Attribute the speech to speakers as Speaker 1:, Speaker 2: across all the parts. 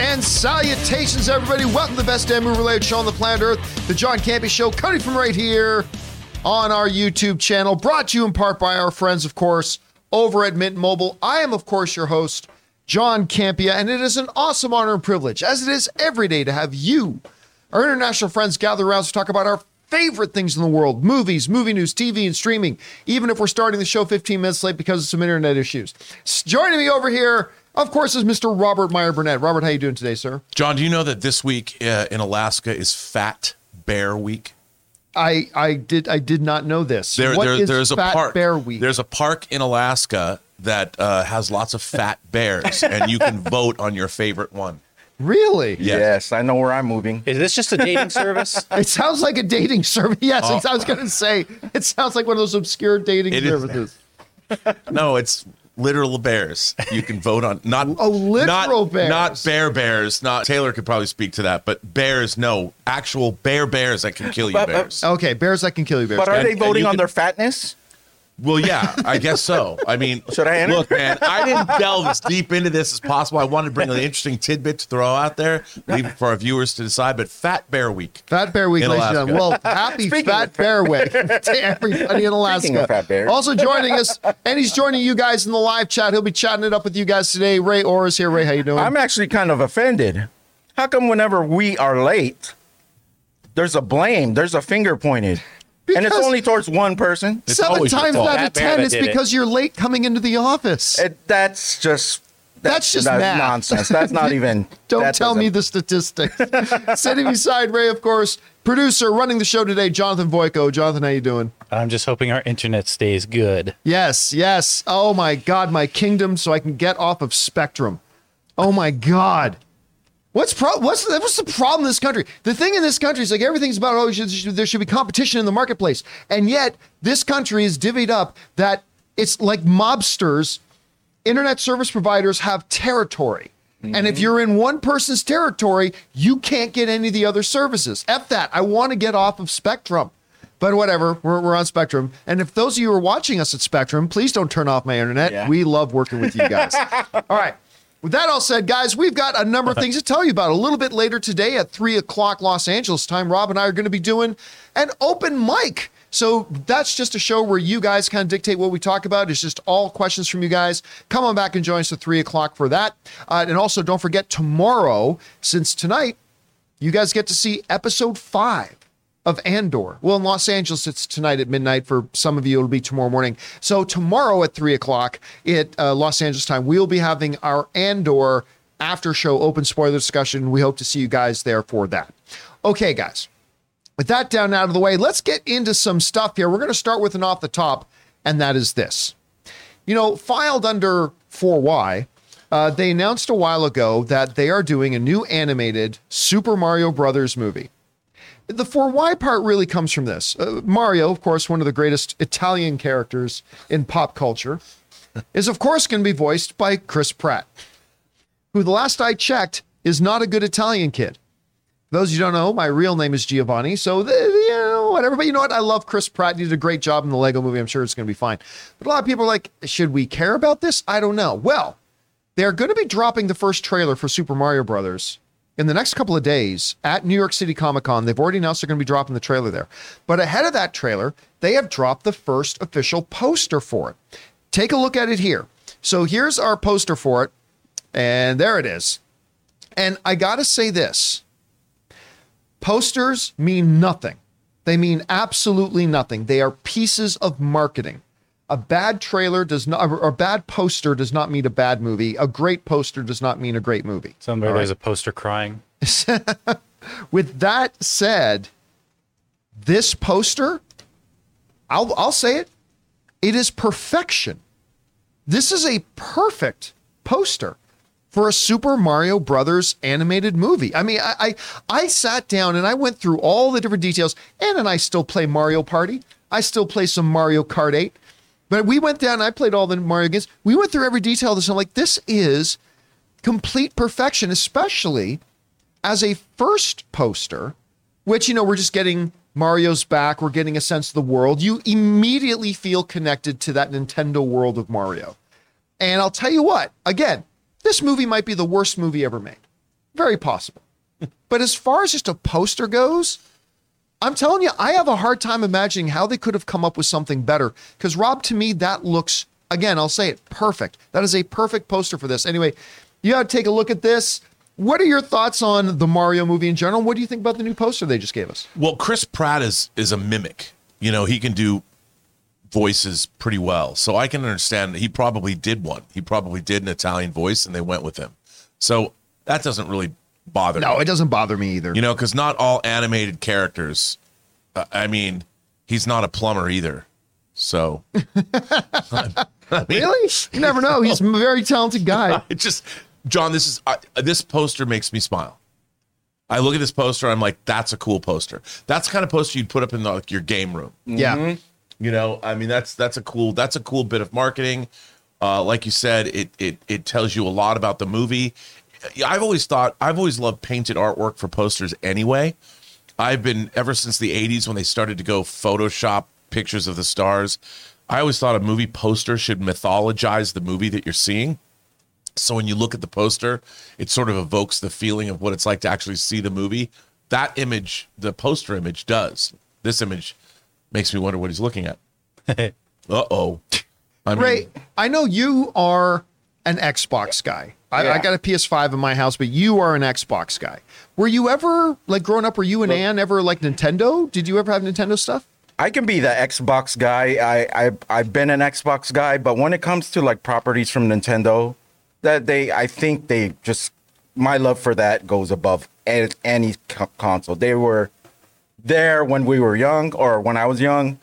Speaker 1: and salutations, everybody. Welcome to the best damn movie related show on the planet Earth, the John Campea Show, coming from right here on our YouTube channel, brought to you in part by our friends, of course, over at Mint Mobile. I am, of course, your host, John Campea, and it is an awesome honor and privilege, as it is every day, to have you, our international friends, gather around to talk about our favorite things in the world movies, movie news, TV, and streaming, even if we're starting the show 15 minutes late because of some internet issues. Joining me over here, of course, is Mr. Robert Meyer Burnett. Robert, how are you doing today, sir?
Speaker 2: John, do you know that this week uh, in Alaska is Fat Bear Week?
Speaker 1: I I did I did not know this.
Speaker 2: There,
Speaker 1: What
Speaker 2: there-
Speaker 1: is
Speaker 2: there's a
Speaker 1: Fat
Speaker 2: park.
Speaker 1: Bear Week.
Speaker 2: There's a park in Alaska that uh, has lots of fat bears, and you can vote on your favorite one.
Speaker 1: really?
Speaker 2: Yes.
Speaker 3: Yes, I know where I'm moving.
Speaker 4: Is this just a dating service?
Speaker 1: It sounds like a dating service. Yes,
Speaker 2: Oh.
Speaker 1: I was going to say it sounds like one of those obscure dating
Speaker 2: It is.
Speaker 1: services.
Speaker 2: No, it's literal bears. You can vote on not
Speaker 1: Oh, literal
Speaker 2: not,
Speaker 1: bears.
Speaker 2: not bear bears. Not Taylor could probably speak to that, but bears. No, actual bear bears that can kill you.
Speaker 3: But- but-
Speaker 2: bears.
Speaker 1: Okay, bears that can kill you. Bears.
Speaker 3: But are
Speaker 2: And-
Speaker 3: they voting on
Speaker 2: can-
Speaker 3: their fatness?
Speaker 2: Well, yeah, I guess so. I mean,
Speaker 3: Should I enter?
Speaker 2: Look, man, I didn't delve as deep into this as possible. I wanted to bring an interesting tidbit to throw out there, leave it for our viewers to decide. But Fat Bear Week.
Speaker 1: Fat Bear Week, ladies and gentlemen. Well, happy
Speaker 3: Speaking
Speaker 1: Fat
Speaker 3: of-
Speaker 1: Bear Week to everybody in Alaska.
Speaker 3: Speaking of fat bears.
Speaker 1: Also joining us, and he's joining you guys in the live chat. He'll be chatting it up with you guys today. Ray Orr is here. Ray, how you doing?
Speaker 3: I'm actually kind of offended. How come whenever we are late, there's a blame, there's a finger pointed, and it's only towards one person?
Speaker 2: It's
Speaker 1: Seven times out of
Speaker 4: Fat
Speaker 1: ten,
Speaker 4: that
Speaker 1: it's
Speaker 4: did it.
Speaker 1: because you're late coming into the office.
Speaker 3: It, that's just
Speaker 1: That's just math.
Speaker 3: nonsense. That's not even.
Speaker 1: Don't
Speaker 3: that
Speaker 1: tell me
Speaker 3: doesn't-
Speaker 1: the statistics. Sitting beside Ray, of course, producer running the show today, Jonathan Voico. Jonathan, how you doing?
Speaker 4: I'm just hoping our internet stays good.
Speaker 1: Yes, yes. Oh my God, my kingdom, so I can get off of Spectrum. Oh my God. What's pro- what's the, what's the problem in this country? The thing in this country is like everything's about oh, should- should- there should be competition in the marketplace, and yet this country is divvied up that it's like mobsters. Internet service providers have territory. And if mm-hmm. you're in one person's territory, you can't get any of the other services. F that. I want to get off of Spectrum. But whatever, we're, we're on Spectrum. And if those of you are watching us at Spectrum, please don't turn off my internet.
Speaker 3: Yeah.
Speaker 1: We love working with you guys. all right. With that all said, guys, we've got a number of things to tell you about. A little bit later today at 3 o'clock Los Angeles time, Rob and I are going to be doing an open mic. So that's just a show where you guys kind of dictate what we talk about. It's just all questions from you guys. Come on back and join us at 3 o'clock for that. Uh, and also, don't forget tomorrow, since tonight, you guys get to see episode five of Andor. Well, in Los Angeles, it's tonight at midnight. For some of you, it'll be tomorrow morning. So tomorrow at three o'clock at uh, Los Angeles time, we'll be having our Andor after show open spoiler discussion. We hope to see you guys there for that. Okay, guys. With that down out of the way, let's get into some stuff here. We're going to start with an off the top, and that is this. You know, filed under 4Y, uh, they announced a while ago that they are doing a new animated Super Mario Brothers movie. The 4Y part really comes from this. Uh, Mario, of course, one of the greatest Italian characters in pop culture, is of course going to be voiced by Chris Pratt, who the last I checked is not a good Italian kid. Those of you who don't know, my real name is Giovanni. So, the, you know, whatever. But you know what? I love Chris Pratt. He did a great job in the Lego movie. I'm sure it's going to be fine. But a lot of people are like, should we care about this? I don't know. Well, they're going to be dropping the first trailer for Super Mario Brothers in the next couple of days at New York City Comic Con. They've already announced they're going to be dropping the trailer there. But ahead of that trailer, they have dropped the first official poster for it. Take a look at it here. So here's our poster for it. And there it is. And I got to say this posters mean nothing. They mean absolutely nothing. They are pieces of marketing. A bad trailer does not, or a bad poster does not mean a bad movie. A great poster does not mean a great movie.
Speaker 4: Somebody there's a poster crying.
Speaker 1: With that said, this poster, I'll, I'll say it, it is perfection. This is a perfect poster for a Super Mario Brothers animated movie. I mean, I, I I sat down and I went through all the different details. Ann and I still play Mario Party. I still play some Mario Kart 8. But we went down, I played all the Mario games. We went through every detail of this. And I'm like, this is complete perfection, especially as a first poster, which, you know, we're just getting Mario's back, we're getting a sense of the world. You immediately feel connected to that Nintendo world of Mario. And I'll tell you what, again, this movie might be the worst movie ever made. Very possible. but as far as just a poster goes, I'm telling you, I have a hard time imagining how they could have come up with something better. Because, Rob, to me, that looks, again, I'll say it, perfect. That is a perfect poster for this. Anyway, you got to take a look at this. What are your thoughts on the Mario movie in general? What do you think about the new poster they just gave us?
Speaker 2: Well, Chris Pratt is is a mimic. You know, he can do voices pretty well. So I can understand he probably did one. He probably did an Italian voice and they went with him. So that doesn't really bother
Speaker 1: No,
Speaker 2: me.
Speaker 1: it doesn't bother me either.
Speaker 2: You know, because not all animated characters. Uh, I mean, he's not a plumber either. So
Speaker 1: really? You never know. He's a very talented guy.
Speaker 2: it just, John, this is uh, this poster makes me smile. I look at this poster, I'm like, that's a cool poster. That's the kind of poster you'd put up in the, like your game room.
Speaker 1: Yeah.
Speaker 2: You know, I mean, that's that's a cool that's a cool bit of marketing. Uh, like you said, it it it tells you a lot about the movie. I've always thought I've always loved painted artwork for posters anyway. I've been ever since the 80s when they started to go Photoshop pictures of the stars. I always thought a movie poster should mythologize the movie that you're seeing. So when you look at the poster, it sort of evokes the feeling of what it's like to actually see the movie. That image, the poster image does. This image makes me wonder what he's looking at. uh oh. I mean,
Speaker 1: Ray, I know you are an Xbox guy. I, I got a PS5 in my house, but you are an Xbox guy. Were you ever like growing up? Were you and Ann ever like Nintendo? Did you ever have Nintendo stuff?
Speaker 3: I can be the Xbox guy. I, I I've been an Xbox guy, but when it comes to like properties from Nintendo, that they I think they just my love for that goes above any console. They were there when we were young or when I was young.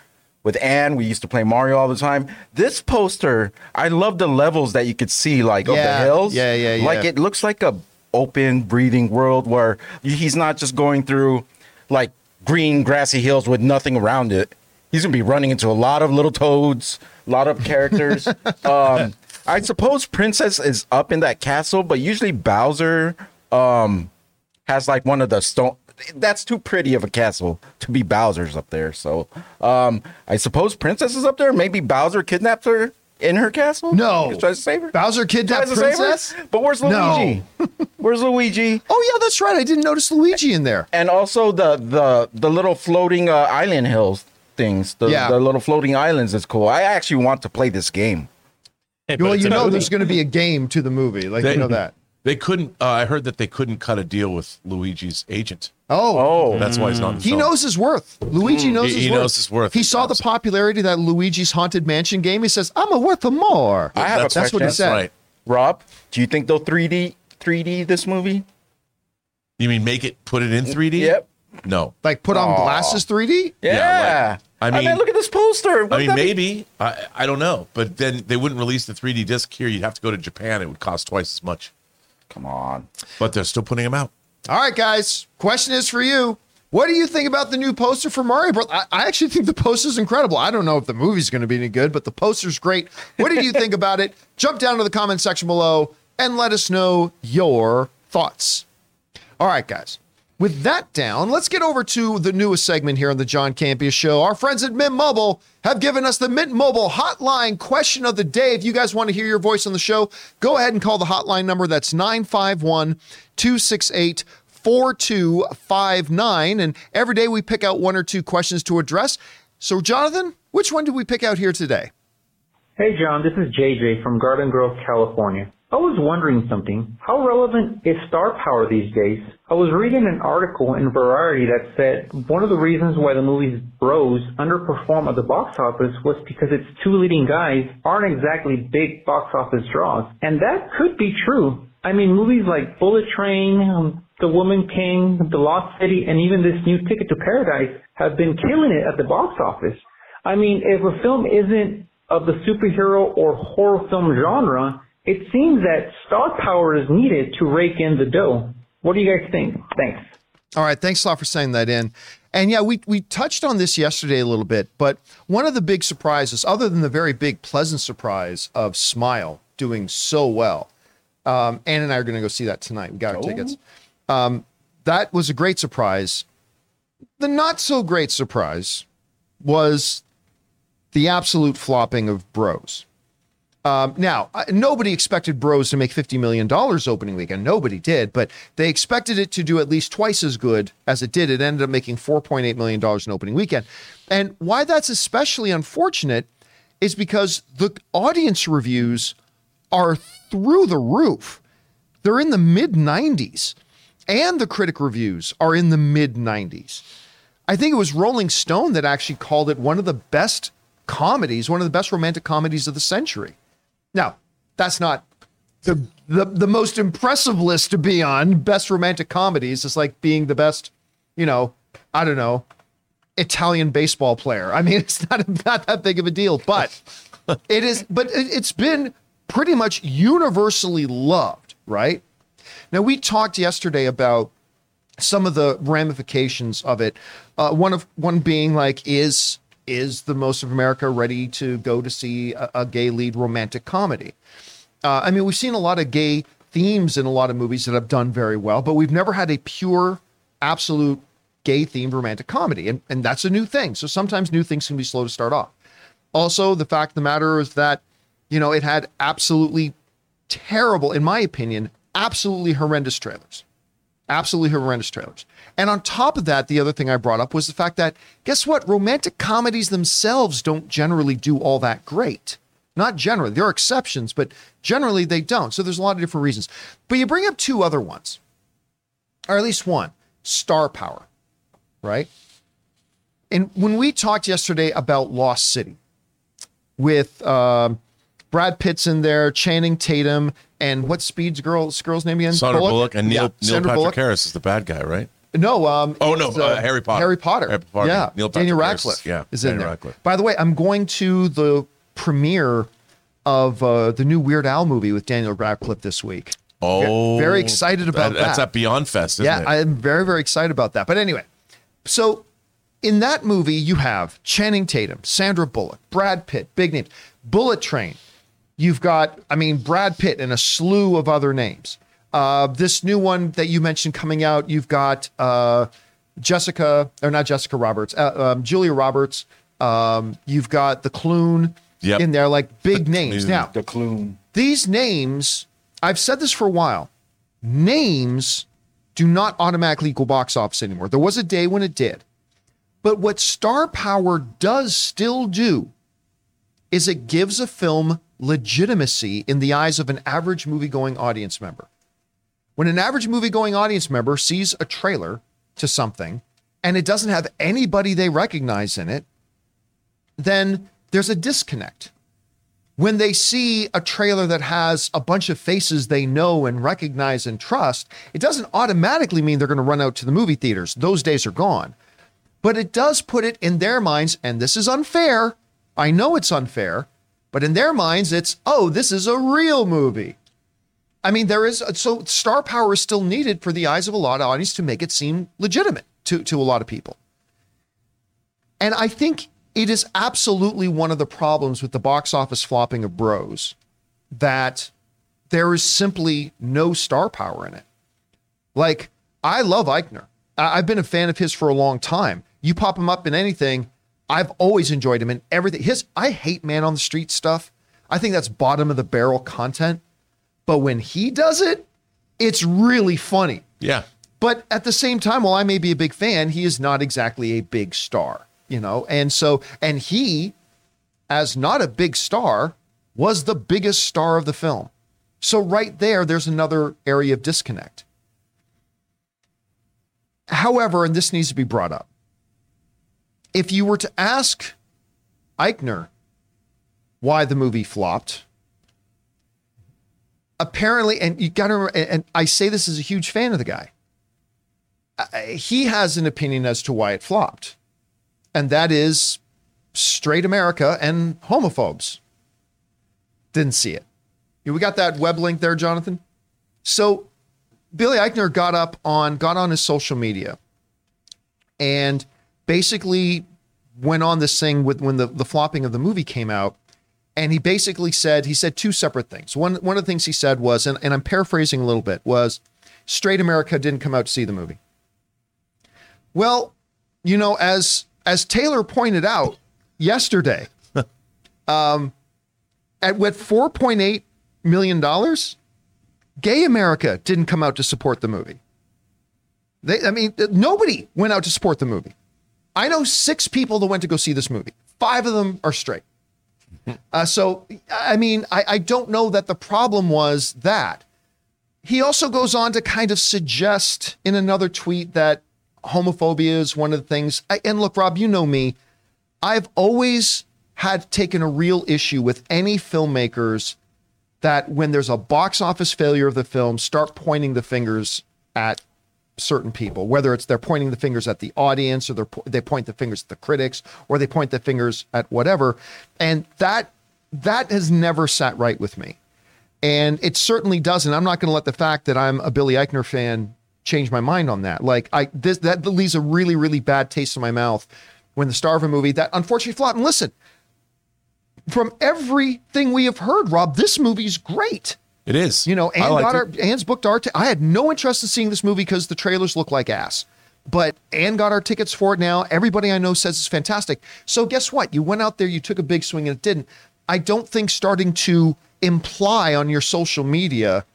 Speaker 3: With Anne, we used to play Mario all the time. This poster, I love the levels that you could see, like of the hills.
Speaker 1: yeah, yeah, yeah.
Speaker 3: Like it looks like a open, breathing world where he's not just going through like green, grassy hills with nothing around it. He's gonna be running into a lot of little toads, a lot of characters. um, I suppose Princess is up in that castle, but usually Bowser um, has like one of the stone. That's too pretty of a castle to be Bowser's up there. So um, I suppose Princess is up there. Maybe Bowser kidnapped her in her castle.
Speaker 1: No.
Speaker 3: He's trying to save her.
Speaker 1: Bowser kidnapped
Speaker 3: Tries to save her?
Speaker 1: Princess?
Speaker 3: But where's
Speaker 1: No.
Speaker 3: Luigi? where's Luigi?
Speaker 1: Oh yeah, that's right. I didn't notice Luigi in there.
Speaker 3: and also the the the little floating uh, island hills things. The,
Speaker 1: Yeah.
Speaker 3: the little floating islands is cool. I actually want to play this game.
Speaker 4: But
Speaker 1: Well, you know,
Speaker 4: movie.
Speaker 1: there's going to be a game to the movie. Like you know that.
Speaker 2: They couldn't. Uh, I heard that they couldn't cut a deal with Luigi's agent.
Speaker 1: Oh,
Speaker 3: Oh,
Speaker 2: That's why he's not. In the
Speaker 1: He
Speaker 2: film.
Speaker 1: knows his worth. Luigi hmm. knows
Speaker 2: He-
Speaker 1: his
Speaker 2: he
Speaker 1: worth.
Speaker 2: knows his worth.
Speaker 1: He saw the popularity of that Luigi's Haunted Mansion game. He says, "I'm a worth of more."
Speaker 3: I have
Speaker 2: That's,
Speaker 3: a
Speaker 1: That's what he said.
Speaker 2: right.
Speaker 3: Rob, do you think they'll 3D 3D this movie?
Speaker 2: You mean make it put it in 3D?
Speaker 3: Yep.
Speaker 2: No.
Speaker 1: Like put on
Speaker 3: Aw.
Speaker 1: glasses 3D.
Speaker 3: Yeah.
Speaker 2: like- I mean-
Speaker 3: look at this poster.
Speaker 2: I
Speaker 3: Wouldn't
Speaker 2: mean,
Speaker 3: that be-
Speaker 2: maybe. I, I don't know. But then they wouldn't release the 3D disc here. You'd have to go to Japan. It would cost twice as much.
Speaker 3: Come on.
Speaker 2: But they're still putting them out.
Speaker 1: All right, guys. Question is for you. What do you think about the new poster for Mario Bros? I, I actually think the poster's incredible. I don't know if the movie's going to be any good, but the poster's great. What did you think about it? Jump down to the comment section below and let us know your thoughts. All right, guys. With that down, let's get over to the newest segment here on the John Campea Show. Our friends at Mint Mobile have given us the Mint Mobile hotline question of the day. If you guys want to hear your voice on the show, go ahead and call the hotline number. That's 951 268 4259. And every day we pick out one or two questions to address. So, Jonathan, which one did we pick out here today?
Speaker 5: Hey John, this is JJ from Garden Grove, California. I was wondering something. How relevant is star power these days? I was reading an article in Variety that said one of the reasons why the movies Bros underperform at the box office was because its two leading guys aren't exactly big box office draws. And that could be true. I mean, movies like Bullet Train, um, The Woman King, The Lost City, and even this new Ticket to Paradise have been killing it at the box office. I mean, if a film isn't of the superhero or horror film genre, it seems that star power is needed to rake in the dough. What do you guys think? Thanks.
Speaker 1: All right, thanks a lot for saying that in. And yeah, we we touched on this yesterday a little bit, but one of the big surprises, other than the very big pleasant surprise of Smile doing so well, um, Ann and I are going to go see that tonight. We got our tickets. Um, that was a great surprise. The not so great surprise was the absolute flopping of Bros. Um, now, nobody expected Bros to make $50 million opening weekend. Nobody did, but they expected it to do at least twice as good as it did. It ended up making $4.8 million in opening weekend. And why that's especially unfortunate is because the audience reviews are through the roof. They're in the mid 90s, and the critic reviews are in the mid 90s. I think it was Rolling Stone that actually called it one of the best comedies, one of the best romantic comedies of the century. Now, that's not the the, the most impressive list to be on. Best romantic comedies is like being the best, you know, I don't know, Italian baseball player. I mean, it's not not that big of a deal, but it is. But it, it's been pretty much universally loved, right? Now we talked yesterday about some of the ramifications of it. Uh, one of one being like, is is the most of America ready to go to see a, a gay lead romantic comedy? Uh, I mean, we've seen a lot of gay themes in a lot of movies that have done very well, but we've never had a pure, absolute gay themed romantic comedy, and and that's a new thing. So sometimes new things can be slow to start off. Also, the fact of the matter is that you know it had absolutely terrible, in my opinion, absolutely horrendous trailers absolutely horrendous trailers. And on top of that, the other thing I brought up was the fact that guess what? Romantic comedies themselves don't generally do all that great. Not generally. There are exceptions, but generally they don't. So there's a lot of different reasons. But you bring up two other ones, or at least one star power, right? And when we talked yesterday about Lost City with um, Brad Pitt's in there, Channing Tatum, and what Speed's girl's girl's name again?
Speaker 2: Sandra Bullock, and Neil,
Speaker 1: Yeah,
Speaker 2: Neil
Speaker 1: Sandra
Speaker 2: Patrick
Speaker 1: Bullock.
Speaker 2: Harris is the bad guy, right?
Speaker 1: No, um,
Speaker 2: Oh, no, uh, Harry Potter.
Speaker 1: Harry Potter.
Speaker 2: Harry Potter.
Speaker 1: Yeah,
Speaker 2: Neil
Speaker 1: Daniel
Speaker 2: Patrick Harris,
Speaker 1: Radcliffe.
Speaker 2: yeah,
Speaker 1: is in
Speaker 2: Daniel
Speaker 1: there.
Speaker 2: Radcliffe.
Speaker 1: By the way, I'm going to the premiere of uh, the new Weird Al movie with Daniel Radcliffe this week.
Speaker 2: Oh,
Speaker 1: very excited about that.
Speaker 2: That's at Beyond Fest, isn't
Speaker 1: yeah,
Speaker 2: it?
Speaker 1: I'm very very excited about that. But anyway, so in that movie you have Channing Tatum, Sandra Bullock, Brad Pitt, big names, Bullet Train. You've got, I mean, Brad Pitt and a slew of other names. Uh, this new one that you mentioned coming out, you've got uh, Jessica, or not Jessica Roberts, uh, um, Julia Roberts. Um, you've got the Clune
Speaker 2: Yep.
Speaker 1: in there, like big names. Now,
Speaker 3: The Clune.
Speaker 1: these names, I've said this for a while, names do not automatically equal box office anymore. There was a day when it did. But what star power does still do is it gives a film legitimacy in the eyes of an average movie going audience member. When an average movie going audience member sees a trailer to something and it doesn't have anybody they recognize in it, then there's a disconnect when they see a trailer that has a bunch of faces they know and recognize and trust, it doesn't automatically mean they're going to run out to the movie theaters. Those days are gone. But it does put it in their minds, and this is unfair. I know it's unfair, but in their minds, it's, oh, this is a real movie. I mean, there is, so star power is still needed for the eyes of a lot of audience to make it seem legitimate to, to a lot of people. And I think it is absolutely one of the problems with the box office flopping of Bros that there is simply no star power in it. Like, I love Eichner. I- I've been a fan of his for a long time. You pop him up in anything, I've always enjoyed him in everything. His I hate man on the street stuff. I think that's bottom of the barrel content. But when he does it, it's really funny.
Speaker 2: yeah.
Speaker 1: But at the same time, while I may be a big fan, he is not exactly a big star, you know? And so, and he, as not a big star, was the biggest star of the film. So, right there, there's another area of disconnect. However, and this needs to be brought up, if you were to ask Eichner why the movie flopped, apparently, and you got to, and I say this as a huge fan of the guy, uh, he has an opinion as to why it flopped, and that is straight America and homophobes didn't see it. We got that web link there, Jonathan. So Billy Eichner got up on got on his social media and basically went on this thing with when the, the flopping of the movie came out. And he basically said, he said two separate things. One one of the things he said was, and, and I'm paraphrasing a little bit, was straight America didn't come out to see the movie. Well, you know, as as Taylor pointed out yesterday, um, At what 4.8 million dollars, gay America didn't come out to support the movie. They, I mean, nobody went out to support the movie. I know six people that went to go see this movie. Five of them are straight. Uh, so, I mean, I, I don't know that the problem was that. He also goes on to kind of suggest in another tweet that homophobia is one of the things. I, and look, Rob, you know me. I've always had taken a real issue with any filmmakers that when there's a box office failure of the film, start pointing the fingers at certain people, whether it's they're pointing the fingers at the audience or they they point the fingers at the critics or they point the fingers at whatever, and that that has never sat right with me, and it certainly doesn't. I'm not going to let the fact that I'm a Billy Eichner fan change my mind on that. Like I this that leaves a really really bad taste in my mouth when the star of a movie that unfortunately flopped. And listen, from everything we have heard, Rob, this movie's great.
Speaker 2: It is.
Speaker 1: You know, Anne got our,
Speaker 2: it.
Speaker 1: Anne's booked our. T- I had no interest in seeing this movie because the trailers look like ass. But Anne got our tickets for it now. Everybody I know says it's fantastic. So guess what? You went out there, you took a big swing, and it didn't. I don't think starting to imply on your social media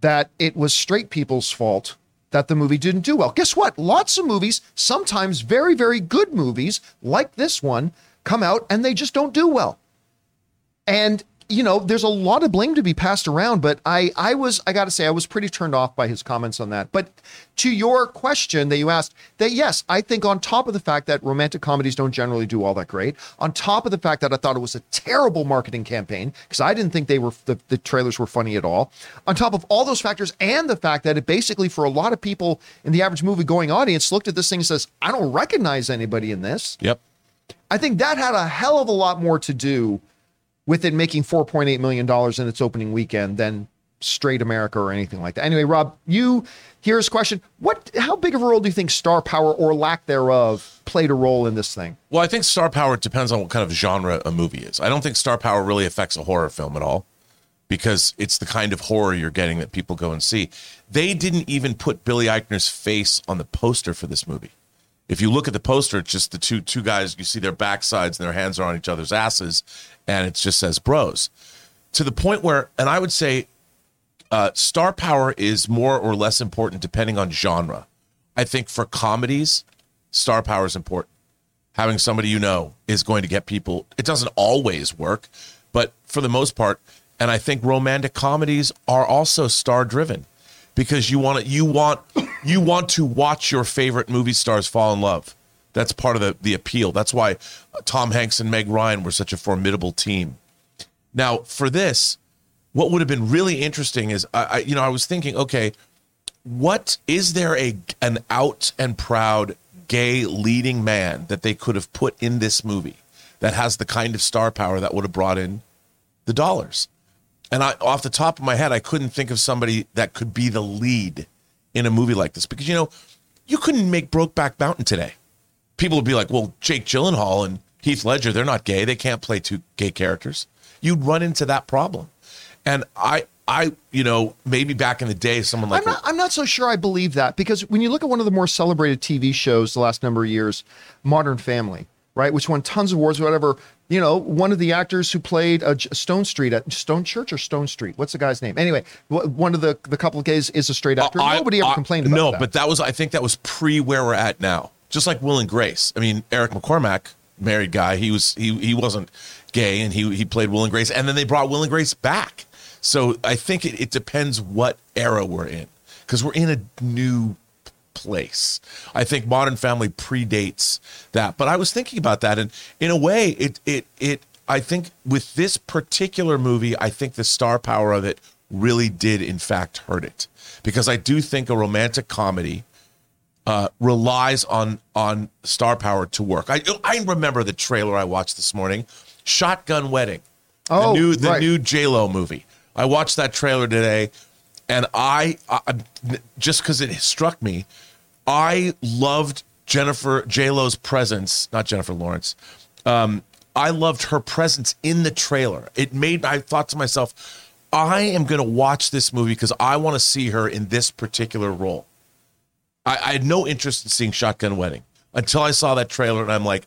Speaker 1: that it was straight people's fault that the movie didn't do well. Guess what? Lots of movies, sometimes very, very good movies like this one, come out and they just don't do well. And you know, there's a lot of blame to be passed around, but I I was I got to say I was pretty turned off by his comments on that. But to your question that you asked, that yes, I think on top of the fact that romantic comedies don't generally do all that great, on top of the fact that I thought it was a terrible marketing campaign because I didn't think they were the, the trailers were funny at all. On top of all those factors and the fact that it basically for a lot of people in the average movie going audience looked at this thing and says, I don't recognize anybody in this.
Speaker 2: Yep.
Speaker 1: I think that had a hell of a lot more to do with it making $4.8 million in its opening weekend than straight America or anything like that. Anyway, Rob, you here's a question. What how big of a role do you think star power or lack thereof played a role in this thing?
Speaker 2: Well, I think star power depends on what kind of genre a movie is. I don't think star power really affects a horror film at all because it's the kind of horror you're getting that people go and see. They didn't even put Billy Eichner's face on the poster for this movie. If you look at the poster, it's just the two two guys. You see their backsides and their hands are on each other's asses, and it just says "bros." To the point where, and I would say, uh, star power is more or less important depending on genre. I think for comedies, star power is important. Having somebody you know is going to get people. It doesn't always work, but for the most part, and I think romantic comedies are also star driven because you want to you want you want to watch your favorite movie stars fall in love. That's part of the the appeal. That's why Tom Hanks and Meg Ryan were such a formidable team. Now, for this, what would have been really interesting is I, I you know I was thinking, okay, what is there a an out and proud gay leading man that they could have put in this movie that has the kind of star power that would have brought in the dollars? And I, off the top of my head, I couldn't think of somebody that could be the lead in a movie like this because you know you couldn't make Brokeback Mountain today. People would be like, "Well, Jake Gyllenhaal and Heath Ledger, they're not gay. They can't play two gay characters." You'd run into that problem. And I, I, you know, maybe back in the day, someone like
Speaker 1: I'm not, I'm not so sure I believe that because when you look at one of the more celebrated TV shows the last number of years, Modern Family, right, which won tons of awards, whatever. You know, one of the actors who played uh, Stonestreet at Stone Church or Stonestreet, what's the guy's name? Anyway, one of the the couple of gays is a straight actor.
Speaker 2: I-
Speaker 1: Nobody ever
Speaker 2: I-
Speaker 1: complained about
Speaker 2: no,
Speaker 1: that.
Speaker 2: but that was I think that was pre where we're at now. Just like Will and Grace. I mean, Eric McCormack, married guy, he was he he wasn't gay and he he played Will and Grace, and then they brought Will and Grace back. So I think it, it depends what era we're in because we're in a new place. I think Modern Family predates that, but I was thinking about that, and in a way, it it it. I think with this particular movie, I think the star power of it really did in fact hurt it because I do think a romantic comedy uh, relies on on star power to work. I I remember the trailer I watched this morning, Shotgun Wedding,
Speaker 1: Oh,
Speaker 2: the new the
Speaker 1: right.
Speaker 2: new J Lo movie. I watched that trailer today, and I, I just because it struck me, I loved Jennifer J Lo's presence, not Jennifer Lawrence. Um, I loved her presence in the trailer. It made I thought to myself, I am going to watch this movie because I want to see her in this particular role. I, I had no interest in seeing Shotgun Wedding until I saw that trailer, and I'm like,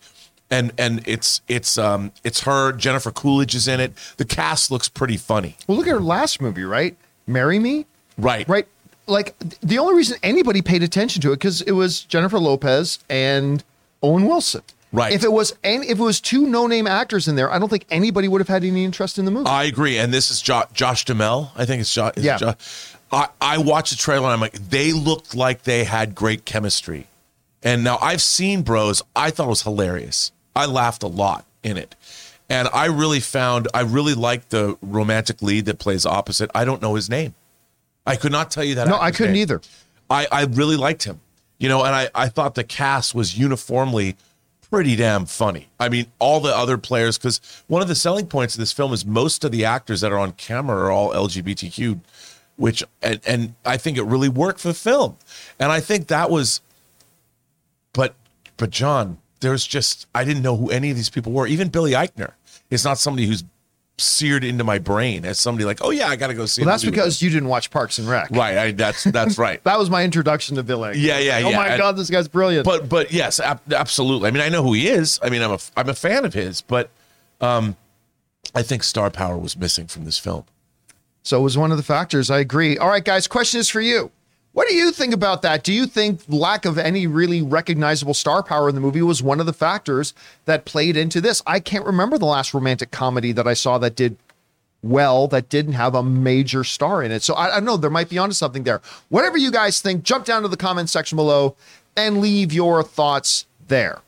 Speaker 2: and and it's it's um it's her. Jennifer Coolidge is in it. The cast looks pretty funny.
Speaker 1: Well, look at her last movie, right? Marry Me,
Speaker 2: Right.
Speaker 1: right? Like the only reason anybody paid attention to it because it was Jennifer Lopez and Owen Wilson.
Speaker 2: Right.
Speaker 1: If it was any, if it was two no-name actors in there, I don't think anybody would have had any interest in the movie.
Speaker 2: I agree, and this is jo- Josh Duhamel. I think it's Josh.
Speaker 1: Yeah.
Speaker 2: Jo- I I watched the trailer and I'm like, they looked like they had great chemistry, and now I've seen Bros. I thought it was hilarious. I laughed a lot in it, and I really found I really liked the romantic lead that plays opposite. I don't know his name. I could not tell you that.
Speaker 1: no, I couldn't
Speaker 2: name.
Speaker 1: either.
Speaker 2: I, I really liked him, you know, and I, I thought the cast was uniformly pretty damn funny. I mean, all the other players, because one of the selling points of this film is most of the actors that are on camera are all LGBTQ, which, and, and I think it really worked for the film. And I think that was, but, but John, there's just, I didn't know who any of these people were. Even Billy Eichner is not somebody who's seared into my brain as somebody like, oh yeah, I got to go see
Speaker 1: Well, that's because you didn't watch Parks and Rec.
Speaker 2: right. I, that's, that's right.
Speaker 1: That was my introduction to Billy.
Speaker 2: Yeah, yeah,
Speaker 1: Oh
Speaker 2: yeah.
Speaker 1: Oh my
Speaker 2: And-
Speaker 1: God, this guy's brilliant.
Speaker 2: but but yes, ab- absolutely. I mean, I know who he is. I mean, I'm a I'm a fan of his, but um, I think star power was missing from this film.
Speaker 1: So it was one of the factors. I agree. All right, guys, question is for you. What do you think about that? Do you think lack of any really recognizable star power in the movie was one of the factors that played into this? I can't remember the last romantic comedy that I saw that did well that didn't have a major star in it. So I, I don't know. There might be onto something there. Whatever you guys think, jump down to the comment section below and leave your thoughts there.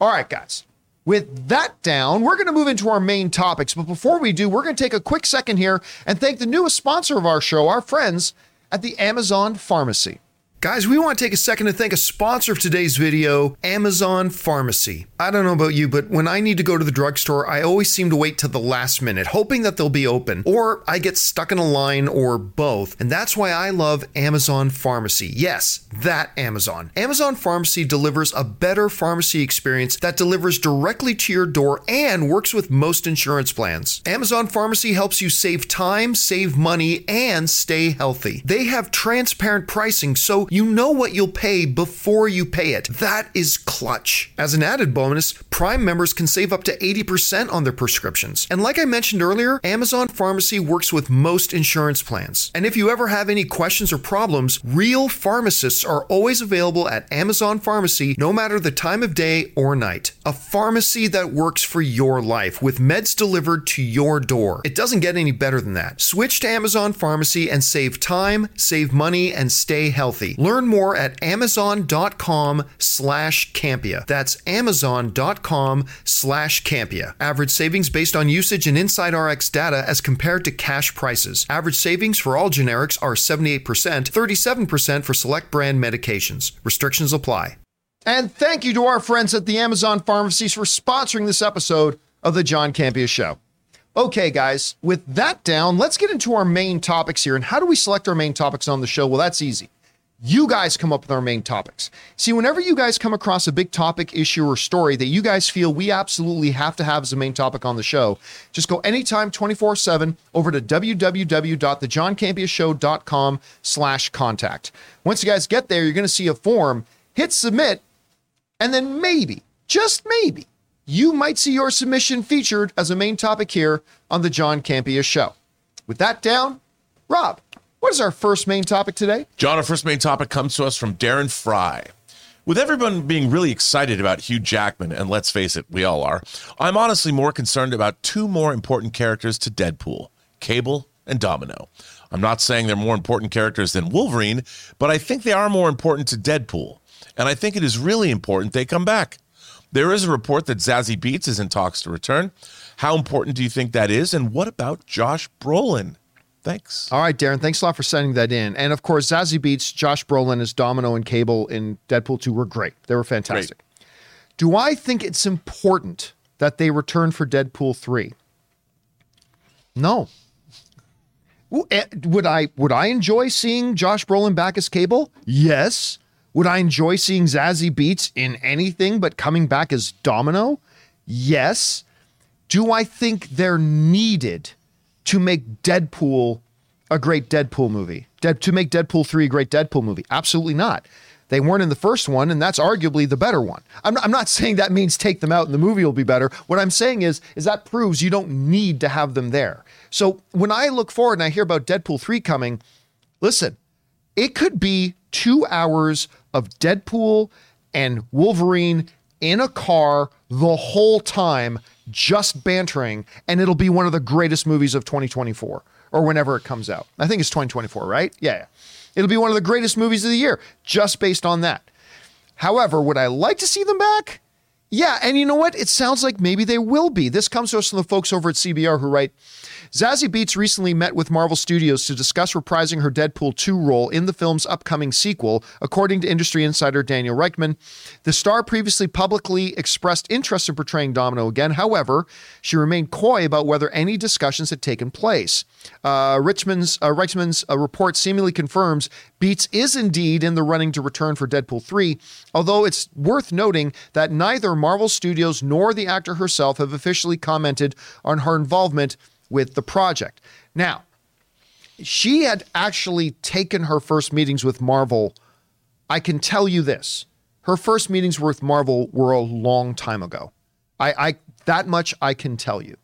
Speaker 1: All right, guys. With that down, we're going to move into our main topics. But before we do, we're going to take a quick second here and thank the newest sponsor of our show, our friends at the Amazon Pharmacy. Guys, we want to take a second to thank a sponsor of today's video, Amazon Pharmacy. I don't know about you, but when I need to go to the drugstore, I always seem to wait till the last minute, hoping that they'll be open, or I get stuck in a line, or both. And that's why I love Amazon Pharmacy. Yes, that Amazon. Amazon Pharmacy delivers a better pharmacy experience that delivers directly to your door and works with most insurance plans. Amazon Pharmacy helps you save time, save money, and stay healthy. They have transparent pricing so you know what you'll pay before you pay it. That is clutch. As an added bonus, Prime members can save up to 80% on their prescriptions. And like I mentioned earlier, Amazon Pharmacy works with most insurance plans. And if you ever have any questions or problems, real pharmacists are always available at Amazon Pharmacy no matter the time of day or night. A pharmacy that works for your life with meds delivered to your door. It doesn't get any better than that. Switch to Amazon Pharmacy and save time, save money, and stay healthy. Learn more at amazon.com slash Campea. That's amazon.com slash Campea. Average savings based on usage and Inside RX data as compared to cash prices. Average savings for all generics are 78%, 37% for select brand medications. Restrictions apply. And thank you to our friends at the Amazon Pharmacies for sponsoring this episode of the John Campea Show. Okay, guys, with that down, let's get into our main topics here. And how do we select our main topics on the show? Well, that's easy. You guys come up with our main topics. See, whenever you guys come across a big topic, issue, or story that you guys feel we absolutely have to have as a main topic on the show, just go anytime 24-7 over to www.thejohncampeashow.com slash contact. Once you guys get there, you're going to see a form. Hit submit, and then maybe, just maybe, you might see your submission featured as a main topic here on the John Campea Show. With that down, Rob, what is our first main topic today?
Speaker 2: John, our first main topic comes to us from Darren Fry. With everyone being really excited about Hugh Jackman, and let's face it, we all are, I'm honestly more concerned about two more important characters to Deadpool Cable and Domino. I'm not saying they're more important characters than Wolverine, but I think they are more important to Deadpool. And I think it is really important they come back. There is a report that Zazie Beetz is in talks to return. How important do you think that is? And what about Josh Brolin? Thanks.
Speaker 1: All right, Darren, thanks a lot for sending that in. And of course, Zazie Beetz, Josh Brolin as Domino and Cable in Deadpool 2 were great. They were fantastic. Do I think it's important that they return for Deadpool 3? No. Eh, Would I would I enjoy seeing Josh Brolin back as Cable? Yes. Would I enjoy seeing Zazie Beetz in anything but coming back as Domino? Yes. Do I think they're needed to make Deadpool a great Deadpool movie? To make Deadpool 3 a great Deadpool movie? Absolutely not. They weren't in the first one, and that's arguably the better one. I'm not, I'm not saying that means take them out and the movie will be better. What I'm saying is, is that proves you don't need to have them there. So when I look forward and I hear about Deadpool 3 coming, listen, it could be two hours of Deadpool and Wolverine in a car the whole time, just bantering, and it'll be one of the greatest movies of 2024 or whenever it comes out. I think it's 2024, right? Yeah, yeah. It'll be one of the greatest movies of the year just based on that. However, would I like to see them back? Yeah, and you know what? It sounds like maybe they will be. This comes to us from the folks over at CBR who write Zazie Beetz recently met with Marvel Studios to discuss reprising her Deadpool 2 role in the film's upcoming sequel, according to industry insider Daniel Richtman. The star previously publicly expressed interest in portraying Domino again. However, she remained coy about whether any discussions had taken place. Uh, uh, Richtman's uh, report seemingly confirms Beetz is indeed in the running to return for Deadpool 3, although it's worth noting that neither Marvel Studios nor the actor herself have officially commented on her involvement with the project. Now, she had actually taken her first meetings with Marvel. I can tell you this. Her first meetings with Marvel were a long time ago. I, I that much I can tell you.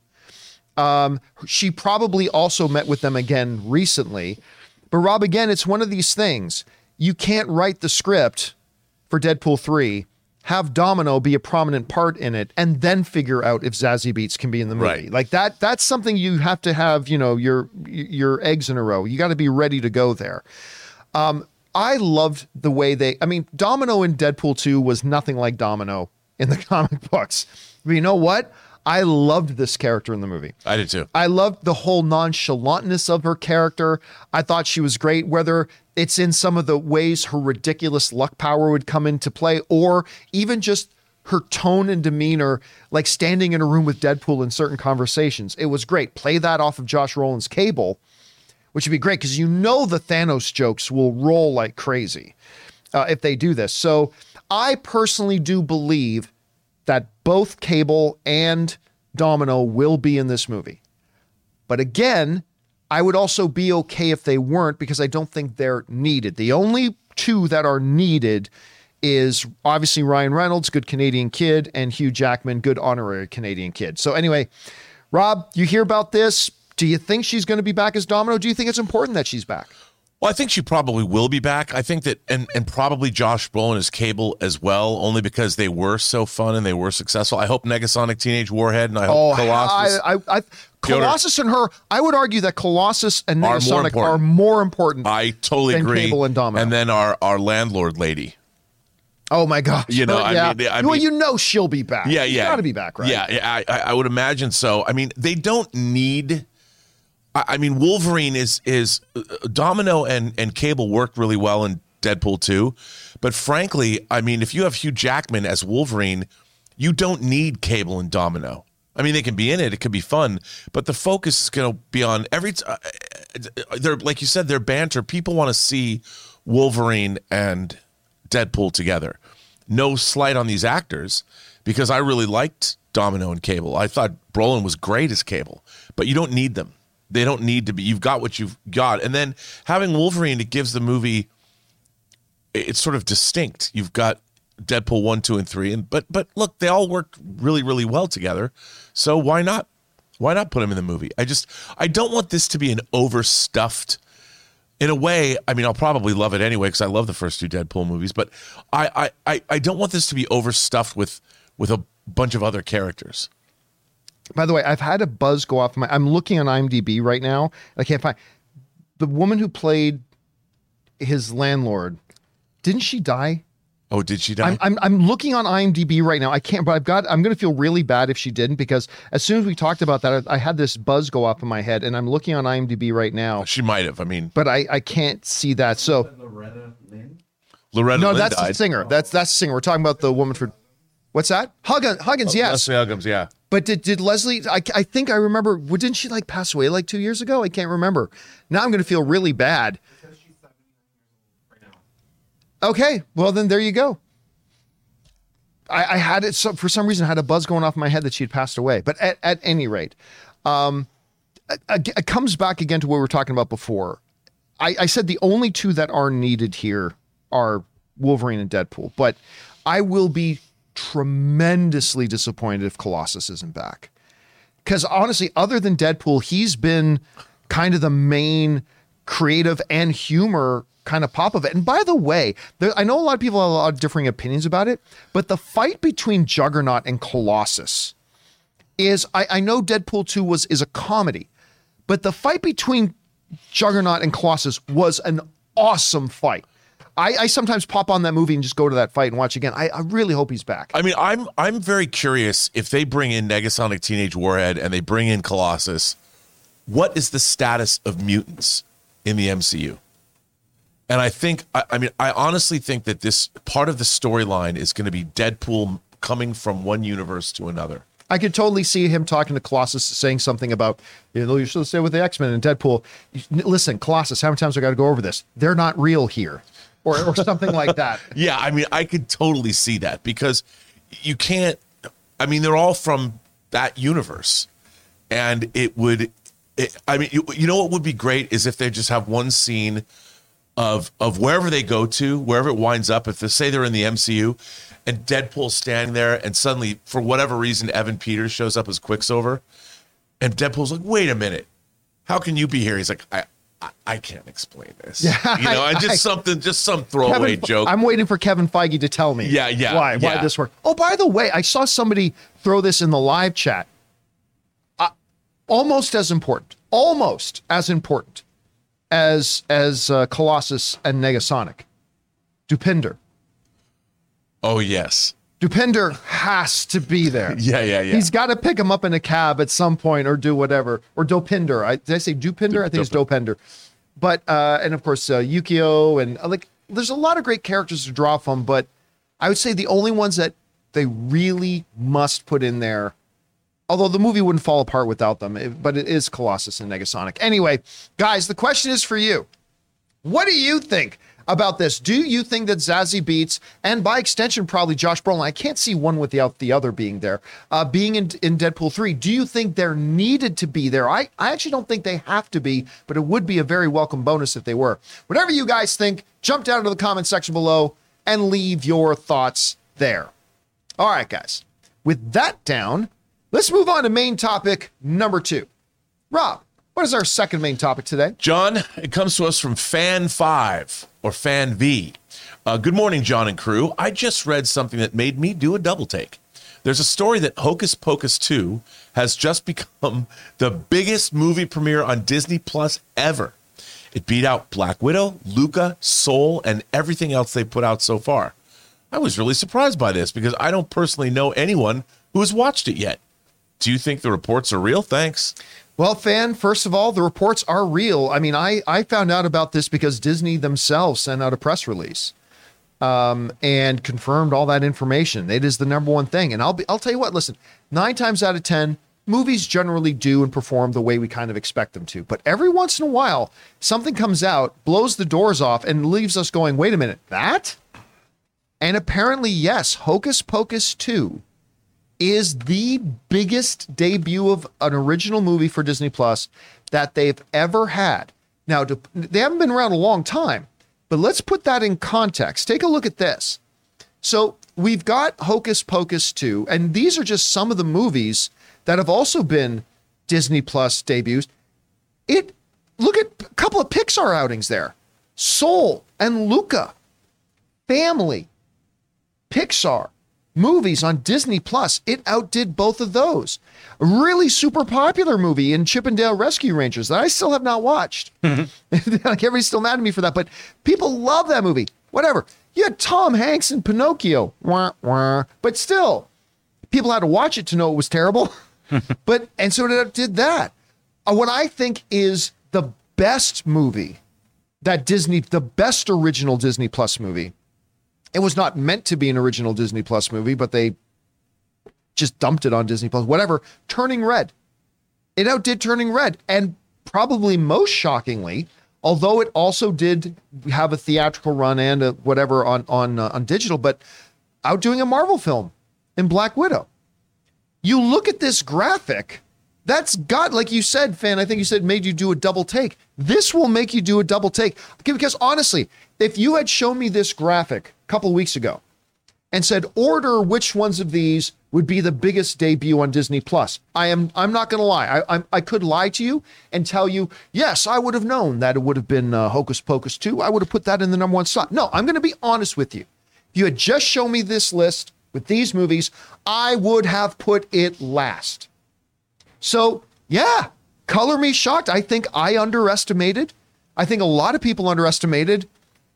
Speaker 1: Um, she probably also met with them again recently. But Rob, again, it's one of these things. You can't write the script for Deadpool 3 have Domino be a prominent part in it, and then figure out if Zazie Beetz can be in the movie.
Speaker 2: Right.
Speaker 1: Like that. That's something you have to have. You know, your your eggs in a row. You got to be ready to go there. Um, I loved the way they. I mean, Domino in Deadpool two was nothing like Domino in the comic books. But you know what? I loved this character in the movie.
Speaker 2: I did too.
Speaker 1: I loved the whole nonchalantness of her character. I thought she was great, whether it's in some of the ways her ridiculous luck power would come into play, or even just her tone and demeanor, like standing in a room with Deadpool in certain conversations. It was great. Play that off of Josh Brolin's cable, which would be great because you know the Thanos jokes will roll like crazy uh, if they do this. So I personally do believe that both Cable and Domino will be in this movie. But again, I would also be okay if they weren't because I don't think they're needed. The only two that are needed is obviously Ryan Reynolds, good Canadian kid, and Hugh Jackman, good honorary Canadian kid. So anyway, Rob, you hear about this? Do you think she's going to be back as Domino? Do you think it's important that she's back?
Speaker 2: Well, I think she probably will be back. I think that, and and probably Josh Brolin is Cable as well, only because they were so fun and they were successful. I hope Negasonic Teenage Warhead and I hope oh, Colossus.
Speaker 1: Oh, I, I, I, Colossus and her. I would argue that Colossus and
Speaker 2: Are more important.
Speaker 1: are more important.
Speaker 2: I totally
Speaker 1: Than
Speaker 2: agree.
Speaker 1: Cable and Domino.
Speaker 2: then our our landlord lady.
Speaker 1: oh my gosh!
Speaker 2: You know, I
Speaker 1: yeah.
Speaker 2: mean- I
Speaker 1: well, you know she'll be back.
Speaker 2: Yeah,
Speaker 1: She's
Speaker 2: yeah,
Speaker 1: got to be back, right?
Speaker 2: Yeah, yeah, I, I I would imagine so. I mean, they don't need. I, I mean, Wolverine is is uh, Domino and and Cable worked really well in Deadpool 2, but frankly, I mean, if you have Hugh Jackman as Wolverine, you don't need Cable and Domino. I mean, they can be in it; it could be fun, but the focus is going to be on every. T- uh, uh, they're like you said, they're banter. People want to see Wolverine and Deadpool together. No slight on these actors because I really liked Domino and Cable. I thought Brolin was great as Cable, but you don't need them. They don't need to be. You've got what you've got, and then having Wolverine, it gives the movie. It's sort of distinct. You've got Deadpool one, two, and three, and but but look, they all work really really well together. So why not? Why not put them in the movie? I just I don't want this to be an overstuffed in a way, I mean, I'll probably love it anyway because I love the first two Deadpool movies. But I, I, I, I don't want this to be overstuffed with with a bunch of other characters.
Speaker 1: By the way, I've had a buzz go off my. I'm looking on IMDb right now. I can't find the woman who played his landlord. Didn't she die?
Speaker 2: Oh, did she die?
Speaker 1: I'm, I'm I'm looking on IMDb right now. I can't, but I've got. I'm going to feel really bad if she didn't because as soon as we talked about that, I, I had this buzz go off in my head, and I'm looking on IMDb right now,
Speaker 2: she might have. I mean,
Speaker 1: but I I can't see that. So
Speaker 2: Loretta Lynn. Loretta.
Speaker 1: no,
Speaker 2: Lynn
Speaker 1: that's
Speaker 2: died.
Speaker 1: the singer. That's that's the singer. We're talking about the woman for. What's that? Huggins. Huggins. Yes.
Speaker 2: Leslie Uggams, yeah.
Speaker 1: But did, did Leslie? I, I think I remember. Didn't she like pass away like two years ago? I can't remember. Now I'm going to feel really bad. Okay, well then there you go. I, I had it so, for some reason I had a buzz going off my head that she had passed away. But at, at any rate, um, it, it comes back again to what we were talking about before. I, I said the only two that are needed here are Wolverine and Deadpool, but I will be tremendously disappointed if Colossus isn't back. Because honestly, other than Deadpool, he's been kind of the main creative and humor kind of pop of it. And by the way, there, I know a lot of people have a lot of differing opinions about it, but the fight between Juggernaut and Colossus is I, I know Deadpool 2 was is a comedy, but the fight between Juggernaut and Colossus was an awesome fight. I, I sometimes pop on that movie and just go to that fight and watch again. I, I really hope he's back.
Speaker 2: I mean, I'm I'm very curious if they bring in Negasonic Teenage Warhead and they bring in Colossus, what is the status of mutants in the MCU? And I think, I, I mean, I honestly think that this part of the storyline is going to be Deadpool coming from one universe to another.
Speaker 1: I could totally see him talking to Colossus, saying something about, you know, you should stay with the X Men and Deadpool. Listen, Colossus, how many times have I got to go over this? They're not real here, or or something like that.
Speaker 2: Yeah, I mean, I could totally see that because you can't. I mean, they're all from that universe, and it would. It, I mean, you, you know what would be great is if they just have one scene of of wherever they go to, wherever it winds up. If they say they're in the MCU, and Deadpool's standing there, and suddenly, for whatever reason, Evan Peters shows up as Quicksilver, and Deadpool's like, "Wait a minute, how can you be here?" He's like, "I." I- I can't explain this.
Speaker 1: Yeah,
Speaker 2: you know,
Speaker 1: I-
Speaker 2: and just
Speaker 1: I-
Speaker 2: something, just some throwaway
Speaker 1: Kevin-
Speaker 2: joke.
Speaker 1: I'm waiting for Kevin Feige to tell me.
Speaker 2: Yeah, yeah,
Speaker 1: Why? Why this work? Oh, by the way, I saw somebody throw this in the live chat. Uh, almost as important, almost as important as as uh, Colossus and Negasonic. Dupinder.
Speaker 2: oh yes,
Speaker 1: Dupinder has to be there.
Speaker 2: yeah, yeah, yeah.
Speaker 1: He's got to pick him up in a cab at some point or do whatever. Or Dopinder. I, did I say Dupinder? I think it's Dopinder. But, uh, and of course, uh, Yukio and uh, like, there's a lot of great characters to draw from, but I would say the only ones that they really must put in there, although the movie wouldn't fall apart without them, it- but it is Colossus and Negasonic. Anyway, guys, the question is for you. What do you think about this? Do you think that Zazie Beetz and by extension probably Josh Brolin? I can't see one without the other being there. Uh, being in, in Deadpool three, do you think they're needed to be there? I I actually don't think they have to be, but it would be a very welcome bonus if they were. Whatever you guys think, jump down to the comment section below and leave your thoughts there. All right, guys. With that down, let's move on to main topic number two. Rob, what is our second main topic today?
Speaker 2: John, it comes to us from Fan Five or Fan V. Uh, good morning, John and crew. I just read something that made me do a double take. There's a story that Hocus Pocus 2 has just become the biggest movie premiere on Disney Plus ever. It beat out Black Widow, Luca, Soul, and everything else they put out so far. I was really surprised by this because I don't personally know anyone who has watched it yet. Do you think the reports are real? Thanks.
Speaker 1: Well, fan, first of all, the reports are real. I mean, I, I found out about this because Disney themselves sent out a press release um, and confirmed all that information. It is the number one thing. And I'll be I'll tell you what, listen, nine times out of ten, movies generally do and perform the way we kind of expect them to. But every once in a while, something comes out, blows the doors off, and leaves us going, wait a minute, that? And apparently, yes, Hocus Pocus 2 is the biggest debut of an original movie for Disney Plus that they've ever had. Now, to- they haven't been around a long time, but let's put that in context. Take a look at this. So, we've got Hocus Pocus 2, and these are just some of the movies that have also been Disney Plus debuts. It look at a couple of Pixar outings there. Soul and Luca. Family. Pixar movies on Disney Plus. It outdid both of those. A really super popular movie in Chippendale Rescue Rangers that I still have not watched. like everybody's still mad at me for that, but people love that movie. Whatever. You had Tom Hanks in Pinocchio. Wah, wah. But still, people had to watch it to know it was terrible. but and so it did that. Uh, what I think is the best movie that Disney, the best original Disney Plus movie. It was not meant to be an original Disney Plus movie, but they just dumped it on Disney Plus. Whatever. Turning Red. It outdid Turning Red, and probably most shockingly, although it also did have a theatrical run and a whatever on on uh, on digital, but outdoing a Marvel film in Black Widow. You look at this graphic, that's got, like you said, Fan, I think you said made you do a double take. This will make you do a double take. Because honestly, if you had shown me this graphic a couple weeks ago and said, order which ones of these would be the biggest debut on Disney Plus. I am I'm not gonna lie. I I, I could lie to you and tell you, yes, I would have known that it would have been uh, Hocus Pocus 2. I would have put that in the number one slot. No, I'm gonna be honest with you. If you had just shown me this list with these movies, I would have put it last. So, yeah, color me shocked. I think I underestimated. I think a lot of people underestimated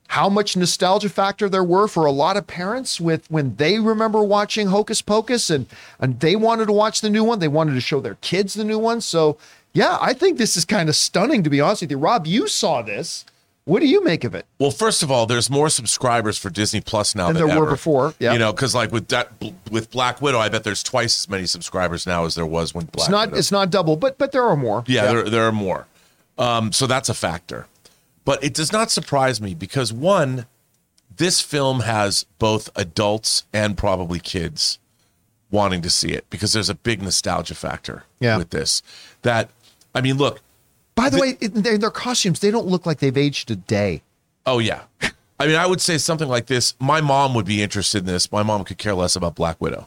Speaker 1: how much nostalgia factor there were for a lot of parents with when they remember watching Hocus Pocus and and they wanted to watch the new one. They wanted to show their kids the new one. So, yeah, I think this is kind of stunning to be honest with you. Rob, you saw this. What do you make of it?
Speaker 2: Well, first of all, there's more subscribers for Disney Plus now
Speaker 1: Than
Speaker 2: than,
Speaker 1: there were before, yeah.
Speaker 2: You know, because like with that with Black Widow, I bet there's twice as many subscribers now as there was when Black
Speaker 1: It's not
Speaker 2: Widow.
Speaker 1: it's not double, but but there are more.
Speaker 2: Yeah, There, there are more. Um, so that's a factor. But it does not surprise me because one, this film has both adults and probably kids wanting to see it because there's a big nostalgia factor
Speaker 1: Yeah.
Speaker 2: with this. That I mean, look,
Speaker 1: By the way, it, their, their costumes, they don't look like they've aged a day.
Speaker 2: oh yeah. I mean, I would say something like this. My mom would be interested in this. My mom could care less about Black Widow.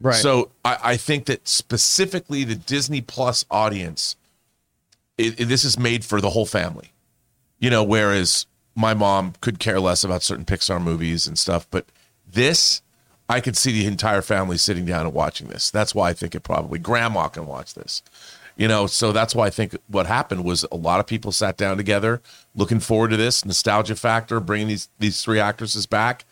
Speaker 1: Right.
Speaker 2: So I, I think that specifically the Disney Plus audience, it, it- this is made for the whole family. You know, whereas my mom could care less about certain Pixar movies and stuff, but this, I could see the entire family sitting down and watching this. That's why I think it probably grandma can watch this. You know, so that's why I think what happened was a lot of people sat down together, looking forward to this nostalgia factor, bringing these these three actresses back.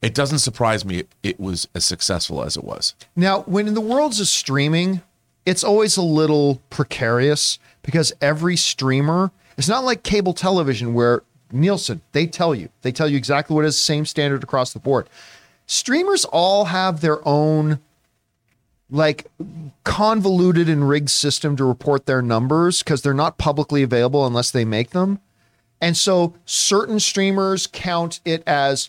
Speaker 2: It doesn't surprise me it, it was as successful as it was.
Speaker 1: Now, when in the worlds of streaming, it's always a little precarious because every streamer, it's not like cable television where Nielsen, they tell you, they tell you exactly what is the same standard across the board. Streamers all have their own like convoluted and rigged system to report their numbers because they're not publicly available unless they make them. And so certain streamers count it as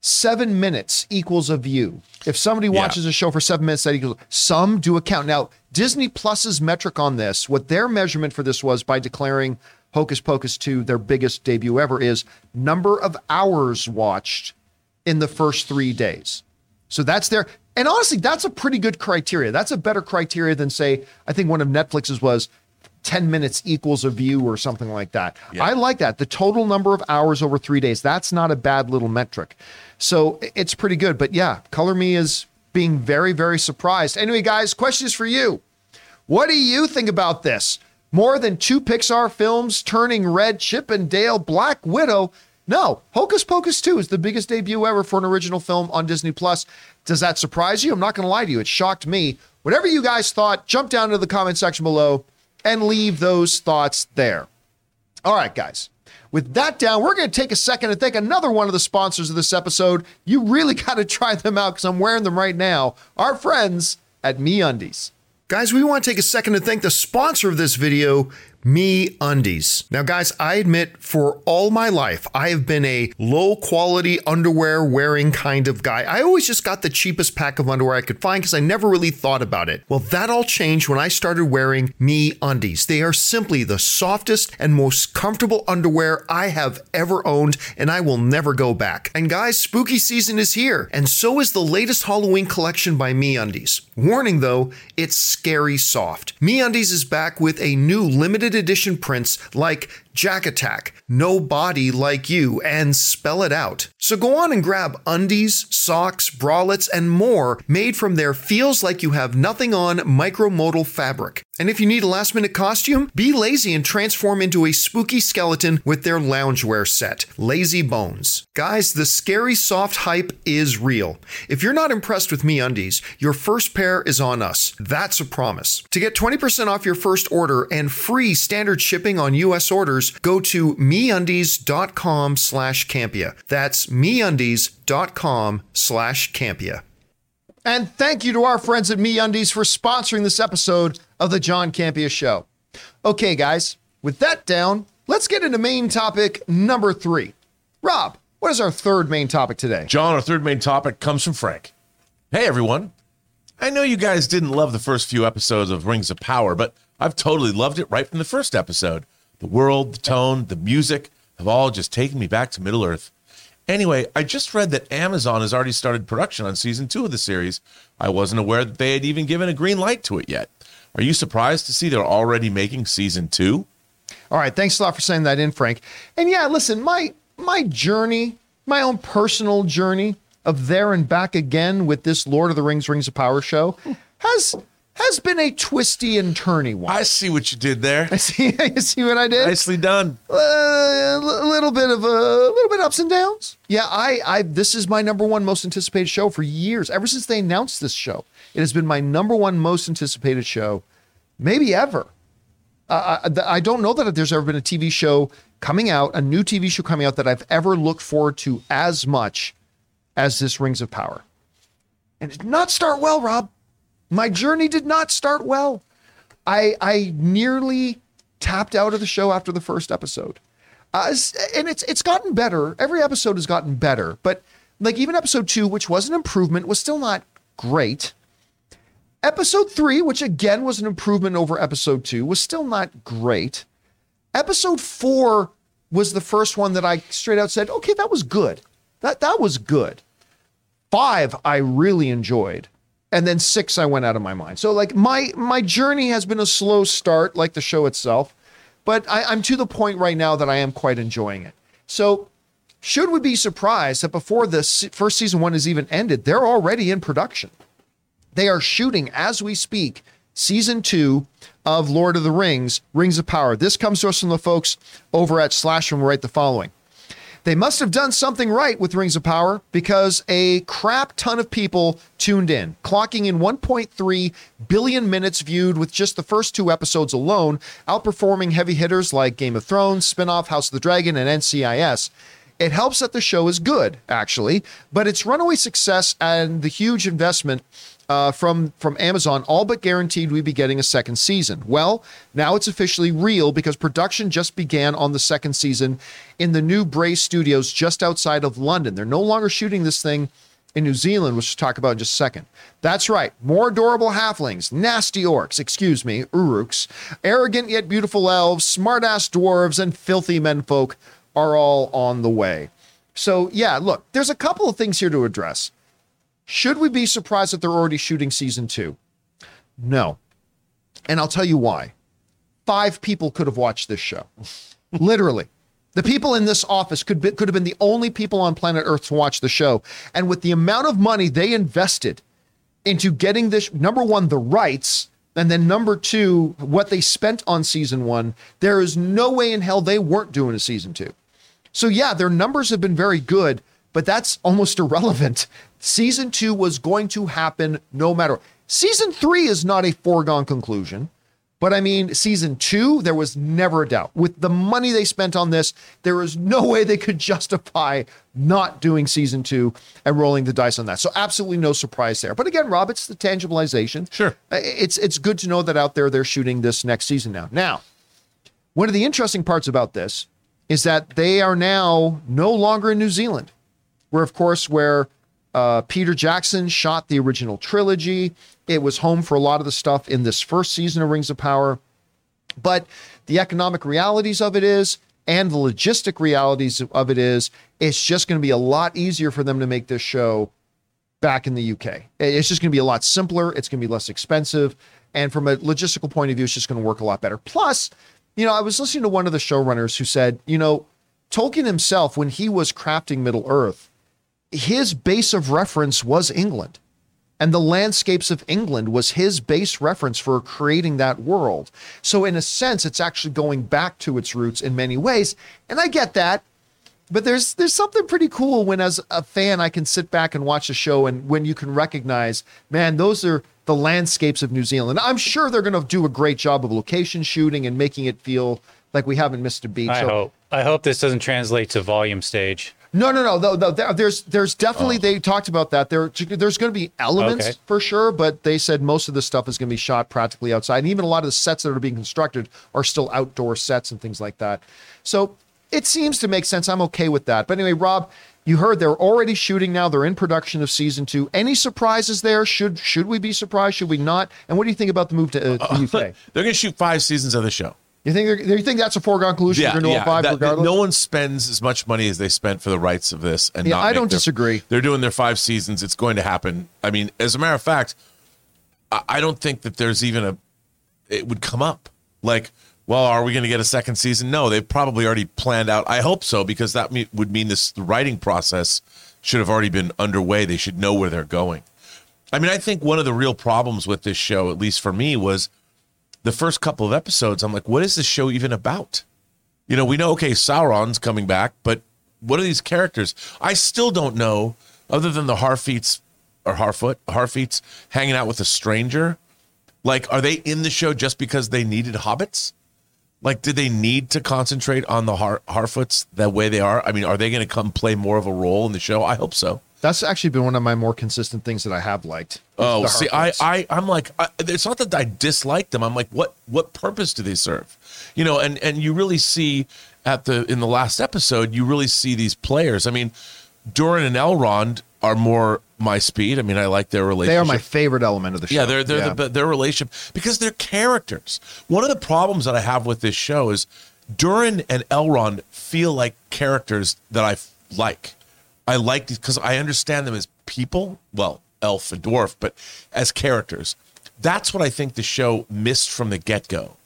Speaker 1: seven minutes equals a view. If somebody
Speaker 2: Yeah.
Speaker 1: watches a show for seven minutes, that equals some do a count. Now, Disney Plus's metric on this, what their measurement for this was by declaring Hocus Pocus 2 their biggest debut ever, is number of hours watched in the first three days. So that's their, and honestly, that's a pretty good criteria. That's a better criteria than, say, I think one of Netflix's was 10 minutes equals a view or something like that. I like that. The total number of hours over three days, that's not a bad little metric. So it's pretty good. But yeah, Color Me is being very, very surprised. Anyway, guys, questions for you. What do you think about this? More than two Pixar films turning red, Chip and Dale, Black Widow. No, Hocus Pocus 2 is the biggest debut ever for an original film on Disney Plus. Does that surprise you? I'm not going to lie to you. It shocked me. Whatever you guys thought, jump down to the comment section below and leave those thoughts there. All right, guys. With that down, we're going to take a second and thank another one of the sponsors of this episode. You really got to try them out because I'm wearing them right now. Our friends at Me Undies. Guys, we want to take a second to thank the sponsor of this video, Me Undies. Now, guys, I admit for all my life, I have been a low quality underwear wearing kind of guy. I always just got the cheapest pack of underwear I could find because I never really thought about it. Well, that all changed when I started wearing Me Undies. They are simply the softest and most comfortable underwear I have ever owned, and I will never go back. And guys, spooky season is here, and so is the latest Halloween collection by Me Undies. Warning though, it's scary soft. Me Undies is back with a new limited edition prints like Jack Attack, No Body Like You, and Spell It Out. So go on and grab undies, socks, bralettes, and more made from their feels like you have nothing on micromodal fabric. And if you need a last minute costume, be lazy and transform into a spooky skeleton with their loungewear set, Lazy Bones. Guys, the scary soft hype is real. If you're not impressed with Me Undies, your first pair is on us. That's a promise. To get 20% off your first order and free standard shipping on US orders, go to meundies.com slash Campea. That's meundies.com slash Campea. And thank you to our friends at MeUndies for sponsoring this episode of the John Campea Show. Okay, guys, with that down, let's get into main topic number three. Rob, what is our third main topic today?
Speaker 2: John, our third main topic comes from Frank. Hey, everyone. I know you guys didn't love the first few episodes of Rings of Power, but I've totally loved it right from the first episode. The world, the tone, the music have all just taken me back to Middle Earth. Anyway, I just read that Amazon has already started production on season two of the series. I wasn't aware that they had even given a green light to it yet. Are you surprised to see they're already making season two?
Speaker 1: All right, thanks a lot for saying that in, Frank. And yeah, listen, my my journey, my own personal journey of there and back again with this Lord of the Rings Rings of Power show has has been a twisty and turny one.
Speaker 2: I see what you did there.
Speaker 1: I see, you see what I did?
Speaker 2: Nicely done.
Speaker 1: Uh, a little bit of a, little bit ups and downs. Yeah, I, I, this is my number one most anticipated show for years. Ever since they announced this show, it has been my number one most anticipated show, maybe ever. Uh, I, I don't know that there's ever been a TV show coming out, a new TV show coming out that I've ever looked forward to as much as this Rings of Power. And it did not start well, Rob. My journey did not start well. I I nearly tapped out of the show after the first episode. Uh, and it's it's gotten better. Every episode has gotten better, but like even episode 2, which was an improvement, was still not great. Episode 3, which again was an improvement over episode 2, was still not great. Episode 4 was the first one that I straight out said, "Okay, that was good." That that was good. 5 I really enjoyed and then six I went out of my mind. So like my my journey has been a slow start, like the show itself, but I, I'm to the point right now that I am quite enjoying it. So should we be surprised that before the first season one is even ended, they're already in production? They are shooting as we speak season two of Lord of the Rings, Rings of Power. This comes to us from the folks over at Slash and write the following. They must have done something right with Rings of Power because a crap ton of people tuned in, clocking in 1.3 billion minutes viewed with just the first two episodes alone, outperforming heavy hitters like Game of Thrones, spinoff House of the Dragon, and NCIS. It helps that the show is good, actually, but its runaway success and the huge investment uh, from from Amazon all but guaranteed we'd be getting a second season. Well, now it's officially real because production just began on the second season in the new Bray Studios just outside of London. They're no longer shooting this thing in New Zealand, which we'll talk about in just a second. That's right, more adorable halflings, nasty orcs, excuse me, uruks, arrogant yet beautiful elves, smartass dwarves, and filthy menfolk are all on the way. So, yeah, look, there's a couple of things here to address. Should we be surprised that they're already shooting season two? No. And I'll tell you why. Five people could have watched this show. Literally. The people in this office could be, could have been the only people on planet Earth to watch the show. And with the amount of money they invested into getting this, number one, the rights, and then number two, what they spent on season one, there is no way in hell they weren't doing a season two. So, yeah, their numbers have been very good, but that's almost irrelevant. Season two was going to happen no matter. Season three is not a foregone conclusion. But I mean, season two, there was never a doubt. With the money they spent on this, there is no way they could justify not doing season two and rolling the dice on that. So absolutely no surprise there. But again, Rob, it's the tangibilization.
Speaker 2: Sure.
Speaker 1: It's it's good to know that out there they're shooting this next season now. Now, one of the interesting parts about this is that they are now no longer in New Zealand where, of course, where uh, Peter Jackson shot the original trilogy. It was home for a lot of the stuff in this first season of Rings of Power. But the economic realities of it is, and the logistic realities of it is, it's just going to be a lot easier for them to make this show back in the UK. It's just going to be a lot simpler. It's going to be less expensive. And from a logistical point of view, it's just going to work a lot better. Plus, you know, I was listening to one of the showrunners who said, you know, Tolkien himself, when he was crafting Middle Earth, his base of reference was England. And the landscapes of England was his base reference for creating that world. So, in a sense, it's actually going back to its roots in many ways. And I get that. But there's there's something pretty cool when, as a fan, I can sit back and watch a show, and when you can recognize, man, those are the landscapes of New Zealand. I'm sure they're going to do a great job of location shooting and making it feel like we haven't missed a beat.
Speaker 4: I
Speaker 1: so,
Speaker 4: hope. I hope this doesn't translate to volume stage.
Speaker 1: No, no, no. Though, though, there's there's definitely oh. they talked about that. There there's going to be elements okay. for sure, but they said most of the stuff is going to be shot practically outside, and even a lot of the sets that are being constructed are still outdoor sets and things like that. So it seems to make sense. I'm okay with that. But anyway, Rob, You heard they're already shooting now. They're in production of season two. Any surprises there? Should should we be surprised? Should we not? And what do you think about the move to, uh, to UK?
Speaker 2: They're going to shoot five seasons of the show.
Speaker 1: You think you think that's a foregone conclusion?
Speaker 2: Yeah, yeah.
Speaker 1: five
Speaker 2: that-
Speaker 1: regardless.
Speaker 2: no one spends as much money as they spent for the rights of this, and
Speaker 1: Yeah,
Speaker 2: not
Speaker 1: I don't
Speaker 2: their-
Speaker 1: disagree.
Speaker 2: They're doing their five seasons. It's going to happen. I mean, as a matter of fact, I, I don't think that there's even a. It would come up like, well, are we going to get a second season? No, they've probably already planned out. I hope so because that me- would mean this the writing process should have already been underway. They should know where they're going. I mean, I think one of the real problems with this show, at least for me, was the first couple of episodes. I'm like, what is this show even about? You know, we know, okay, Sauron's coming back, but what are these characters? I still don't know, other than the Harfeets or Harfoot, Harfeets hanging out with a stranger. Like, are they in the show just because they needed hobbits? Like, did they need to concentrate on the Har- Harfoots the way they are? I mean, are they going to come play more of a role in the show? I hope so.
Speaker 1: That's actually been one of my more consistent things that I have liked.
Speaker 2: Oh, see, I, I, I'm like, I, it's not that I dislike them. I'm like, what, what purpose do they serve? You know, and and you really see at the in the last episode, you really see these players. I mean, Durin and Elrond are more my speed. I mean, I like their relationship.
Speaker 1: they are my favorite element of the show.
Speaker 2: Yeah, they're they're the their relationship because they're characters. One of the problems that I have with this show is Durin and Elrond feel like characters that I like. I like these because I understand them as people. Well, elf and dwarf, but as characters. That's what I think the show missed from the get go.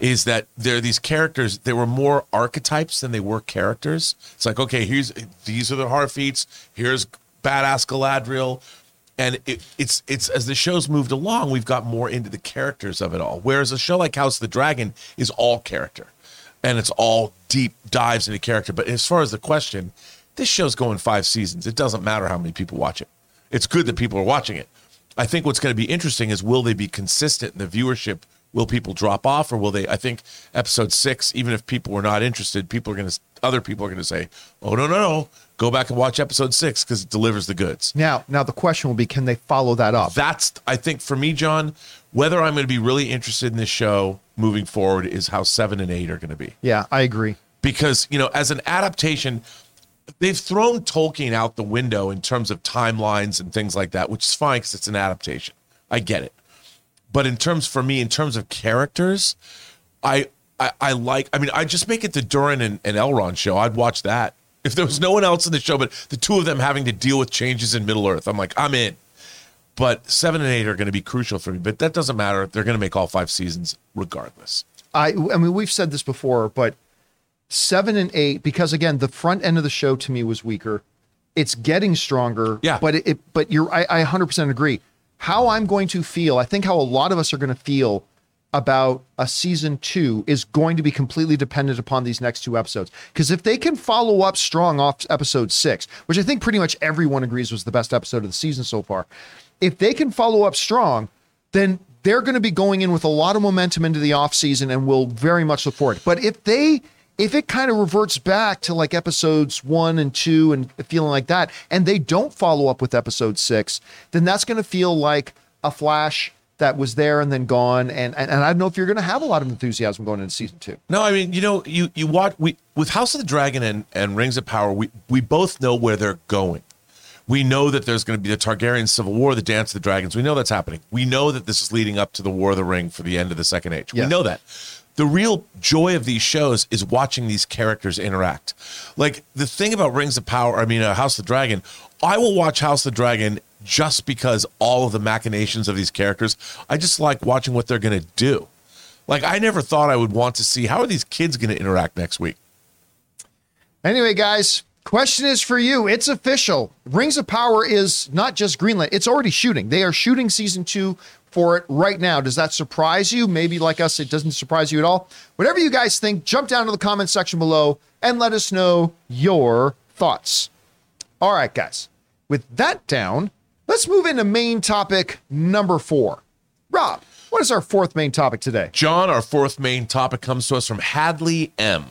Speaker 2: Is that there are these characters? They were more archetypes than they were characters. It's like, okay, here's these are the Harfeets. Here's badass Galadriel and it, it's it's as the show's moved along, we've got more into the characters of it all. Whereas a show like House of the Dragon is all character, and it's all deep dives into character. But as far as the question, this show's going five seasons. It doesn't matter how many people watch it. It's good that people are watching it. I think what's going to be interesting is will they be consistent in the viewership? Will people drop off, or will they? I think episode six, even if people were not interested, people are going to other people are going to say, "Oh no, no, no, go back and watch episode six because it delivers the goods."
Speaker 1: Now, now the question will be, can they follow that up?
Speaker 2: that's I think for me, John, whether I'm going to be really interested in this show moving forward is how seven and eight are going to be.
Speaker 1: yeah, I agree.
Speaker 2: Because you know, as an adaptation, they've thrown Tolkien out the window in terms of timelines and things like that, which is fine because it's an adaptation. I get it, but in terms for me, in terms of characters, I I, I like. I mean, I just make it the Durin and, and Elrond show. I'd watch that if there was no one else in the show, but the two of them having to deal with changes in Middle Earth. I'm like, I'm in but seven and eight are going to be crucial for me. But that doesn't matter. They're going to make all five seasons regardless.
Speaker 1: I I mean we've said this before, but seven and eight because again the front end of the show to me was weaker. It's getting stronger.
Speaker 2: Yeah.
Speaker 1: but it, it but you're I, I 100% agree. How I'm going to feel, I think how a lot of us are going to feel about a season two is going to be completely dependent upon these next two episodes. Because if they can follow up strong off episode six, which I think pretty much everyone agrees was the best episode of the season so far, if they can follow up strong, then they're going to be going in with a lot of momentum into the off season and will very much look forward. But if they if it kind of reverts back to like episodes one and two and feeling like that, and they don't follow up with episode six, then that's going to feel like a flash that was there and then gone. And and, and I don't know if you're going to have a lot of enthusiasm going into season two.
Speaker 2: No, I mean, you know, you you watch we with House of the Dragon and and Rings of Power. We we both know where they're going. We know that there's going to be the Targaryen Civil War, the Dance of the Dragons. We know that's happening. We know that this is leading up to the War of the Ring for the end of the Second Age. We know that. The real joy of these shows is watching these characters interact. Like the thing about Rings of Power, I mean, uh, House of the Dragon, I will watch House of the Dragon just because all of the machinations of these characters. I just like watching what they're going to do. Like I never thought I would want to see how are these kids going to interact next week.
Speaker 1: Anyway, guys, question is for you. It's official. Rings of Power is not just Greenland, it's already shooting. They are shooting season two for it right now. Does that surprise you? Maybe like us, it doesn't surprise you at all. Whatever you guys think, jump down to the comment section below and let us know your thoughts. All right, guys. With that down, let's move into main topic number four. Rob, what is our fourth main topic today?
Speaker 2: John, our fourth main topic comes to us from Hadley M.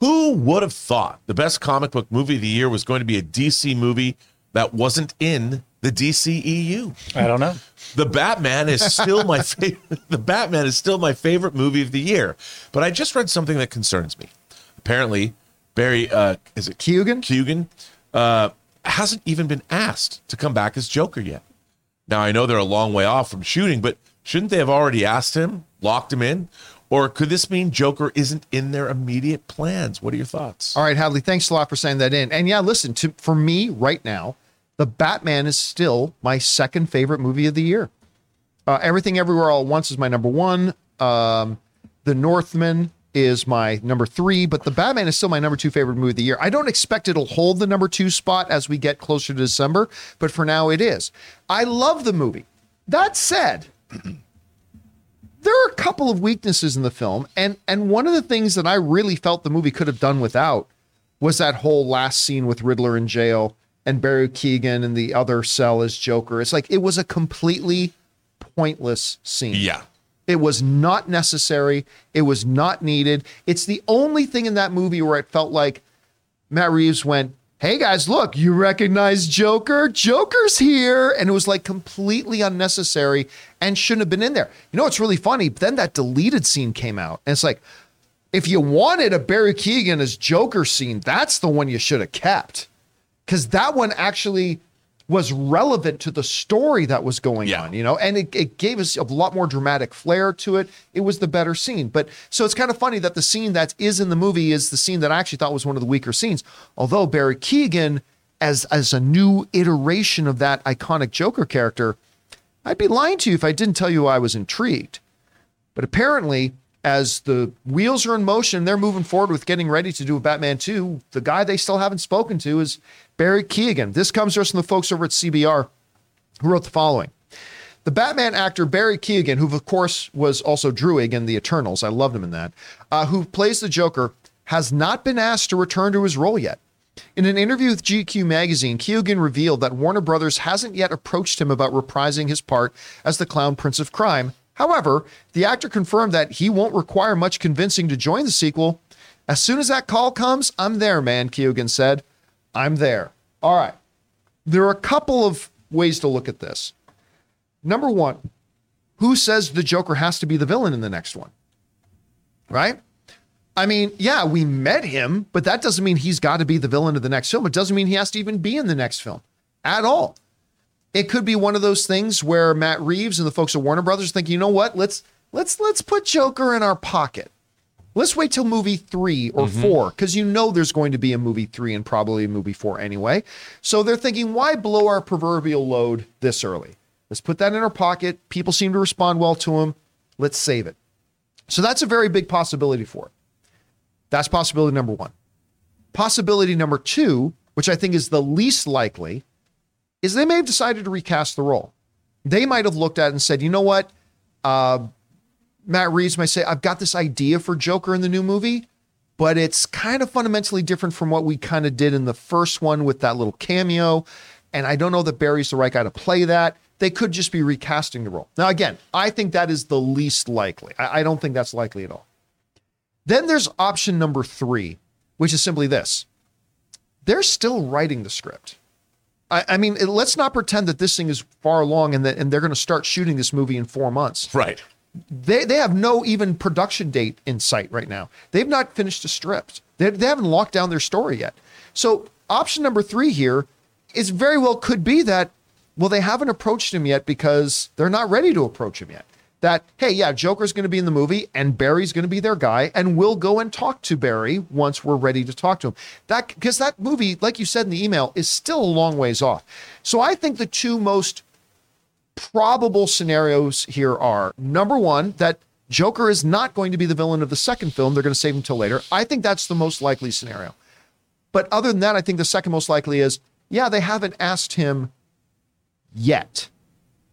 Speaker 2: Who would have thought the best comic book movie of the year was going to be a DC movie that wasn't in the DCEU?
Speaker 4: I don't know.
Speaker 2: The Batman is still my favorite. The Batman is still my favorite movie of the year. But I just read something that concerns me. Apparently, Barry uh, is it
Speaker 1: Keoghan?
Speaker 2: Keoghan uh, hasn't even been asked to come back as Joker yet. Now I know they're a long way off from shooting, but shouldn't they have already asked him, locked him in? Or could this mean Joker isn't in their immediate plans? What are your thoughts?
Speaker 1: All right, Hadley, thanks a lot for saying that in. And yeah, listen, to for me right now, The Batman is still my second favorite movie of the year. Uh, Everything Everywhere All at Once is my number one. Um, the Northman is my number three, but The Batman is still my number two favorite movie of the year. I don't expect it'll hold the number two spot as we get closer to December, but for now it is. I love the movie. That said, there are a couple of weaknesses in the film, and and one of the things that I really felt the movie could have done without was that whole last scene with Riddler in jail and Barry Keegan and the other cell as Joker. It's like it was a completely pointless scene.
Speaker 2: Yeah.
Speaker 1: It was not necessary. It was not needed. It's the only thing in that movie where it felt like Matt Reeves went, Hey guys, look, you recognize Joker? Joker's here. And it was like completely unnecessary and shouldn't have been in there. You know what's really funny? Then that deleted scene came out. And it's like, if you wanted a Barry Keegan as Joker scene, that's the one you should have kept. Because that one actually was relevant to the story that was going
Speaker 2: Yeah.
Speaker 1: on, you know, and it, it gave us a lot more dramatic flair to it. It was the better scene. But so it's kind of funny that the scene that is in the movie is the scene that I actually thought was one of the weaker scenes. Although Barry Keegan, as as a new iteration of that iconic Joker character, I'd be lying to you if I didn't tell you I was intrigued. But apparently, as the wheels are in motion, they're moving forward with getting ready to do a Batman 2. The guy they still haven't spoken to is Barry Keegan. This comes to us from the folks over at CBR who wrote the following. The Batman actor Barry Keegan, who of course was also Druig in The Eternals, I loved him in that, uh, who plays the Joker, has not been asked to return to his role yet. In an interview with GQ magazine, Keegan revealed that Warner Brothers hasn't yet approached him about reprising his part as the Clown Prince of Crime. However, the actor confirmed that he won't require much convincing to join the sequel. As soon as that call comes, I'm there, man, Keegan said. I'm there. All right. There are a couple of ways to look at this. Number one, who says the Joker has to be the villain in the next one? Right? I mean, yeah, we met him, but that doesn't mean he's got to be the villain of the next film. It doesn't mean he has to even be in the next film at all. It could be one of those things where Matt Reeves and the folks at Warner Brothers think, you know what? Let's let's let's put Joker in our pocket. Let's wait till movie three or mm-hmm. four, because you know there's going to be a movie three and probably a movie four anyway. So they're thinking, why blow our proverbial load this early? Let's put that in our pocket. People seem to respond well to him. Let's save it. So that's a very big possibility for it. That's possibility number one. Possibility number two, which I think is the least likely, is they may have decided to recast the role. They might have looked at it and said, you know what? Uh, Matt Reeves might say, I've got this idea for Joker in the new movie, but it's kind of fundamentally different from what we kind of did in the first one with that little cameo. And I don't know that Barry's the right guy to play that. They could just be recasting the role. Now, again, I think that is the least likely. I, I don't think that's likely at all. Then there's option number three, which is simply this they're still writing the script. I, I mean, let's not pretend that this thing is far along and that and they're going to start shooting this movie in four months.
Speaker 2: Right.
Speaker 1: They they have no even production date in sight right now. They've not finished the script. They, they haven't locked down their story yet. So option number three here is very well could be that well they haven't approached him yet because they're not ready to approach him yet. That hey yeah Joker's going to be in the movie and Barry's going to be their guy and we'll go and talk to Barry once we're ready to talk to him. That because that movie like you said in the email is still a long ways off. So I think the two most probable scenarios here are number one, that Joker is not going to be the villain of the second film. They're going to save him till later. I think that's the most likely scenario. But other than that, I think the second most likely is yeah, they haven't asked him yet,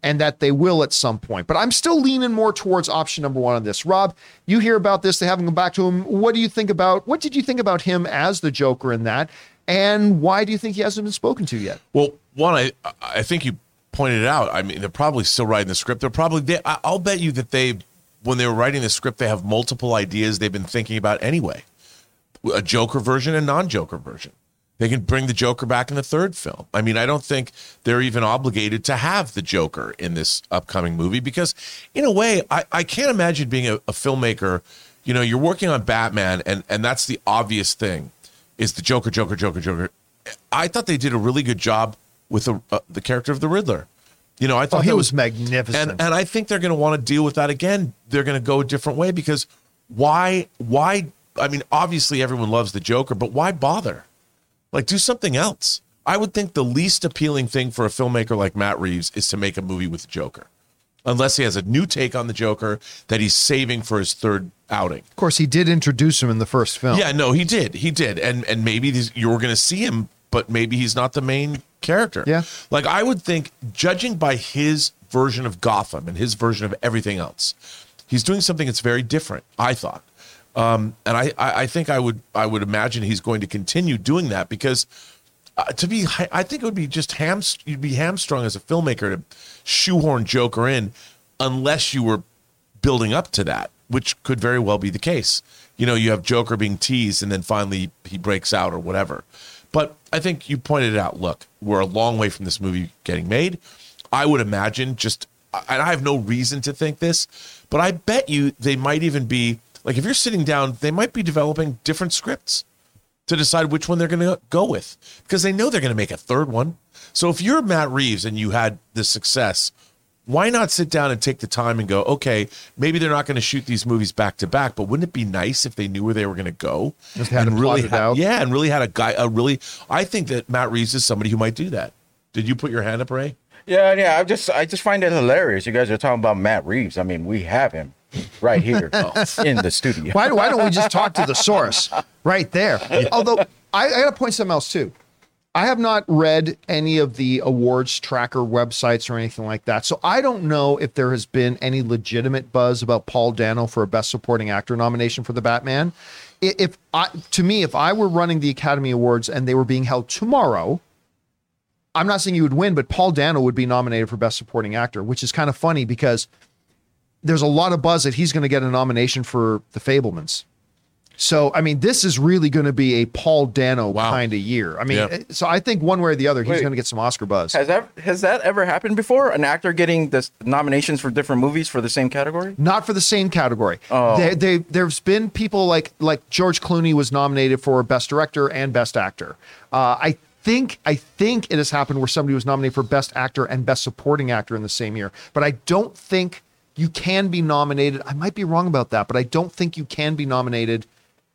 Speaker 1: and that they will at some point. But I'm still leaning more towards option number one on this. Rob, you hear about this, they haven't gone back to him. What do you think about what did you think about him as the Joker in that? And why do you think he hasn't been spoken to yet?
Speaker 2: Well, one, I I think you pointed it out. I mean, they're probably still writing the script. They're probably. They, I'll bet you that they, when they were writing the script, they have multiple ideas they've been thinking about anyway. A Joker version and non-Joker version. They can bring the Joker back in the third film. I mean, I don't think they're even obligated to have the Joker in this upcoming movie because, in a way, I, I can't imagine being a, a filmmaker. You know, you're working on Batman, and and that's the obvious thing, is the Joker, Joker, Joker, Joker. I thought they did a really good job with the uh, the character of the Riddler. You know, I
Speaker 1: Oh,
Speaker 2: thought
Speaker 1: he
Speaker 2: that
Speaker 1: was magnificent.
Speaker 2: and and I think they're going to want to deal with that again. They're going to go a different way because why? Why? I mean, obviously everyone loves the Joker, but why bother? Like, do something else. I would think the least appealing thing for a filmmaker like Matt Reeves is to make a movie with Joker, unless he has a new take on the Joker that he's saving for his third outing.
Speaker 1: of course, he did introduce him in the first film.
Speaker 2: Yeah, no, he did. He did. And and maybe these, you're going to see him, but maybe he's not the main character.
Speaker 1: Yeah.
Speaker 2: Like I would think judging by his version of Gotham and his version of everything else, he's doing something that's very different, I thought. Um, and I, I think I would I would imagine he's going to continue doing that because uh, to be I think it would be just ham you'd be hamstrung as a filmmaker to shoehorn Joker in unless you were building up to that, which could very well be the case. You know, you have Joker being teased and then finally he breaks out or whatever. But I think you pointed it out. Look, we're a long way from this movie getting made. I would imagine just, and I have no reason to think this, but I bet you they might even be like, if you're sitting down, they might be developing different scripts to decide which one they're going to go with because they know they're going to make a third one. So if you're Matt Reeves and you had this success, why not sit down and take the time and go, okay, maybe they're not going to shoot these movies back to back, but wouldn't it be nice if they knew where they were going to go?
Speaker 1: Just had
Speaker 2: and really
Speaker 1: plotted
Speaker 2: had-
Speaker 1: out.
Speaker 2: Yeah, and really had a guy, a really, I think that Matt Reeves is somebody who might do that. Did you put your hand up, Ray?
Speaker 3: Yeah, yeah. I just I just find it hilarious. You guys are talking about Matt Reeves. I mean, we have him right here oh. in the studio.
Speaker 1: Why, why don't we just talk to the source right there? Although I, I got to point something else too. I have not read any of the awards tracker websites or anything like that. So I don't know if there has been any legitimate buzz about Paul Dano for a best supporting actor nomination for the Batman. If I to me, if I were running the Academy Awards and they were being held tomorrow, I'm not saying you would win, but Paul Dano would be nominated for best supporting actor, which is kind of funny because there's a lot of buzz that he's going to get a nomination for the Fabelmans. So, I mean, this is really going to be a Paul Dano
Speaker 2: Wow.
Speaker 1: kind of year. I mean,
Speaker 2: Yeah.
Speaker 1: eh, so I think one way or the other, he's
Speaker 3: Wait.
Speaker 1: going to get some Oscar buzz.
Speaker 3: Has that has that ever happened before? An actor getting the nominations for different movies for the same category?
Speaker 1: Not for the same category.
Speaker 3: Oh.
Speaker 1: They, they, there's been people like like George Clooney was nominated for Best Director and Best Actor. Uh, I think I think it has happened where somebody was nominated for Best Actor and Best Supporting Actor in the same year. But I don't think you can be nominated. I might be wrong about that, but I don't think you can be nominated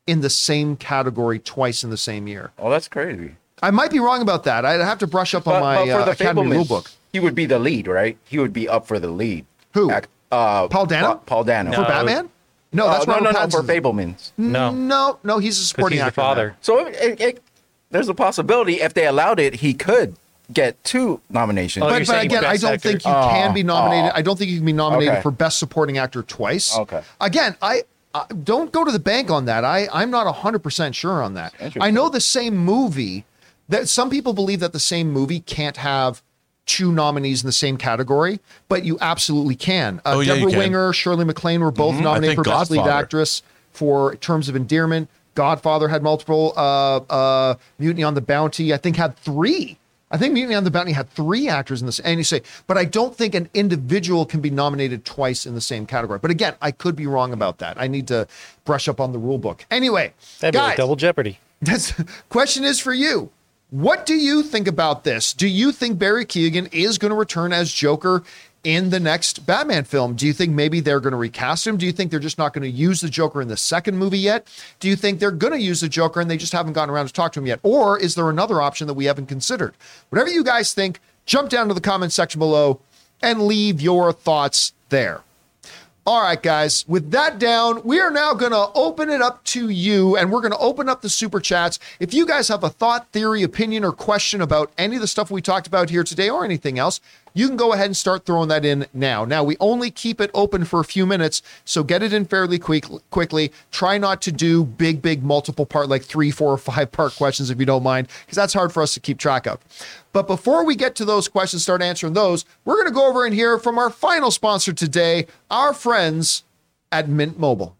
Speaker 1: in the same category twice in the same year.
Speaker 3: Oh, that's crazy.
Speaker 1: I might be wrong about that. I'd have to brush up on my uh, Academy rule book.
Speaker 3: he would be the lead, right? He would be up for the lead.
Speaker 1: Who?
Speaker 3: Uh,
Speaker 1: Paul Dano?
Speaker 3: Pa- Paul Dano.
Speaker 1: For Batman? No,
Speaker 3: Uh,
Speaker 1: that's
Speaker 3: no,
Speaker 1: Robert
Speaker 3: no, no, for
Speaker 1: Pattinson.
Speaker 3: Fabelmans.
Speaker 4: No,
Speaker 1: No, no, he's a supporting
Speaker 4: he's the
Speaker 1: actor. in that.
Speaker 4: father.
Speaker 3: So it, it, it- there's a possibility if they allowed it, he could get two nominations.
Speaker 4: Oh,
Speaker 1: But, but again, I don't
Speaker 4: actor.
Speaker 1: think you can be nominated. I don't think you can be nominated
Speaker 3: Okay.
Speaker 1: for best supporting actor twice.
Speaker 3: Okay.
Speaker 1: Again, I, I don't go to the bank on that. I I'm not hundred percent sure on that. I know the same movie that some people believe that the same movie can't have two nominees in the same category, but you absolutely can. Uh,
Speaker 2: Oh, yeah, you
Speaker 1: Debra
Speaker 2: can.
Speaker 1: Winger, Shirley MacLaine were both
Speaker 2: Mhm.
Speaker 1: Nominated
Speaker 2: think
Speaker 1: for best lead actress for Terms of Endearment. Godfather had multiple. Uh, uh, Mutiny on the Bounty, I think, had three. I think Mutiny on the Bounty had three actors in this. And you say, but I don't think an individual can be nominated twice in the same category. But again, I could be wrong about that. I need to brush up on the rule book. Anyway,
Speaker 4: That'd be like double jeopardy.
Speaker 1: that's question is for you. What do you think about this? Do you think Barry Keoghan is going to return as Joker in the next Batman film? Do you think maybe they're going to recast him? Do you think they're just not going to use the Joker in the second movie yet? Do you think they're going to use the Joker and they just haven't gotten around to talk to him yet? Or is there another option that we haven't considered? Whatever you guys think, jump down to the comment section below and leave your thoughts there. All right, guys, with that down, we are now going to open it up to you and we're going to open up the super chats. If you guys have a thought, theory, opinion, or question about any of the stuff we talked about here today or anything else, you can go ahead and start throwing that in now. Now, we only keep it open for a few minutes, so get it in fairly quick, quickly. Try not to do big, big multiple part, like three, four, or five part questions if you don't mind, because that's hard for us to keep track of. But before we get to those questions, start answering those, we're going to go over and hear from our final sponsor today, our friends at Mint Mobile.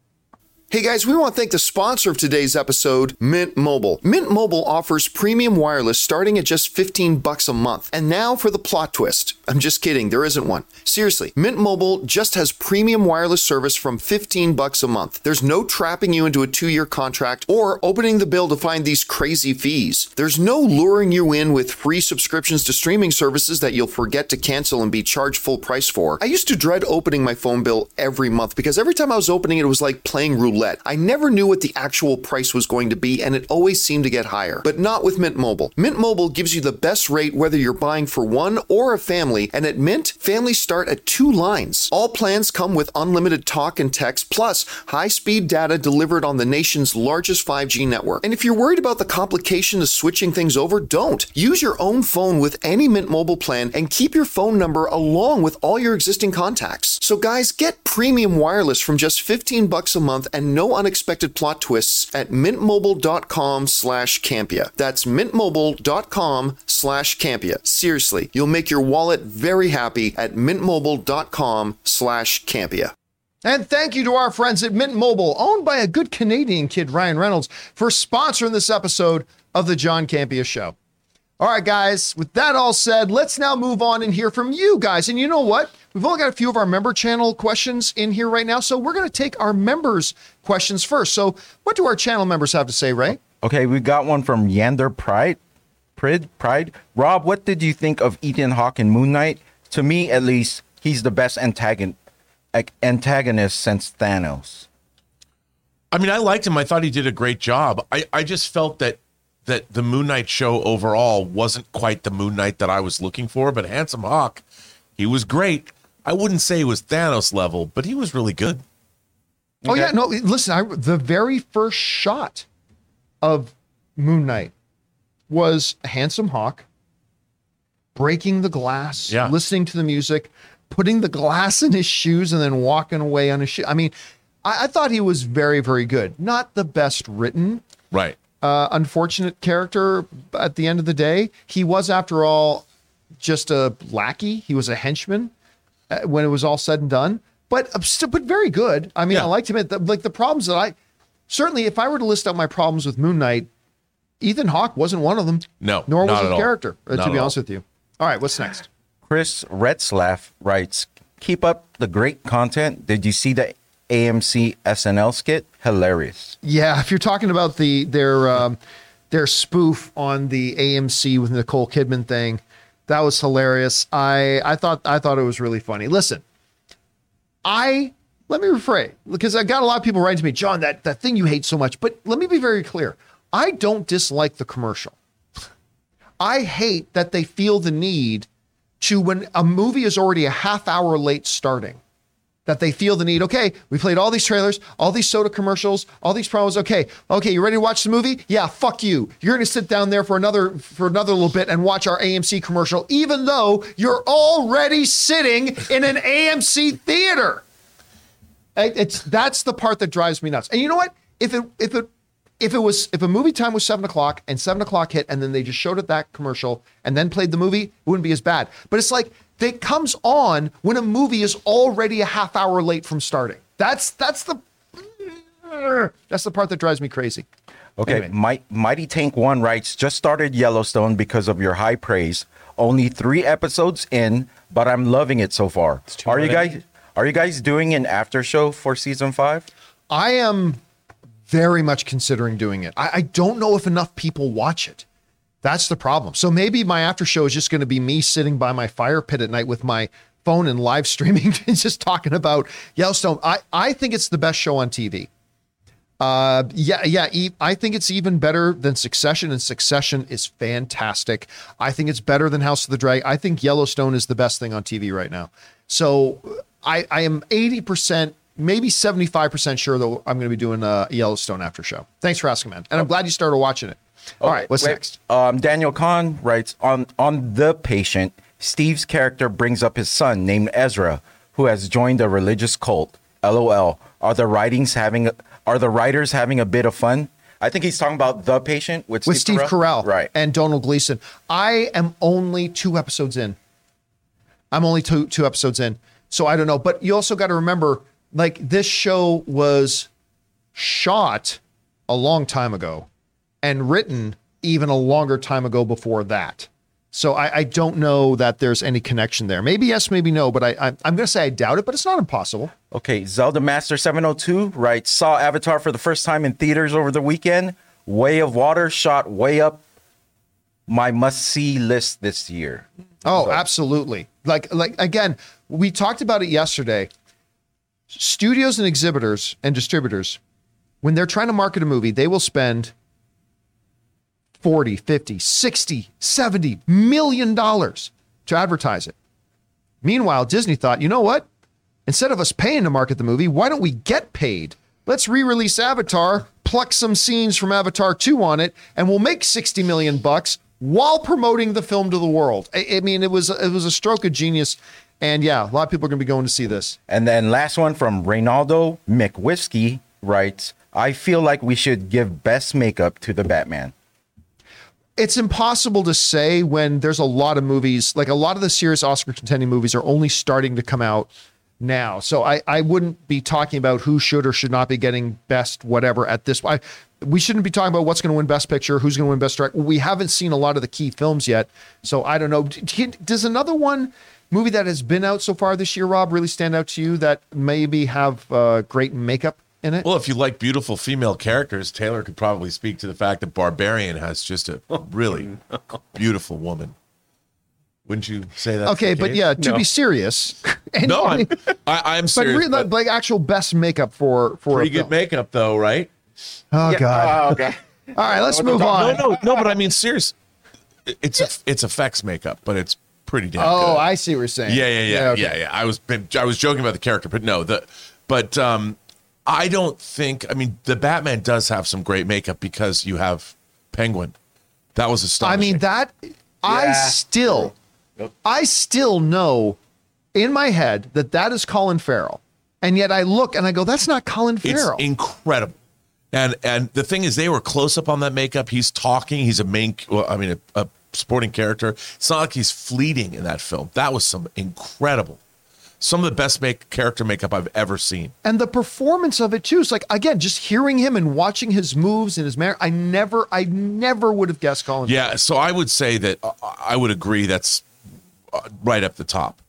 Speaker 1: Hey guys, we want to thank the sponsor of today's episode, Mint Mobile. Mint Mobile offers premium wireless starting at just 15 bucks a month. And now for the plot twist. I'm just kidding, there isn't one. Seriously, Mint Mobile just has premium wireless service from 15 bucks a month. There's no trapping you into a 2-year contract or opening the bill to find these crazy fees. There's no luring you in with free subscriptions to streaming services that you'll forget to cancel and be charged full price for. I used to dread opening my phone bill every month because every time I was opening it, it was like playing roulette. I never knew what the actual price was going to be, and it always seemed to get higher. But not with Mint Mobile. Mint Mobile gives you the best rate whether you're buying for one or a family, and at Mint, families start at two lines. All plans come with unlimited talk and text, plus high speed data delivered on the nation's largest 5G network. And if you're worried about the complication of switching things over, don't. Use your own phone with any Mint Mobile plan and keep your phone number along with all your existing contacts. So guys, get premium wireless from just 15 bucks a month and no unexpected plot twists at mintmobile.com slash Campea. That's mintmobile.com slash Campea. Seriously, you'll make your wallet very happy at mintmobile.com slash Campea. And thank you to our friends at Mint Mobile, owned by a good Canadian kid, Ryan Reynolds, for sponsoring this episode of the John Campea Show. All right, guys, with that all said, let's now move on and hear from you guys. And you know what? We've only got a few of our member channel questions in here right now. So we're going to take our members' questions first. So, what do our channel members have to say, Ray?
Speaker 3: Okay, we got one from Yander Pride. Pride, Pride. Rob, what did you think of Ethan Hawke in Moon Knight? To me, at least, he's the best antagon- antagonist since Thanos.
Speaker 2: I mean, I liked him. I thought he did a great job. I, I just felt that that the Moon Knight show overall wasn't quite the Moon Knight that I was looking for, but Handsome Hawk, he was great. I wouldn't say he was Thanos level, but he was really good.
Speaker 1: Oh yeah, no. Listen, I, the very first shot of Moon Knight was a handsome hawk breaking the glass,
Speaker 2: Yeah.
Speaker 1: listening to the music, putting the glass in his shoes, and then walking away on his shoe. I mean, I, I thought he was very, very good. Not the best written,
Speaker 2: Right.
Speaker 1: uh, unfortunate character at the end of the day. He was, after all, just a lackey. He was a henchman when it was all said and done. But uh, still, but very good. I mean,
Speaker 2: Yeah.
Speaker 1: I liked him. At the, like the problems that I certainly, if I were to list out my problems with Moon Knight, Ethan Hawke wasn't one of them.
Speaker 2: No,
Speaker 1: nor was his character. uh, to be honest
Speaker 2: all.
Speaker 1: with you. All right, what's next?
Speaker 3: Chris Retzlaff writes, Keep up the great content. Did you see the AMC SNL skit? Hilarious.
Speaker 1: Yeah, if you're talking about the their um, their spoof on the AMC with Nicole Kidman thing, that was hilarious. I I thought I thought it was really funny. Listen, I let me rephrase because I got a lot of people writing to me, John, that that thing you hate so much. But let me be very clear. I don't dislike the commercial. I hate that they feel the need to when a movie is already a half hour late starting that they feel the need. Okay, we played all these trailers, all these soda commercials, all these promos. Okay, okay, you ready to watch the movie? Yeah, fuck you. You're gonna sit down there for another for another little bit and watch our AMC commercial, even though you're already sitting in an AMC theater. It's that's the part that drives me nuts. And you know what? If it if it if it was if a movie time was seven o'clock and seven o'clock hit and then they just showed it that commercial and then played the movie, it wouldn't be as bad. But it's like it comes on when a movie is already a half hour late from starting. That's that's the that's the part that drives me crazy.
Speaker 3: Okay,
Speaker 1: Anyway.
Speaker 3: Mi- Mighty Tank One writes, just started Yellowstone because of your high praise. Only three episodes in, but I'm loving it so far. Are you guys are you guys doing an after show for season five?
Speaker 1: I am very much considering doing it. I, I don't know if enough people watch it. That's the problem. So maybe my after show is just going to be me sitting by my fire pit at night with my phone and live streaming and just talking about Yellowstone. I, I think it's the best show on TV. Uh, yeah, yeah. I think it's even better than Succession, and Succession is fantastic. I think it's better than House of the Dragon. I think Yellowstone is the best thing on TV right now. So I, I am 80%, maybe 75% sure that I'm going to be doing a Yellowstone after show. Thanks for asking, man. And I'm glad you started watching it. All right, what's
Speaker 3: Wait,
Speaker 1: next?
Speaker 3: Um, Daniel Kahn writes on on the patient. Steve's character brings up his son named Ezra, who has joined a religious cult. LOL. Are the writings having? Are the writers having a bit of fun? I think he's talking about the patient with,
Speaker 1: With Steve Carell,
Speaker 3: right?
Speaker 1: and Domhnall Gleeson. I am only two episodes in. I'm only two two episodes in, so I don't know. But you also got to remember, like this show was shot a long time ago and written even a longer time ago before that. So I, I don't know that there's any connection there. Maybe yes, maybe no, but I, I I'm going to say I doubt it, but it's not impossible.
Speaker 3: Okay, Zelda Master 702 writes Saw Avatar for the first time in theaters over the weekend. Way of Water shot way up my must see list this year.
Speaker 1: Oh, absolutely. Like like again, we talked about it yesterday. Studios and exhibitors and distributors when they're trying to market a movie, they will spend 40, 50, 60, 70 million dollars to advertise it. Meanwhile, Disney thought, you know what? Instead of us paying to market the movie, why don't we get paid? Let's re-release Avatar, pluck some scenes from Avatar 2 on it, and we'll make 60 million bucks while promoting the film to the world. I, I mean, it was it was a stroke of genius. And yeah, a lot of people are going to be going to see this.
Speaker 3: And then last one from Reynaldo McWhiskey writes, I feel like we should give best makeup to the Batman.
Speaker 1: It's impossible to say when there's a lot of movies like a lot of the serious oscar contending movies are only starting to come out now. So i i wouldn't be talking about who should or should not be getting best whatever at this I, we shouldn't be talking about what's going to win best picture who's going to win best director. We haven't seen a lot of the key films yet so i don't know. Does another one movie that has been out so far this year rob really stand out to you that maybe have uh, great makeup in it
Speaker 2: Well, if you like beautiful female characters, Taylor could probably speak to the fact that Barbarian has just a really beautiful woman. Wouldn't you say that?
Speaker 1: okay but yeah to be serious and-
Speaker 2: No, I'm I, I'm
Speaker 1: but really,
Speaker 2: but
Speaker 1: like actual best makeup for for
Speaker 2: pretty
Speaker 1: a
Speaker 2: good
Speaker 1: film.
Speaker 2: makeup though, right?
Speaker 1: Oh god!
Speaker 3: Oh, okay.
Speaker 1: All right, let's move on.
Speaker 2: no, no. no. But I mean, serious. It's it's effects makeup, but it's pretty damn
Speaker 1: Oh,
Speaker 2: good.
Speaker 1: I see what you're saying.
Speaker 2: Yeah, yeah, yeah,
Speaker 1: okay.
Speaker 2: yeah, yeah. I was I was joking about the character, but no, the but um I don't think I mean the Batman does have some great makeup because you have Penguin. That was astonishing.
Speaker 1: I mean that. I
Speaker 3: Yeah.
Speaker 1: still, I still know in my head that that is Colin Farrell, and yet I look and I go, "That's not Colin Farrell.
Speaker 2: it's
Speaker 1: Farrell."
Speaker 2: incredible. And and the thing is, they were close up on that makeup. He's talking. He's a main. Well, I mean, a, a supporting character. It's not like he's fleeting in that film. That was some incredible. Some of the best make character makeup I've ever seen.
Speaker 1: and the performance of it too. It's like again, just hearing him and watching his moves and his manner. I never, I never would have guessed Colin.
Speaker 2: Yeah, so I would say that uh, I would agree that's uh, right up the top.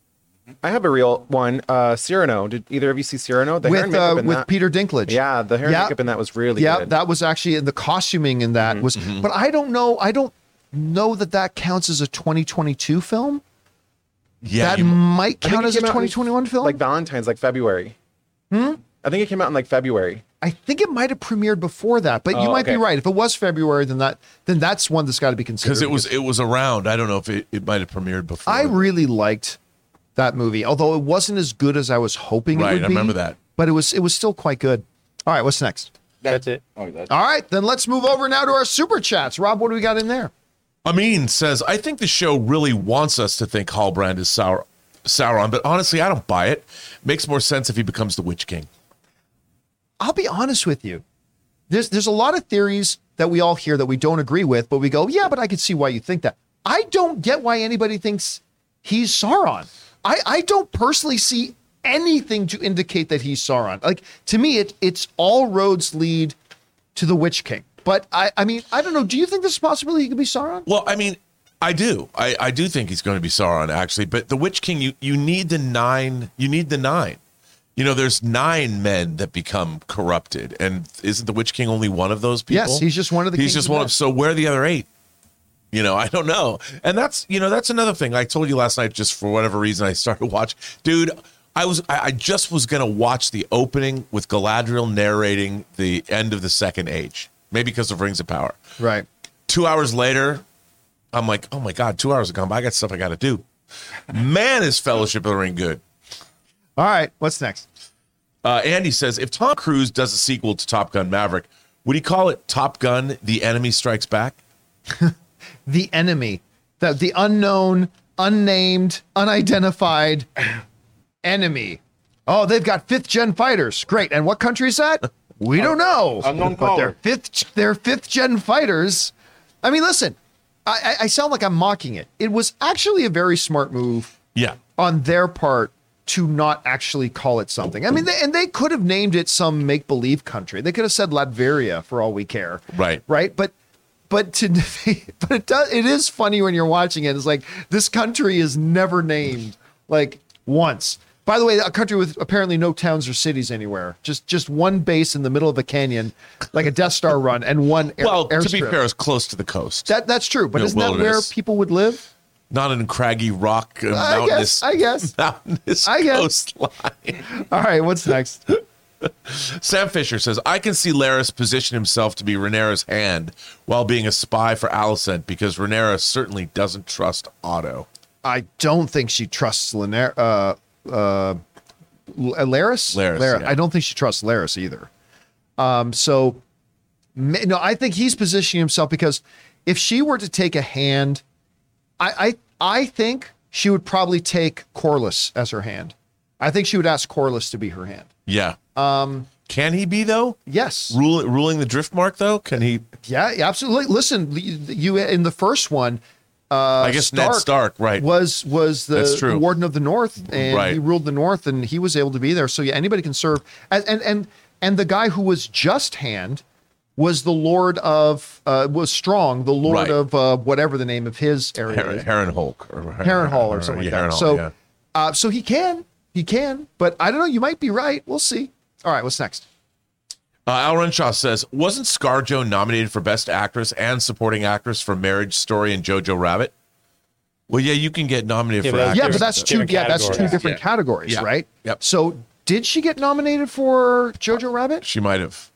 Speaker 6: I have a real one. Uh, Cyrano. Did either of you see Cyrano? The hair and
Speaker 1: with
Speaker 6: makeup
Speaker 1: uh, with
Speaker 6: that.
Speaker 1: Peter Dinklage.
Speaker 6: Yeah, the hair and
Speaker 1: Yeah.
Speaker 6: makeup in that was really
Speaker 1: yeah,
Speaker 6: good.
Speaker 1: that was actually in the costuming in that was. But I don't know. I don't know that that counts as a 2022 film.
Speaker 2: Yeah,
Speaker 1: that
Speaker 2: you-
Speaker 1: might count as a
Speaker 6: came out in,
Speaker 1: 2021 film.
Speaker 6: Like Valentine's, like February. Hmm. I think it came out in like February.
Speaker 1: I think it might have premiered before that, but you
Speaker 6: Oh,
Speaker 1: might be right. If it was February, then that then that's one that's got to be considered.
Speaker 2: because it was it was around. I don't know if it, it might have premiered before.
Speaker 1: I really liked that movie, although it wasn't as good as I was hoping
Speaker 2: Right,
Speaker 1: it would
Speaker 2: I
Speaker 1: be.
Speaker 2: remember that.
Speaker 1: but it was it was still quite good. All right, what's next?
Speaker 4: That's it.
Speaker 3: Oh, that's-
Speaker 1: All right, then let's move over now to our super chats. Rob, what do we got in there?
Speaker 2: Amin says, I think the show really wants us to think Halbrand is Sauron, Sauron, but honestly, I don't buy it. Makes more sense if he becomes the Witch King.
Speaker 1: I'll be honest with you. There's there's a lot of theories that we all hear that we don't agree with, but we go, yeah, but I could see why you think that. I don't get why anybody thinks he's Sauron. I, I don't personally see anything to indicate that he's Sauron. Like to me, it it's all roads lead to the Witch King. But I I mean, I don't know. Do you think there's a possibility he could be Sauron?
Speaker 2: Well, I mean, I do. I, I do think he's going to be Sauron, actually. But the Witch King, you you need the nine. You need the nine. You know, there's nine men that become corrupted, and isn't the Witch King only one of those people?
Speaker 1: Yes, he's just one of the
Speaker 2: He's just one of. So where are the other eight? You know, I don't know. And that's you know that's another thing. I told you last night, just for whatever reason, I started watching. Dude, I was I, I just was gonna watch the opening with Galadriel narrating the end of the Second Age, maybe because of Rings of Power
Speaker 1: Right.
Speaker 2: two hours later, I'm like, oh my God, two hours have gone by. I got stuff I got to do. Man, is Fellowship of the Ring good.
Speaker 1: All right. What's next?
Speaker 2: Uh, Andy says, if Tom Cruise does a sequel to Top Gun Maverick, would he call it Top Gun The Enemy Strikes Back?
Speaker 1: The enemy. The the unknown, unnamed, unidentified enemy. Oh, they've got fifth gen fighters. Great. And what country is that? We don't know.
Speaker 3: Unknown
Speaker 1: but they're fifth they're fifth gen fighters. I mean, listen, I, I I sound like I'm mocking it. It was actually a very smart move
Speaker 2: Yeah.
Speaker 1: on their part to not actually call it something. I mean, they, and they could have named it some make believe country. They could have said Latveria for all we care.
Speaker 2: Right.
Speaker 1: Right. But but to but it does it is funny when you're watching it. It's like this country is never named like once. By the way, a country with apparently no towns or cities anywhere. Just just one base in the middle of a canyon, like a Death Star run, and one air,
Speaker 2: Well, to be fair, it's close to the coast.
Speaker 1: that that's true. But
Speaker 2: Yeah,
Speaker 1: isn't that where people would live?
Speaker 2: Not in craggy rock uh,
Speaker 1: I
Speaker 2: mountainous,
Speaker 1: guess. I guess.
Speaker 2: mountainous
Speaker 1: I guess.
Speaker 2: coastline.
Speaker 1: All right. What's next?
Speaker 2: Sam Fisher says, I can see Larys position himself to be Rhaenyra's hand while being a spy for Alicent because Rhaenyra certainly doesn't trust Otto.
Speaker 1: I don't think she trusts Laner- uh, uh, Larys.
Speaker 2: Larys,
Speaker 1: Lara.
Speaker 2: yeah.
Speaker 1: I don't think she trusts Larys either. Um, so no, I think he's positioning himself because if she were to take a hand, I I, I think she would probably take Corlys as her hand. I think she would ask Corlys to be her hand.
Speaker 2: Yeah. Um, can he be though?
Speaker 1: Yes.
Speaker 2: Rule, ruling the Driftmark though? Can he?
Speaker 1: Yeah, absolutely. Listen, you in the first one, uh,
Speaker 2: I guess Ned Stark, right?
Speaker 1: was was the, warden of the North, and
Speaker 2: Right.
Speaker 1: he ruled the North, and he was able to be there. So yeah, anybody can serve. And and and, and the guy who was just hand was the Lord of uh, was strong, the Lord
Speaker 2: Right.
Speaker 1: of uh, whatever the name of his area, is.
Speaker 2: Heron Hulk or
Speaker 1: Heron Hall or something like that.
Speaker 2: Hall,
Speaker 1: so
Speaker 2: yeah.
Speaker 1: uh, so he can he can, but I don't know. You might be right. We'll see. All right, what's next?
Speaker 2: Uh, Al Renshaw says, wasn't ScarJo nominated for Best Actress and Supporting Actress for Marriage Story and Jojo Rabbit? Well, yeah, you can get nominated
Speaker 4: Yeah,
Speaker 2: for
Speaker 4: but
Speaker 2: actress.
Speaker 1: Yeah, but that's two.
Speaker 4: different
Speaker 1: Yeah, that's two
Speaker 4: categories.
Speaker 1: different
Speaker 2: Yeah.
Speaker 1: categories,
Speaker 2: Yeah.
Speaker 1: right?
Speaker 2: Yep.
Speaker 1: So did she get nominated for Jojo Rabbit?
Speaker 2: She might have.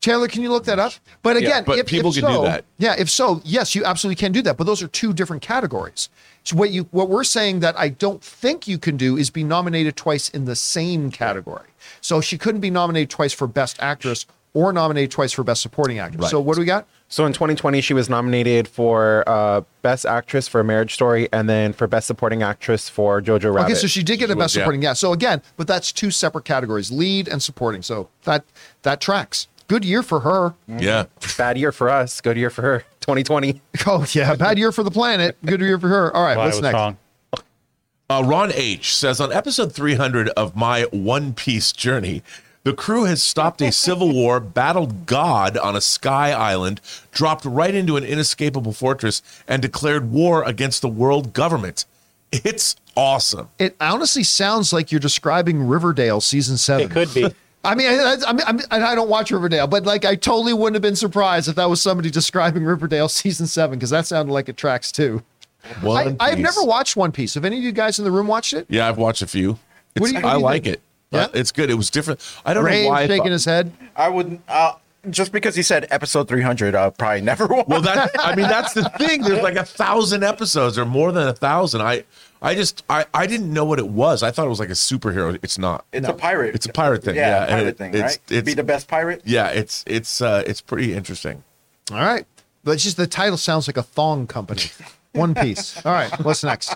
Speaker 1: Taylor, can you look that up? But again,
Speaker 2: but
Speaker 1: if,
Speaker 2: people
Speaker 1: if
Speaker 2: can do that.
Speaker 1: Yeah, if so, yes, you absolutely can do that. But those are two different categories. So what you what we're saying that I don't think you can do is be nominated twice in the same category. So she couldn't be nominated twice for Best Actress or nominated twice for Best Supporting Actress.
Speaker 2: Right.
Speaker 1: So what do we got?
Speaker 6: So in 2020, she was nominated for uh, Best Actress for Marriage Story and then for Best Supporting Actress for Jojo Rabbit.
Speaker 1: Okay, so she did get a
Speaker 2: was,
Speaker 1: Best
Speaker 2: yeah.
Speaker 1: Supporting. Yeah. So again, but that's two separate categories: lead and supporting. So that that tracks. Good year for her.
Speaker 2: Yeah.
Speaker 6: Bad year for us, good year for her. 2020.
Speaker 1: Oh yeah, bad year for the planet. Good year for her. All right,
Speaker 4: Well,
Speaker 1: what's next?
Speaker 4: wrong.
Speaker 2: Uh, Ron H says on episode 300 of my One Piece journey, the crew has stopped a civil war, battled God on a sky island, dropped right into an inescapable fortress, and declared war against the world government. It's awesome.
Speaker 1: It honestly sounds like you're describing Riverdale season seven.
Speaker 4: It could be.
Speaker 1: I mean, I, I, mean, I, mean, I don't watch Riverdale, but like, I totally wouldn't have been surprised if that was somebody describing Riverdale season seven because that sounded like it tracks too. I,
Speaker 2: One
Speaker 1: I've never watched One Piece. Have any of you guys in the room watched it?
Speaker 2: Yeah, I've watched a few.
Speaker 1: What do you- what
Speaker 2: I
Speaker 1: do you
Speaker 2: like
Speaker 1: think?
Speaker 2: it.
Speaker 1: Yeah?
Speaker 2: It's good. It was different. I don't
Speaker 1: Ray
Speaker 2: know why. I
Speaker 1: shaking
Speaker 2: thought-
Speaker 1: his head.
Speaker 3: I would uh, just because he said episode 300, I'll probably never watch.
Speaker 2: Well, that I mean, that's the thing. There's like a thousand episodes, or more than a thousand. I, I just, I, I didn't know what it was. I thought it was like a superhero. It's not.
Speaker 3: it's a pirate.
Speaker 2: It's a pirate thing.
Speaker 3: Yeah,
Speaker 2: Yeah,
Speaker 3: pirate
Speaker 2: it-
Speaker 3: thing,
Speaker 2: it's-
Speaker 3: right?
Speaker 2: it's-
Speaker 3: Be the best pirate.
Speaker 2: Yeah, it's, it's, uh, it's pretty interesting.
Speaker 1: All right, but it's just the title sounds like a thong company. One Piece. All right, what's next?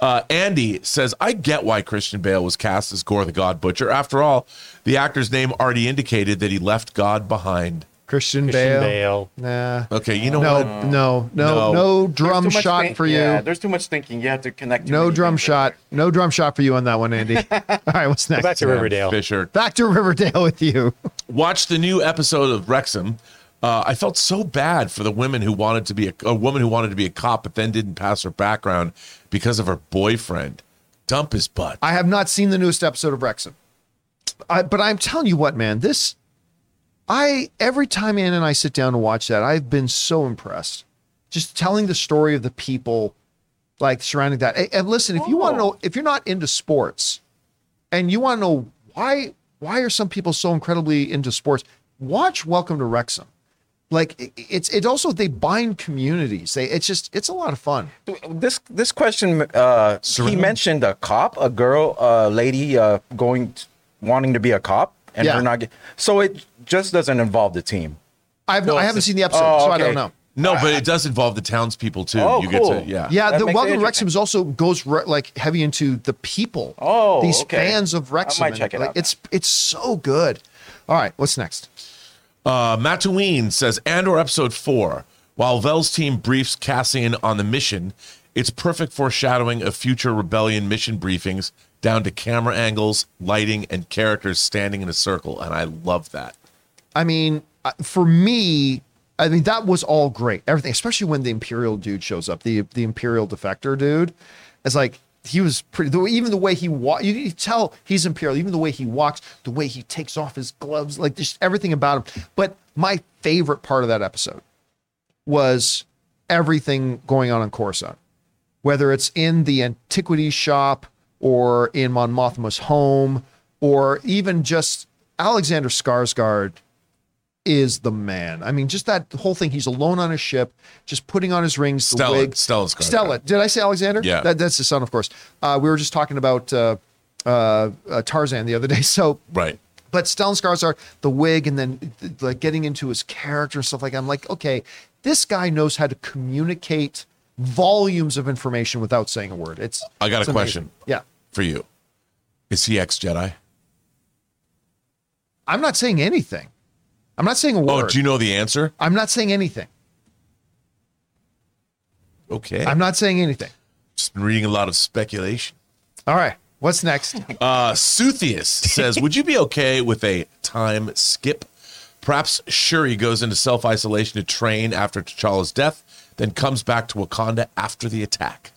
Speaker 2: Uh, Andy says, I get why Christian Bale was cast as Gorr the God Butcher. After all, the actor's name already indicated that he left God behind.
Speaker 1: Christian,
Speaker 4: Christian
Speaker 1: Bale.
Speaker 4: Bale.
Speaker 1: Nah.
Speaker 2: Okay, you know
Speaker 1: No,
Speaker 2: what?
Speaker 1: no, no,
Speaker 2: No.
Speaker 1: no drum shot
Speaker 3: think-
Speaker 1: for you.
Speaker 3: Yeah, there's too much thinking. You have to connect. too
Speaker 1: no drum
Speaker 3: things.
Speaker 1: shot. No drum shot for you on that one, Andy. All right, what's next?
Speaker 4: Back to Riverdale.
Speaker 2: Fisher.
Speaker 1: Back to Riverdale with you.
Speaker 2: Watch the new episode of Wrexham. Uh, I felt so bad for the women who wanted to be a, a woman who wanted to be a cop, but then didn't pass her background because of her boyfriend. Dump his butt.
Speaker 1: I have not seen the newest episode of Wrexham. I, but I'm telling you what, man, this I every time Ann and I sit down to watch that, I've been so impressed. Just telling the story of the people like surrounding that. And, and listen, if you want to know if you're not into sports and you want to know why why are some people so incredibly into sports, watch Welcome to Wrexham. Like it's it also they bind communities. They it's just it's a lot of fun.
Speaker 3: This this question. Uh, he mentioned a cop, a girl, a lady uh, going, t- wanting to be a cop, and
Speaker 1: Yeah.
Speaker 3: her not. Get, so it just doesn't involve the team.
Speaker 1: I've I haven't seen the episode,
Speaker 3: Oh,
Speaker 1: so I don't know.
Speaker 2: No, but it does involve the townspeople too.
Speaker 3: Oh,
Speaker 2: you get to yeah.
Speaker 1: Yeah,
Speaker 3: That
Speaker 1: the Welcome to
Speaker 3: interesting.
Speaker 1: Wrexham is also goes re- like heavy into the people.
Speaker 3: Oh,
Speaker 1: these
Speaker 3: okay.
Speaker 1: fans of Wrexham.
Speaker 3: might
Speaker 1: and,
Speaker 3: check it
Speaker 1: like,
Speaker 3: out
Speaker 1: It's it's so good. All right, what's next?
Speaker 2: Uh, Mattuine says Andor episode four. While Vel's team briefs Cassian on the mission, It's perfect foreshadowing of future rebellion mission briefings down to camera angles, lighting, and characters standing in a circle. And I love that.
Speaker 1: I mean, uh, for me, I mean that was all great. Everything, especially when the Imperial dude shows up, the the Imperial defector dude. It's like he was pretty. The, even the way he walk, you can tell he's Imperial. Even the way he walks, the way he takes off his gloves, like just everything about him. But my favorite part of that episode was everything going on in Coruscant, whether it's in the antiquities shop or in Mon Mothma's home, or even just Alexander Skarsgård is the man. I mean, just that whole thing. He's alone on a ship, just putting on his rings, the
Speaker 2: Stellan-
Speaker 1: wig.
Speaker 2: Skarsgård.
Speaker 1: Stella. Did I say Alexander?
Speaker 2: Yeah.
Speaker 1: That, that's his son, of course. Uh, we were just talking about uh, uh, uh, Tarzan the other day. So
Speaker 2: Right.
Speaker 1: but Stellan Skarsgård, the wig, and then like getting into his character and stuff like that. I'm like, okay, this guy knows how to communicate volumes of information without saying a word. It's
Speaker 2: I got a
Speaker 1: it's amazing.
Speaker 2: question.
Speaker 1: Yeah,
Speaker 2: For you. Is he ex Jedi?
Speaker 1: I'm not saying anything. I'm not saying a word.
Speaker 2: Oh, do you know the answer?
Speaker 1: I'm not saying anything.
Speaker 2: Okay.
Speaker 1: I'm not saying anything.
Speaker 2: just been reading a lot of speculation.
Speaker 1: All right, what's next?
Speaker 2: Uh, Suthius says, Would you be okay with a time skip? Perhaps Shuri goes into self isolation to train after T'Challa's death, then comes back to Wakanda after the attack.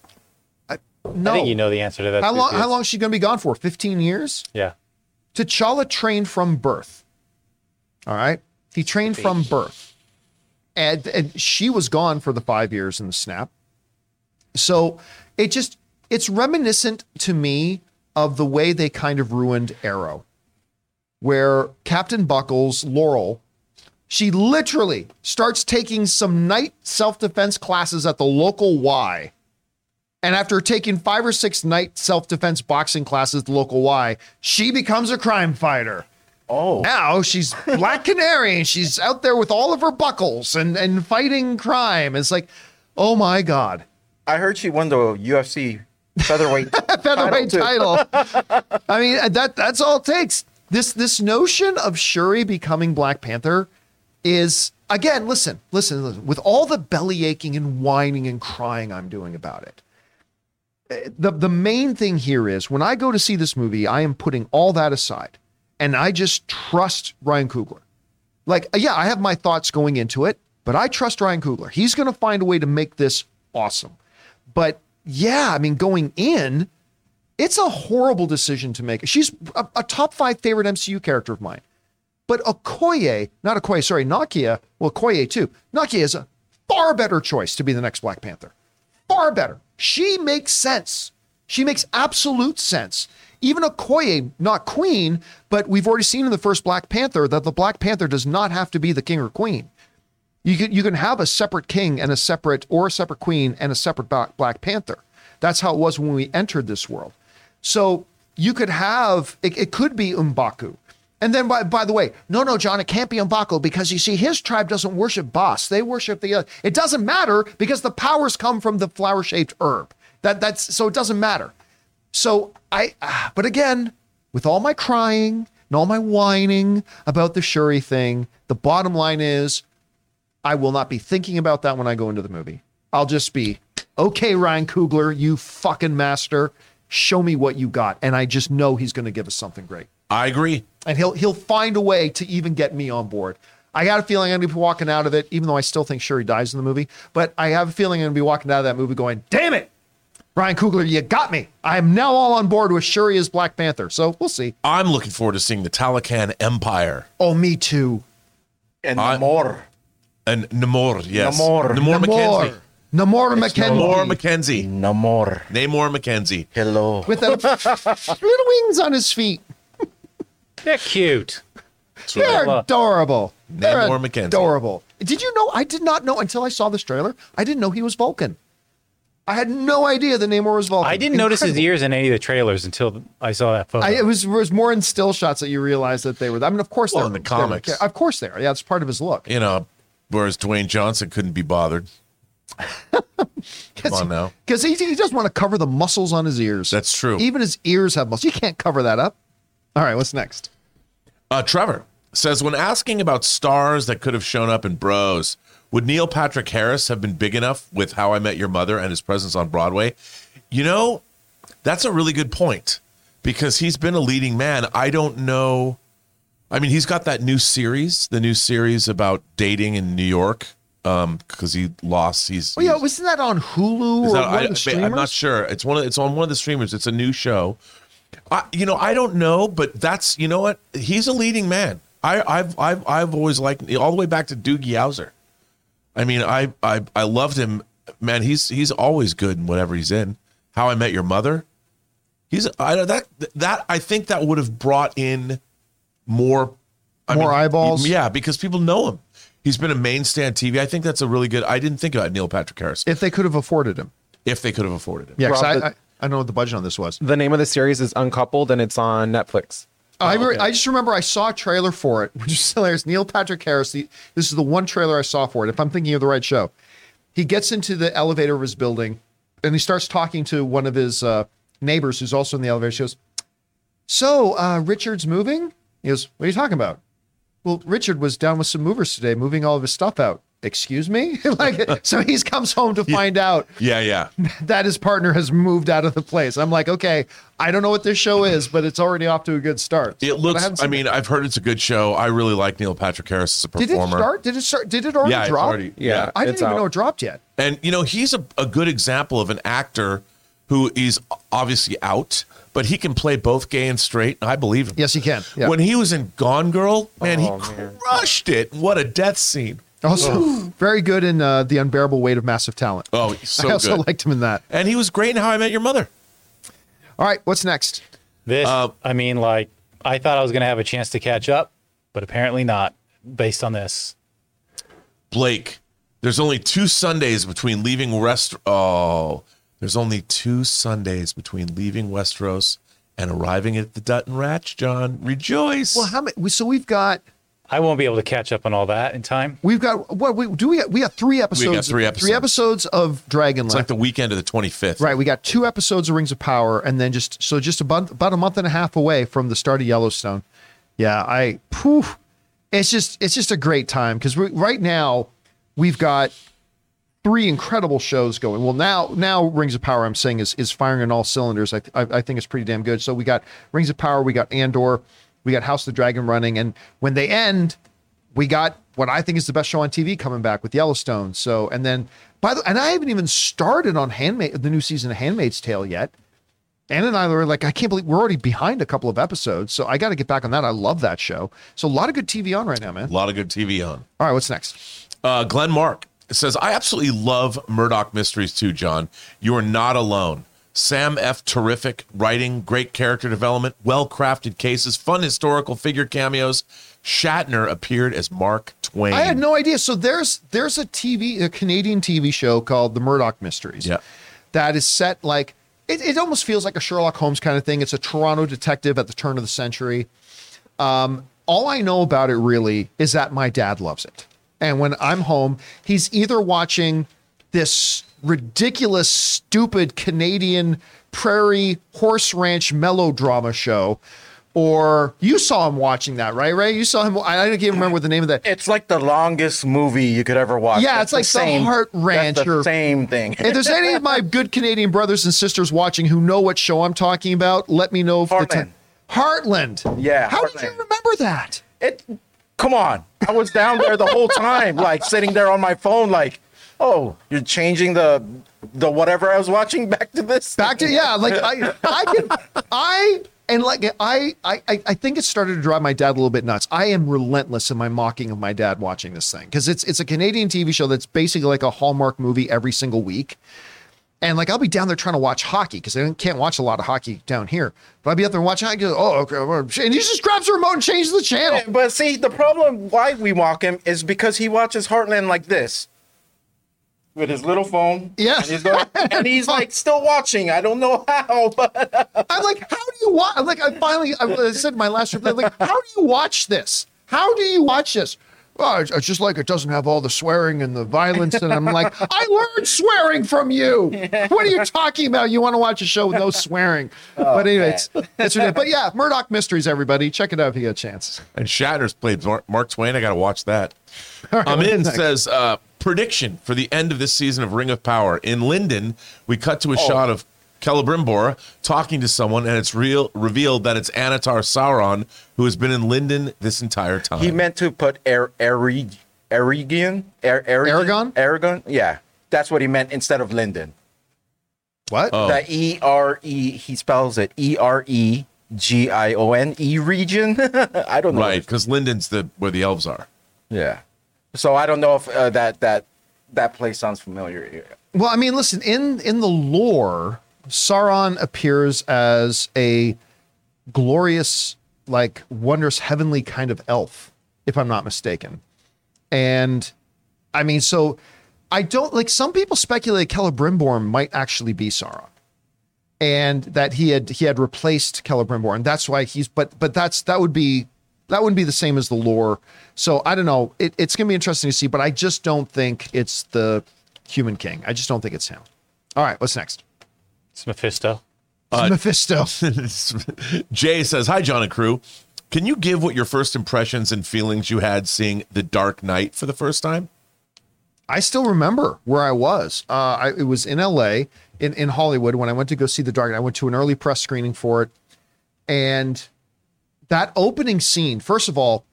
Speaker 1: No.
Speaker 4: I think you know the answer to that.
Speaker 1: how long? How long is she going to be gone for? 15 years?
Speaker 4: Yeah.
Speaker 1: T'Challa trained from birth. All right. He trained from birth. And, and she was gone for the five years in the snap. So it just, it's reminiscent to me of the way they kind of ruined Arrow, where Captain Buckles, Laurel, she literally starts taking some night self defense classes at the local Y. And after taking five or six night self defense boxing classes at the local Y, she becomes a crime fighter.
Speaker 3: Oh,
Speaker 1: Now she's Black Canary and she's out there with all of her buckles and, and fighting crime. It's like, oh my God.
Speaker 3: I heard she won the UFC featherweight
Speaker 1: Featherweight
Speaker 3: too.
Speaker 1: title. I mean, uh, that that's all it takes. This this notion of Shuri becoming Black Panther is again, listen, listen, listen. With all the belly aching and whining and crying I'm doing about it, eh, the the main thing here is when I go to see this movie, I am putting all that aside, and I just trust Ryan Coogler. Like, uh, yeah, I have my thoughts going into it, but I trust Ryan Coogler. He's going to find a way to make this awesome. But yeah, I mean, going in, it's a horrible decision to make. She's a, a top five favorite MCU character of mine. But Okoye, not Okoye, sorry, Nakia, well, Okoye too. Nakia is a far better choice to be the next Black Panther. Far better. She makes sense. She makes absolute sense. Even Okoye, not queen, but we've already seen in the first Black Panther that the Black Panther does not have to be the king or queen. You can you can have a separate king and a separate or a separate queen and a separate Black Panther. That's how it was when we entered this world. So you could have it, it could be M'Baku. And then by, by the way, no, no, John, it can't be M'Baku because you see, his tribe doesn't worship Boss. They worship the other. It doesn't matter because the powers come from the flower-shaped herb. That that's so it doesn't matter. So I, ah, but again, with all my crying and all my whining about the Shuri thing, the bottom line is I will not be thinking about that when I go into the movie. I'll just be, okay, Ryan Coogler, you fucking master, show me what you got. And I just know he's going to give us something great.
Speaker 2: I agree.
Speaker 1: And he'll he'll find a way to even get me on board. I got a feeling I'm going to be walking out of it, even though I still think Shuri dies in the movie. But I have a feeling I'm going to be walking out of that movie going, damn it, Ryan Coogler, you got me. I am now all on board with Shuri as Black Panther. So we'll see.
Speaker 2: I'm looking forward to seeing the Talokan Empire
Speaker 1: Oh, me too.
Speaker 3: and
Speaker 2: I-
Speaker 3: more.
Speaker 2: and Namor. Yes,
Speaker 3: Namor.
Speaker 2: Namor McKenzie.
Speaker 1: Namor McKenzie.
Speaker 2: Namor McKenzie.
Speaker 3: No more.
Speaker 2: Namor McKenzie.
Speaker 3: Hello.
Speaker 1: With the little wings on his feet.
Speaker 4: They're cute.
Speaker 1: They're
Speaker 4: Well,
Speaker 1: adorable. They're
Speaker 2: Namor McKenzie.
Speaker 1: adorable. Did you know? I did not know until I saw this trailer. I didn't know he was Vulcan. I had no idea the Namor was Vulcan.
Speaker 4: I didn't notice his ears in any of the trailers until I saw that photo.
Speaker 1: I, it was it was more in still shots that you realized that they were. I mean, of course
Speaker 2: Well,
Speaker 1: they're
Speaker 2: in the
Speaker 1: they're-
Speaker 2: comics.
Speaker 1: of course they are. Yeah, it's part of his look.
Speaker 2: You know, whereas Dwayne Johnson couldn't be bothered. Come on now.
Speaker 1: because he, he doesn't want to cover the muscles on his ears.
Speaker 2: That's true.
Speaker 1: Even his ears have muscles. You can't cover that up. All right, what's next?
Speaker 2: Uh, Trevor says when asking about stars that could have shown up in Bros, Would Neil Patrick Harris have been big enough with How I Met Your Mother and his presence on Broadway? You know, that's a really good point because he's been a leading man. I don't know. I mean, he's got that new series, the new series about dating in New York, um, because he lost. He's
Speaker 1: Oh yeah, wasn't that on Hulu or
Speaker 2: that-
Speaker 1: one
Speaker 2: I,
Speaker 1: of the streamers?
Speaker 2: am not sure. It's one of it's on one of the streamers. It's a new show. I, you know, I don't know, but that's you know what? He's a leading man. I, I've I've I've always liked all the way back to Doogie Howser. I mean, I I I loved him. Man, he's he's always good in whatever he's in. How I Met Your Mother. He's I know that that I think that would have brought in more I
Speaker 1: More eyeballs?
Speaker 2: Yeah, because people know him. He's been a mainstay on TV. I think that's a really good. I didn't think about Neil Patrick Harris
Speaker 1: If they could have afforded him.
Speaker 2: if they could have afforded it.
Speaker 1: Yeah, 'cause
Speaker 6: Rob,
Speaker 1: I,
Speaker 6: the-
Speaker 1: I, I don't know what the budget on this was.
Speaker 6: The name of the series is Uncoupled, and it's on Netflix.
Speaker 1: I, re- I just remember I saw a trailer for it, which is hilarious. Neil Patrick Harris. The, this is the one trailer I saw for it. If I'm thinking of the right show, he gets into the elevator of his building, and he starts talking to one of his uh, neighbors, who's also in the elevator. She goes, "So uh, Richard's moving?" He goes, "What are you talking about?" Well, Richard was down with some movers today, moving all of his stuff out. Excuse me, like so he comes home to find out
Speaker 2: Yeah, yeah.
Speaker 1: that his partner has moved out of the place. I'm like, okay, I don't know what this show is, but it's already off to a good start.
Speaker 2: It looks.
Speaker 1: haven't
Speaker 2: I,
Speaker 1: seen
Speaker 2: mean, I've heard it's a good show. I really like Neil Patrick Harris as a performer
Speaker 1: Did it start? Did it start? Did it already
Speaker 2: Yeah,
Speaker 1: drop?
Speaker 2: already-
Speaker 6: Yeah,
Speaker 1: I didn't even
Speaker 6: out.
Speaker 1: know it dropped yet.
Speaker 2: And you know, he's a, a good example of an actor who is obviously out, but he can play both gay and straight. I believe him.
Speaker 1: Yes, he can. Yeah.
Speaker 2: When he was in Gone Girl, man,
Speaker 6: Oh,
Speaker 2: he
Speaker 6: man.
Speaker 2: crushed it. What a death scene!
Speaker 1: Also, very good in uh, the unbearable weight of massive talent.
Speaker 2: Oh, he's so
Speaker 1: I also
Speaker 2: good.
Speaker 1: liked him in that.
Speaker 2: and he was great in How I Met Your Mother.
Speaker 1: All right, what's next?
Speaker 4: This,
Speaker 2: Uh,
Speaker 4: I mean, like, I thought I was going to have a chance to catch up, but apparently not based on this.
Speaker 2: Blake, there's only two Sundays between leaving West. Oh, there's only two Sundays between leaving Westeros and arriving at the Dutton Ranch. John, rejoice!
Speaker 1: Well, how many? So we've got
Speaker 4: I won't be able to catch up on all that in time.
Speaker 1: we've got what? We, do we? We got three episodes.
Speaker 2: three
Speaker 1: Three
Speaker 2: episodes.
Speaker 1: episodes of Dragon
Speaker 2: it's like the weekend of the 25th.
Speaker 1: Right, we got two episodes of Rings of Power, and then just so just about about a month and a half away from the start of Yellowstone. Yeah, I poof. It's just it's just a great time because right now we've got three incredible shows going. Well, now now Rings of Power, I'm saying is is firing on all cylinders. I I, I think it's pretty damn good. So we got Rings of Power, we got Andor, we got House of the Dragon running, and when they end, we got what I think is the best show on TV coming back with Yellowstone. So, and then by the and I haven't even started on Handmaid the new season of Handmaid's Tale yet. Anna and I were like, I can't believe we're already behind a couple of episodes. So I got to get back on that. I love that show. So a lot of good TV on right now, man.
Speaker 2: A lot of good TV on.
Speaker 1: All right, what's next?
Speaker 2: Uh, Glenn Mark says, I absolutely love Murdoch Mysteries too, John. You are not alone. Sam F. Terrific writing, great character development, well crafted cases, fun historical figure cameos. Shatner appeared as Mark Twain.
Speaker 1: I had no idea. So there's there's a TV a Canadian TV show called The Murdoch Mysteries.
Speaker 2: Yeah.
Speaker 1: That is set like it, it almost feels like a Sherlock Holmes kind of thing. It's a Toronto detective at the turn of the century. Um, all I know about it really is that my dad loves it. And when I'm home, he's either watching this ridiculous, stupid Canadian prairie horse ranch melodrama show, or you saw him watching that, right, Ray? You saw him. I don't even remember what the name of that.
Speaker 3: It's like the longest movie you could ever watch.
Speaker 1: Yeah,
Speaker 3: That's
Speaker 1: it's like the Heart Ranch
Speaker 3: That's the
Speaker 1: or-
Speaker 3: same thing.
Speaker 1: If there's any of my good Canadian brothers and sisters watching who know what show I'm talking about, let me know. If
Speaker 3: Heartland.
Speaker 1: The Heartland.
Speaker 3: Yeah,
Speaker 1: How did you remember that?
Speaker 3: It. Come on, I was down there the whole time, like sitting there on my phone, like, oh, you're changing the the whatever I was watching back to this.
Speaker 1: Back to yeah, like I, I can, I and like I, I, I think it started to drive my dad a little bit nuts. I am relentless in my mocking of my dad watching this thing because it's it's a Canadian TV show that's basically like a Hallmark movie every single week. And like I'll be down there trying to watch hockey because I can't watch a lot of hockey down here. But I'll be up there watching hockey. Go, oh, okay. well," And he just grabs the remote and changes the channel.
Speaker 3: But see, the problem why we mock him is because he watches Heartland like this. With his little phone.
Speaker 1: Yeah.
Speaker 3: And he's, going, and he's like still watching. I don't know how, but
Speaker 1: I'm like, how do you watch? I'm like, I finally, I I said in my last reply, like, how do you watch this? How do you watch this? Well, it's, it's just like it doesn't have all the swearing and the violence. And I'm like, I learned swearing from you. What are you talking about? You want to watch a show with no swearing? but anyway, it's, it's ridiculous. But yeah, Murdoch Mysteries, everybody. Check it out if you get a chance.
Speaker 2: And Shatner played Mark, Mark Twain. I got to watch that.
Speaker 1: right,
Speaker 2: Amin
Speaker 1: what's next?
Speaker 2: says, uh, Prediction for the end of this season of Ring of Power. In Lindon, we cut to a shot of Celebrimbor talking to someone, and it's real revealed that it's Annatar Sauron, who has been in Lindon this entire time.
Speaker 3: He meant to put er, Erig, Erigian, er, Erigian?
Speaker 1: Aragon?
Speaker 3: Aragon? Yeah, that's what he meant instead of Lindon.
Speaker 1: What?
Speaker 2: Oh.
Speaker 3: The E R E, he spells it E R E G I O N E region. I don't know.
Speaker 2: right, because Lindon's the where the elves are.
Speaker 3: Yeah. So I don't know if uh, that that that place sounds familiar.
Speaker 1: Well, I mean, listen, in in the lore, Sauron appears as a glorious, like wondrous heavenly kind of elf, if I'm not mistaken. And I mean, so I don't like some people speculate Celebrimbor might actually be Sauron. And that he had he had replaced Celebrimbor, and that's why he's but but that's that would be that wouldn't be the same as the lore. So I don't know. It, it's gonna be interesting to see, but I just don't think it's the human king. I just don't think it's him. All right, what's next?
Speaker 4: It's Mephisto.
Speaker 2: Uh,
Speaker 1: Mephisto.
Speaker 2: Jay says, Hi, John and crew. Can you give what your first impressions and feelings you had seeing The Dark Knight for the first time?
Speaker 1: I still remember where I was. Uh, I, it was in LA, in, in Hollywood, when I went to go see The Dark Knight. I went to an early press screening for it. And that opening scene, first of all,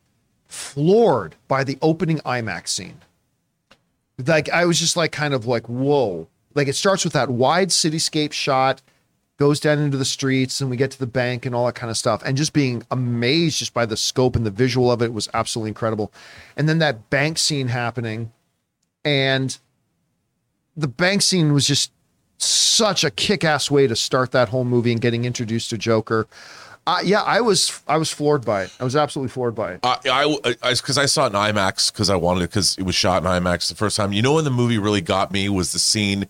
Speaker 1: floored by the opening IMAX scene. Like, I was just like, kind of like, whoa. Like, it starts with that wide cityscape shot, goes down into the streets, and we get to the bank and all that kind of stuff. And just being amazed just by the scope and the visual of it was absolutely incredible. And then that bank scene happening and the bank scene was just such a kick-ass way to start that whole movie and getting introduced to Joker. Uh, yeah, I was I was floored by it. I was absolutely floored by it.
Speaker 2: I, I, because I, saw it in IMAX because I wanted it because it was shot in IMAX the first time. You know when the movie really got me was the scene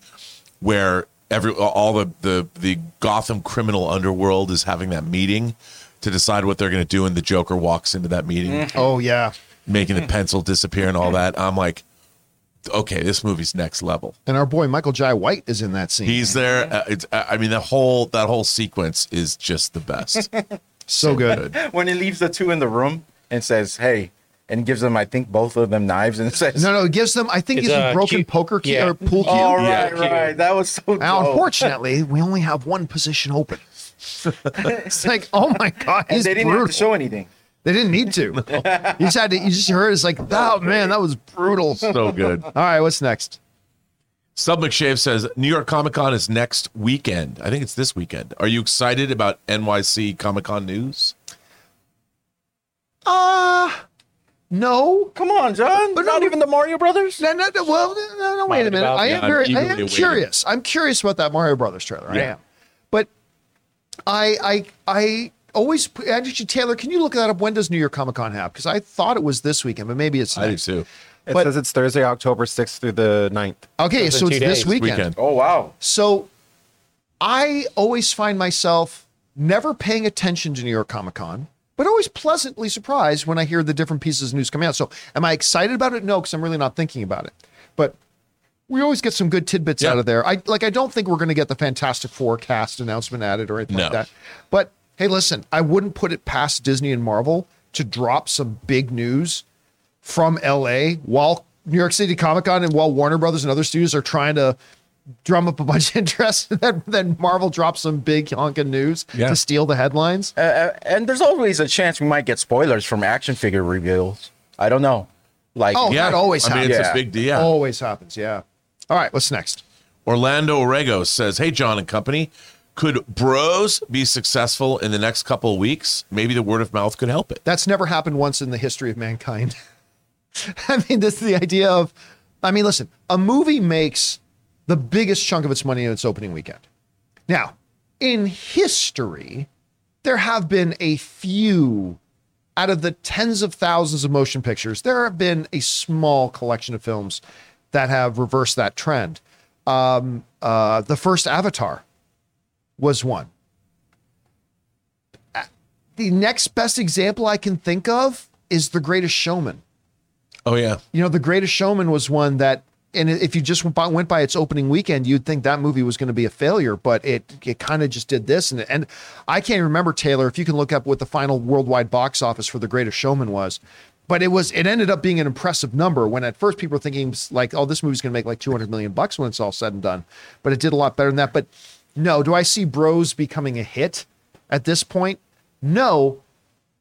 Speaker 2: where every all the the the Gotham criminal underworld is having that meeting to decide what they're going to do, and the Joker walks into that meeting,
Speaker 1: Oh yeah,
Speaker 2: making the pencil disappear and all that. I'm like, okay, this movie's next level.
Speaker 1: and our boy Michael Jai White is in that scene.
Speaker 2: He's there. Uh, it's, I mean, the whole that whole sequence is just the best.
Speaker 1: so good.
Speaker 3: When he leaves the two in the room and says, "Hey," and gives them, I think, both of them knives, and says,
Speaker 1: No, no, it gives them. I think
Speaker 4: It's
Speaker 1: it's a
Speaker 4: a
Speaker 1: broken
Speaker 4: cue-
Speaker 1: poker key
Speaker 4: yeah.
Speaker 1: or pool cue.
Speaker 3: "All right,
Speaker 2: Yeah,
Speaker 3: right, right." That was so.
Speaker 1: Now,
Speaker 3: dope.
Speaker 1: unfortunately, we only have one position open. it's like, oh my god,
Speaker 3: and
Speaker 1: he's
Speaker 3: they didn't
Speaker 1: brutal.
Speaker 3: have to show anything.
Speaker 1: They didn't need to. You just had to. You just heard it's like, oh man, that was brutal.
Speaker 2: so good.
Speaker 1: All right, what's next?
Speaker 2: Sub McShave says New York Comic Con is next weekend. I think it's this weekend. Are you excited about NYC Comic Con news?
Speaker 1: Uh no.
Speaker 3: Come on, John.
Speaker 1: But
Speaker 3: not
Speaker 1: no-
Speaker 3: even the Mario Brothers.
Speaker 1: No, no, no, well, no, no, wait a minute. I am
Speaker 2: I'm
Speaker 1: very, I am curious. I'm curious about that Mario Brothers trailer. I am, but I, I, I always. Actually, Taylor, can you look that up? When does New York Comic Con have? Because I thought it was this weekend, but maybe it's
Speaker 2: I do
Speaker 1: next.
Speaker 2: too.
Speaker 6: It
Speaker 1: But-
Speaker 6: says it's Thursday, October 6th through the 9th.
Speaker 1: Okay,
Speaker 4: Those are
Speaker 1: so it's
Speaker 4: two
Speaker 1: this
Speaker 4: days.
Speaker 1: weekend.
Speaker 2: Weekend.
Speaker 3: Oh wow.
Speaker 1: So I always find myself never paying attention to New York Comic Con, but always pleasantly surprised when I hear the different pieces of news coming out. So am I excited about it? No, because I'm really not thinking about it. But we always get some good tidbits
Speaker 2: Yeah.
Speaker 1: out of there. I like I don't think we're gonna get the Fantastic Four cast announcement added or anything like
Speaker 2: No.
Speaker 1: that. But hey, listen, I wouldn't put it past Disney and Marvel to drop some big news from LA while New York City Comic Con and while Warner Brothers and other studios are trying to drum up a bunch of interest, then then Marvel drops some big honking news
Speaker 2: Yeah.
Speaker 1: to steal the headlines.
Speaker 3: Uh, uh, and there's always a chance we might get spoilers from action figure reveals. I don't know. Like,
Speaker 1: Oh,
Speaker 2: Yeah,
Speaker 1: that always
Speaker 2: I mean,
Speaker 1: happens.
Speaker 2: it's
Speaker 3: Yeah.
Speaker 2: a big deal. Yeah.
Speaker 1: Always happens. Yeah. All right. What's next?
Speaker 2: Orlando Orego says, "Hey, John and company, could Bros be successful in the next couple of weeks? Maybe the word of mouth could help it."
Speaker 1: That's never happened once in the history of mankind. I mean, this is the idea of, I mean, listen, a movie makes the biggest chunk of its money in its opening weekend. Now, in history, there have been a few out of the tens of thousands of motion pictures, there have been a small collection of films that have reversed that trend. Um, uh, the first Avatar was one. Uh, the next best example I can think of is The Greatest Showman.
Speaker 2: Oh yeah,
Speaker 1: You know, The Greatest Showman was one that, and if you just went by, went by its opening weekend, you'd think that movie was going to be a failure, but it it kind of just did this. And and I can't remember Taylor if you can look up what the final worldwide box office for The Greatest Showman was, but it was it ended up being an impressive number when at first people were thinking like oh this movie's going to make like 200 million bucks when it's all said and done but it did a lot better than that but no do i see bros becoming a hit at this point no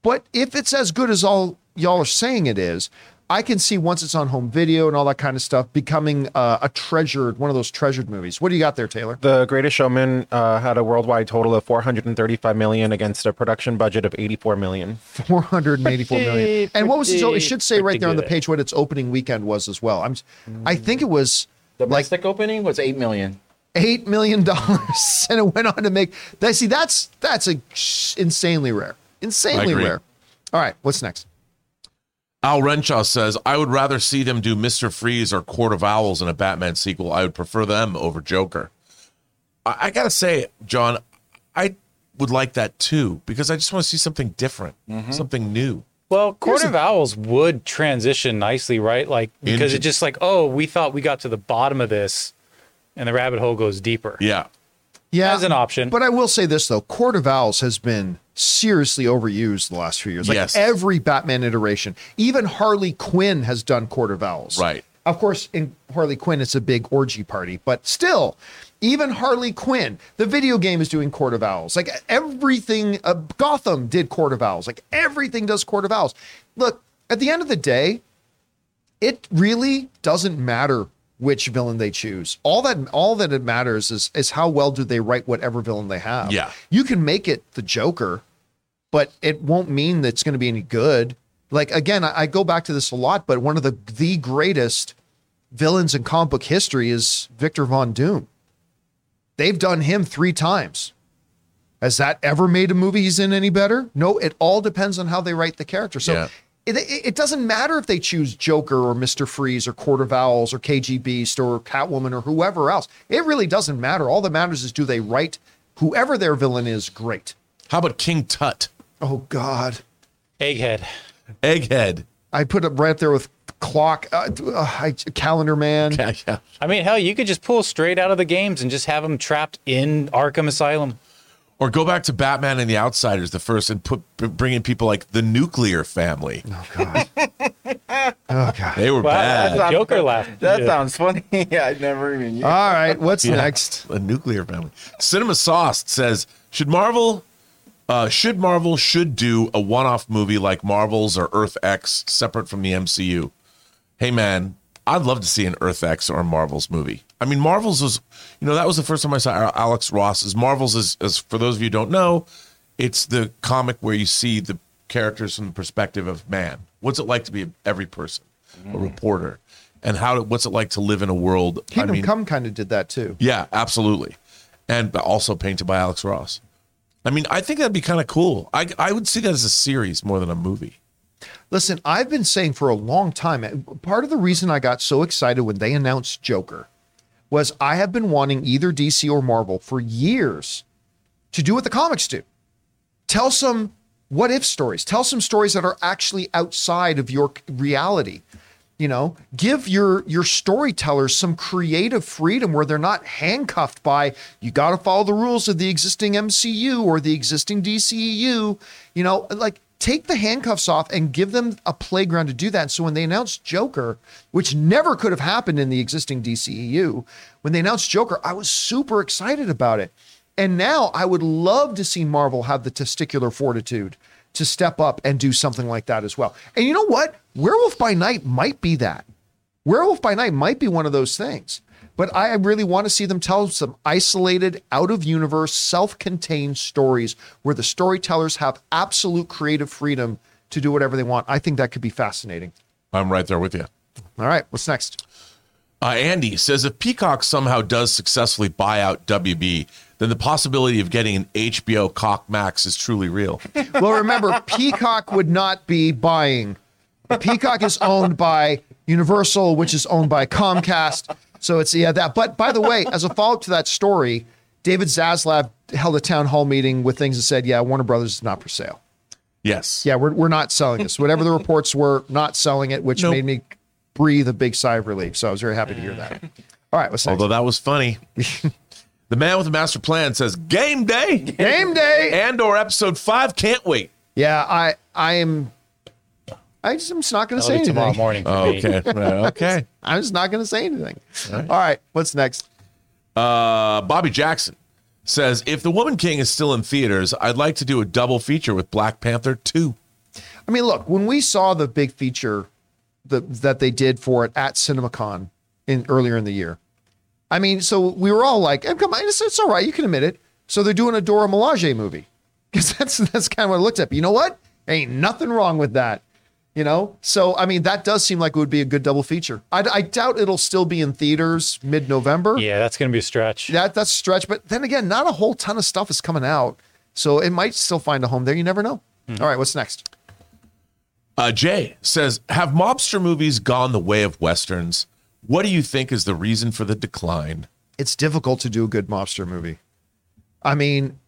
Speaker 1: but if it's as good as all y'all are saying it is i can see once it's on home video and all that kind of stuff becoming uh, a treasured one of those treasured movies what do you got there taylor
Speaker 6: The Greatest Showman uh, had a worldwide total of 435 million against a production budget of 84 million.
Speaker 1: 484 million. And what was it? So it should say right there on the page what its opening weekend was as well. I'm, I think it was
Speaker 3: Domestic opening was eight million.
Speaker 1: Eight million dollars, and it went on to make. That see, that's that's a insanely rare, insanely rare. All right, what's next?
Speaker 2: Al Renshaw says, I would rather see them do Mr. Freeze or Court of Owls in a Batman sequel. I would prefer them over Joker. I, I gotta say, John, I would like that too, because I just want to see something different, mm-hmm. something new.
Speaker 4: Well, Court of Owls would transition nicely, right? Like because
Speaker 2: Into-
Speaker 4: it's just like, oh, we thought we got to the bottom of this, and the rabbit hole goes deeper.
Speaker 2: Yeah.
Speaker 1: Yeah,
Speaker 4: As an option.
Speaker 1: But I will say this though: Court of Owls has been seriously overused the last few years. Like
Speaker 2: Yes.
Speaker 1: every Batman iteration, even Harley Quinn has done Court of Owls.
Speaker 2: Right.
Speaker 1: Of course, in Harley Quinn, it's a big orgy party, but still, even Harley Quinn, the video game is doing Court of Owls. Like everything, uh, Gotham did Court of Owls. Like everything does Court of Owls. Look, at the end of the day, it really doesn't matter which villain they choose. All that all that it matters is is how well do they write whatever villain they have.
Speaker 2: Yeah.
Speaker 1: You can make it the Joker, but it won't mean that it's going to be any good. Like again, I, I go back to this a lot, but one of the the greatest villains in comic book history is Victor Von Doom. They've done him three times. Has that ever made a movie he's in any better? No, it all depends on how they write the character. So
Speaker 2: Yeah.
Speaker 1: It, it, it doesn't matter if they choose Joker or Mr. Freeze or Court of Owls or KG Beast or Catwoman or whoever else. It really doesn't matter. All that matters is do they write whoever their villain is great.
Speaker 2: How about King Tut?
Speaker 1: Oh, God.
Speaker 4: Egghead.
Speaker 2: Egghead.
Speaker 1: I put it right there with Clock, uh, uh, I, Calendar Man.
Speaker 2: Yeah, yeah.
Speaker 4: I mean, hell, you could just pull straight out of the games and just have them trapped in Arkham Asylum.
Speaker 2: Or go back to Batman and the Outsiders, the first, and put b- bring in people like the Nuclear Family.
Speaker 1: Oh, God. Oh God!
Speaker 2: They were
Speaker 4: Wow,
Speaker 2: bad.
Speaker 4: the Joker laughed.
Speaker 3: That
Speaker 4: Yeah.
Speaker 3: sounds funny. yeah, I never even.
Speaker 1: All right, what's next?
Speaker 2: The Nuclear Family. Cinema Sauce says, should Marvel, uh, should Marvel should do a one-off movie like Marvels or Earth X separate from the MCU? Hey man, I'd love to see an Earth X or a Marvels movie. I mean, Marvels was, you know, that was the first time I saw Alex Ross's Marvels. Is, is for those of you who don't know, it's the comic where you see the characters from the perspective of man. What's it like to be every person, a mm-hmm. reporter, and how? What's it like to live in a world? I
Speaker 1: Kingdom
Speaker 2: mean,
Speaker 1: Come kind of did that too.
Speaker 2: yeah, absolutely. And also painted by Alex Ross. I mean, I think that'd be kind of cool. I I would see that as a series more than a movie.
Speaker 1: Listen, I've been saying for a long time, eh, part of the reason I got so excited when they announced Joker was I have been wanting either DC or Marvel for years to do what the comics do. Tell some what if stories, tell some stories that are actually outside of your reality. You know, give your your storytellers some creative freedom where they're not handcuffed by you got to follow the rules of the existing MCU or the existing DCEU. You know, like take the handcuffs off and give them a playground to do that. So when they announced Joker, which never could have happened in the existing DCEU, when they announced Joker, I was super excited about it. And now I would love to see Marvel have the testicular fortitude to step up and do something like that as well. And you know what? Werewolf by Night might be that. Werewolf by Night might be one of those things. But I really want to see them tell some isolated, out of universe, self contained stories where the storytellers have absolute creative freedom to do whatever they want. I think that could be fascinating.
Speaker 2: I'm right there with you.
Speaker 1: All right, what's next?
Speaker 2: Uh, Andy says if Peacock somehow does successfully buy out WB, then the possibility of getting an HBO Cock Max is truly real.
Speaker 1: Well, remember, Peacock would not be buying. Peacock is owned by Universal, which is owned by Comcast. So it's yeah that. But by the way, as a follow up to that story, David Zaslav held a town hall meeting with things that said, "Yeah, Warner Brothers is not for sale.
Speaker 2: Yes.
Speaker 1: Yeah, we're we're not selling this. Whatever the reports were, not selling it, which
Speaker 2: Nope.
Speaker 1: made me breathe a big sigh of relief. So I was very happy to hear that. All right, what's next?
Speaker 2: Although that was funny. the man with the master plan says game day
Speaker 1: Game day.
Speaker 2: and or episode five. Can't wait.
Speaker 1: Yeah, I I am I just, I'm just not going to say
Speaker 4: be tomorrow morning for
Speaker 2: Oh,
Speaker 4: me.
Speaker 2: okay. Right, okay.
Speaker 1: I'm just not going to say anything. All right. What's next?
Speaker 2: Uh, Bobby Jackson says if The Woman King is still in theaters, I'd like to do a double feature with Black Panther 2.
Speaker 1: I mean, look, when we saw the big feature the, that they did for it at CinemaCon in earlier in the year, I mean, so we were all like, eh, "Come on, it's, it's all right, you can admit it." So they're doing a Dora Milaje movie because that's that's kind of what it looked at. But you know what? Ain't nothing wrong with that. You know, so I mean, that does seem like it would be a good double feature. I, I doubt it'll still be in theaters mid November.
Speaker 4: Yeah, that's going to be a stretch.
Speaker 1: That that's a stretch, but then again, not a whole ton of stuff is coming out, so it might still find a home there. You never know. All right, what's next?
Speaker 2: Uh, Jay says, Have mobster movies gone the way of westerns? What do you think is the reason for the decline?
Speaker 1: It's difficult to do a good mobster movie. I mean,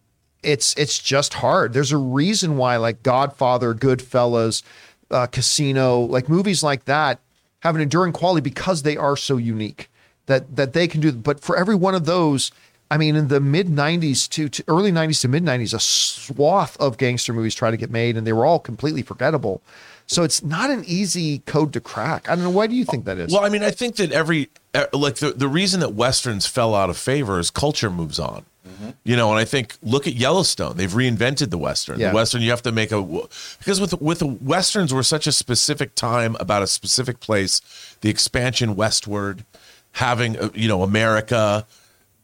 Speaker 1: it's it's just hard. There's a reason why like Godfather, Goodfellas, uh, Casino, like movies like that have an enduring quality because they are so unique that that they can do. But for every one of those, I mean, in the mid '90s to, to early '90s to mid '90s, a swath of gangster movies tried to get made, and they were all completely forgettable. So it's not an easy code to crack. I don't know. Why do you think that is?
Speaker 2: Well, I mean, I think that every, uh, like, the, the reason that westerns fell out of favor is culture moves on. You know, and I think look at Yellowstone. They've reinvented the western.
Speaker 1: Yeah.
Speaker 2: The western you have to make a because with with the westerns were such a specific time about a specific place, the expansion westward, having uh, you know America,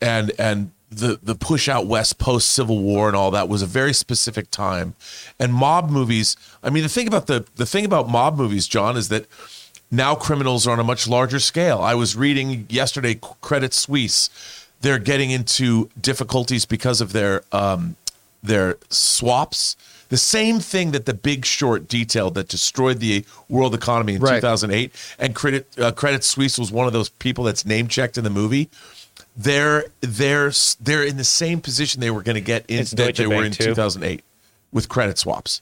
Speaker 2: and and the the push out west post Civil War and all that was a very specific time, and mob movies. I mean, the thing about the the thing about mob movies, John, is that now criminals are on a much larger scale. I was reading yesterday Credit Suisse. They're getting into difficulties because of their um, their swaps. The same thing that the Big Short detailed that destroyed the world economy in
Speaker 1: Right.
Speaker 2: 2008, and Credit uh, Credit Suisse was one of those people that's name checked in the movie. They're they're they're in the same position they were going to get in
Speaker 4: It's
Speaker 2: that
Speaker 4: Deutsche
Speaker 2: they were in
Speaker 4: too.
Speaker 2: 2008 with credit swaps.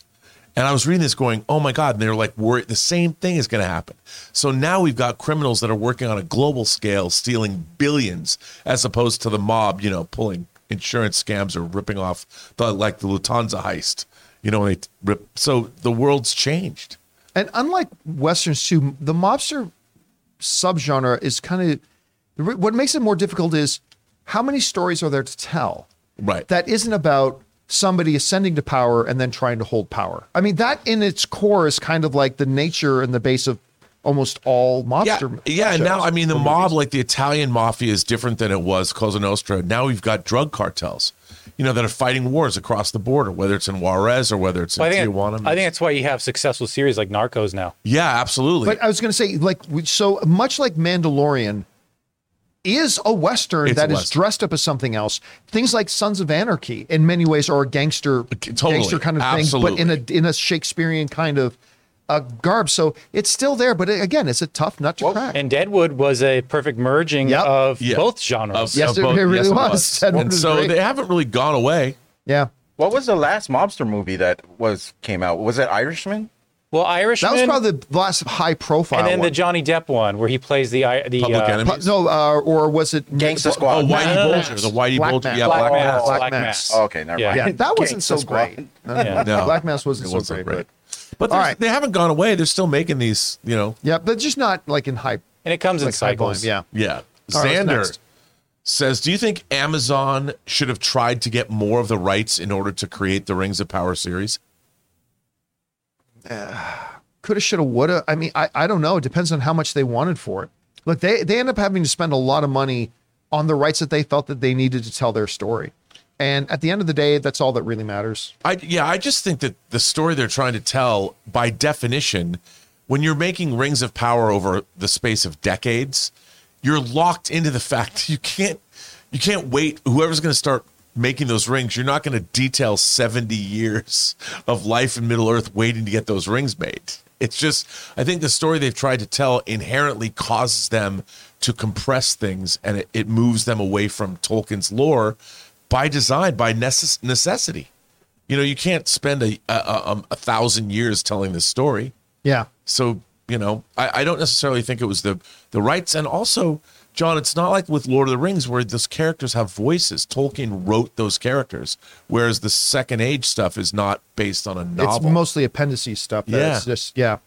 Speaker 2: And I was reading this going, oh my God. And they're like, worried the same thing is going to happen. So now we've got criminals that are working on a global scale, stealing billions, as opposed to the mob, you know, pulling insurance scams or ripping off the like the Lufthansa heist. You know, they rip. So the world's changed.
Speaker 1: And unlike westerns too, the mobster subgenre is kind of what makes it more difficult is how many stories are there to tell
Speaker 2: Right.
Speaker 1: that isn't about somebody ascending to power and then trying to hold power. I mean, that in its core is kind of like the nature and the base of almost all
Speaker 2: yeah,
Speaker 1: mobster.
Speaker 2: yeah. And now, I mean, the
Speaker 1: or
Speaker 2: mob,
Speaker 1: movies.
Speaker 2: like the Italian mafia, is different than it was Cosa Nostra. Now we've got drug cartels, you know, that are fighting wars across the border, whether it's in Juarez or whether it's in
Speaker 4: I think
Speaker 2: Tijuana.
Speaker 4: I think that's why you have successful series like Narcos now.
Speaker 2: yeah, absolutely.
Speaker 1: But I was going to say, like, so much like Mandalorian is a western
Speaker 2: It's
Speaker 1: that
Speaker 2: a
Speaker 1: is dressed up as something else. Things like Sons of Anarchy, in many ways, are a gangster,
Speaker 2: Totally.
Speaker 1: gangster kind of thing, but in a in a Shakespearean kind of uh, garb. So it's still there, but again, it's a tough nut to crack.
Speaker 4: And Deadwood was a perfect merging
Speaker 1: Yep.
Speaker 4: of
Speaker 2: Yeah.
Speaker 4: both genres.
Speaker 2: Of-
Speaker 1: Yes,
Speaker 2: of
Speaker 1: it
Speaker 2: both-
Speaker 1: really
Speaker 2: yes, it
Speaker 1: was.
Speaker 2: And
Speaker 1: was
Speaker 2: so
Speaker 1: great.
Speaker 2: they haven't really gone away.
Speaker 1: yeah,
Speaker 3: What was the last mobster movie that was came out? Was it Irishman?
Speaker 4: Well, Irishman,
Speaker 1: that was probably the last high profile.
Speaker 4: and then the. Johnny Depp one where he plays the I- the
Speaker 2: Public
Speaker 4: uh,
Speaker 2: Enemy.
Speaker 1: Pu- no, uh, or was it
Speaker 3: Gangsta
Speaker 2: Oh, Whitey
Speaker 4: no, no,
Speaker 2: Bulger, the Whitey
Speaker 1: Black
Speaker 2: Bulger,
Speaker 1: Mass.
Speaker 2: yeah,
Speaker 4: Black,
Speaker 2: Black,
Speaker 4: Mass.
Speaker 2: Mass.
Speaker 1: Black
Speaker 4: Black
Speaker 1: Mass.
Speaker 4: Mass.
Speaker 3: Oh, okay, never
Speaker 4: Yeah.
Speaker 3: mind.
Speaker 1: Yeah, that wasn't so
Speaker 3: Squad.
Speaker 1: great.
Speaker 4: Yeah.
Speaker 2: No.
Speaker 1: Black Mass wasn't
Speaker 2: It
Speaker 1: so
Speaker 2: wasn't
Speaker 1: great,
Speaker 2: great.
Speaker 1: but
Speaker 2: But
Speaker 1: right.
Speaker 2: they haven't gone away. They're still making these, you know.
Speaker 1: yeah, but just not like in hype.
Speaker 4: and it comes in
Speaker 1: Like high volume,
Speaker 4: cycles.
Speaker 1: yeah.
Speaker 2: Yeah.
Speaker 1: All right, what's
Speaker 2: Xander
Speaker 1: next?
Speaker 2: says, "Do you think Amazon should have tried to get more of the rights in order to create the Rings of Power series?"
Speaker 1: Coulda, shoulda, woulda. I mean, I, I don't know. It depends on how much they wanted for it. Look, they they end up having to spend a lot of money on the rights that they felt that they needed to tell their story. And at the end of the day, that's all that really matters.
Speaker 2: I yeah, I just think that the story they're trying to tell, by definition, when you're making Rings of Power over the space of decades, you're locked into the fact you can't you can't wait. Whoever's going to start making those rings, you're not going to detail 70 years of life in Middle Earth waiting to get those rings made. It's just, I think the story they've tried to tell inherently causes them to compress things and it, it moves them away from Tolkien's lore by design, by necess- necessity. You know, you can't spend a, a, a, um, a thousand years telling this story.
Speaker 1: Yeah.
Speaker 2: So, you know, I, I don't necessarily think it was the the rights. And also, John, it's not like with Lord of the Rings where those characters have voices. Tolkien wrote those characters, whereas the Second Age stuff is not based on a novel.
Speaker 1: It's mostly appendices stuff.
Speaker 2: Yeah.
Speaker 1: It's just, yeah.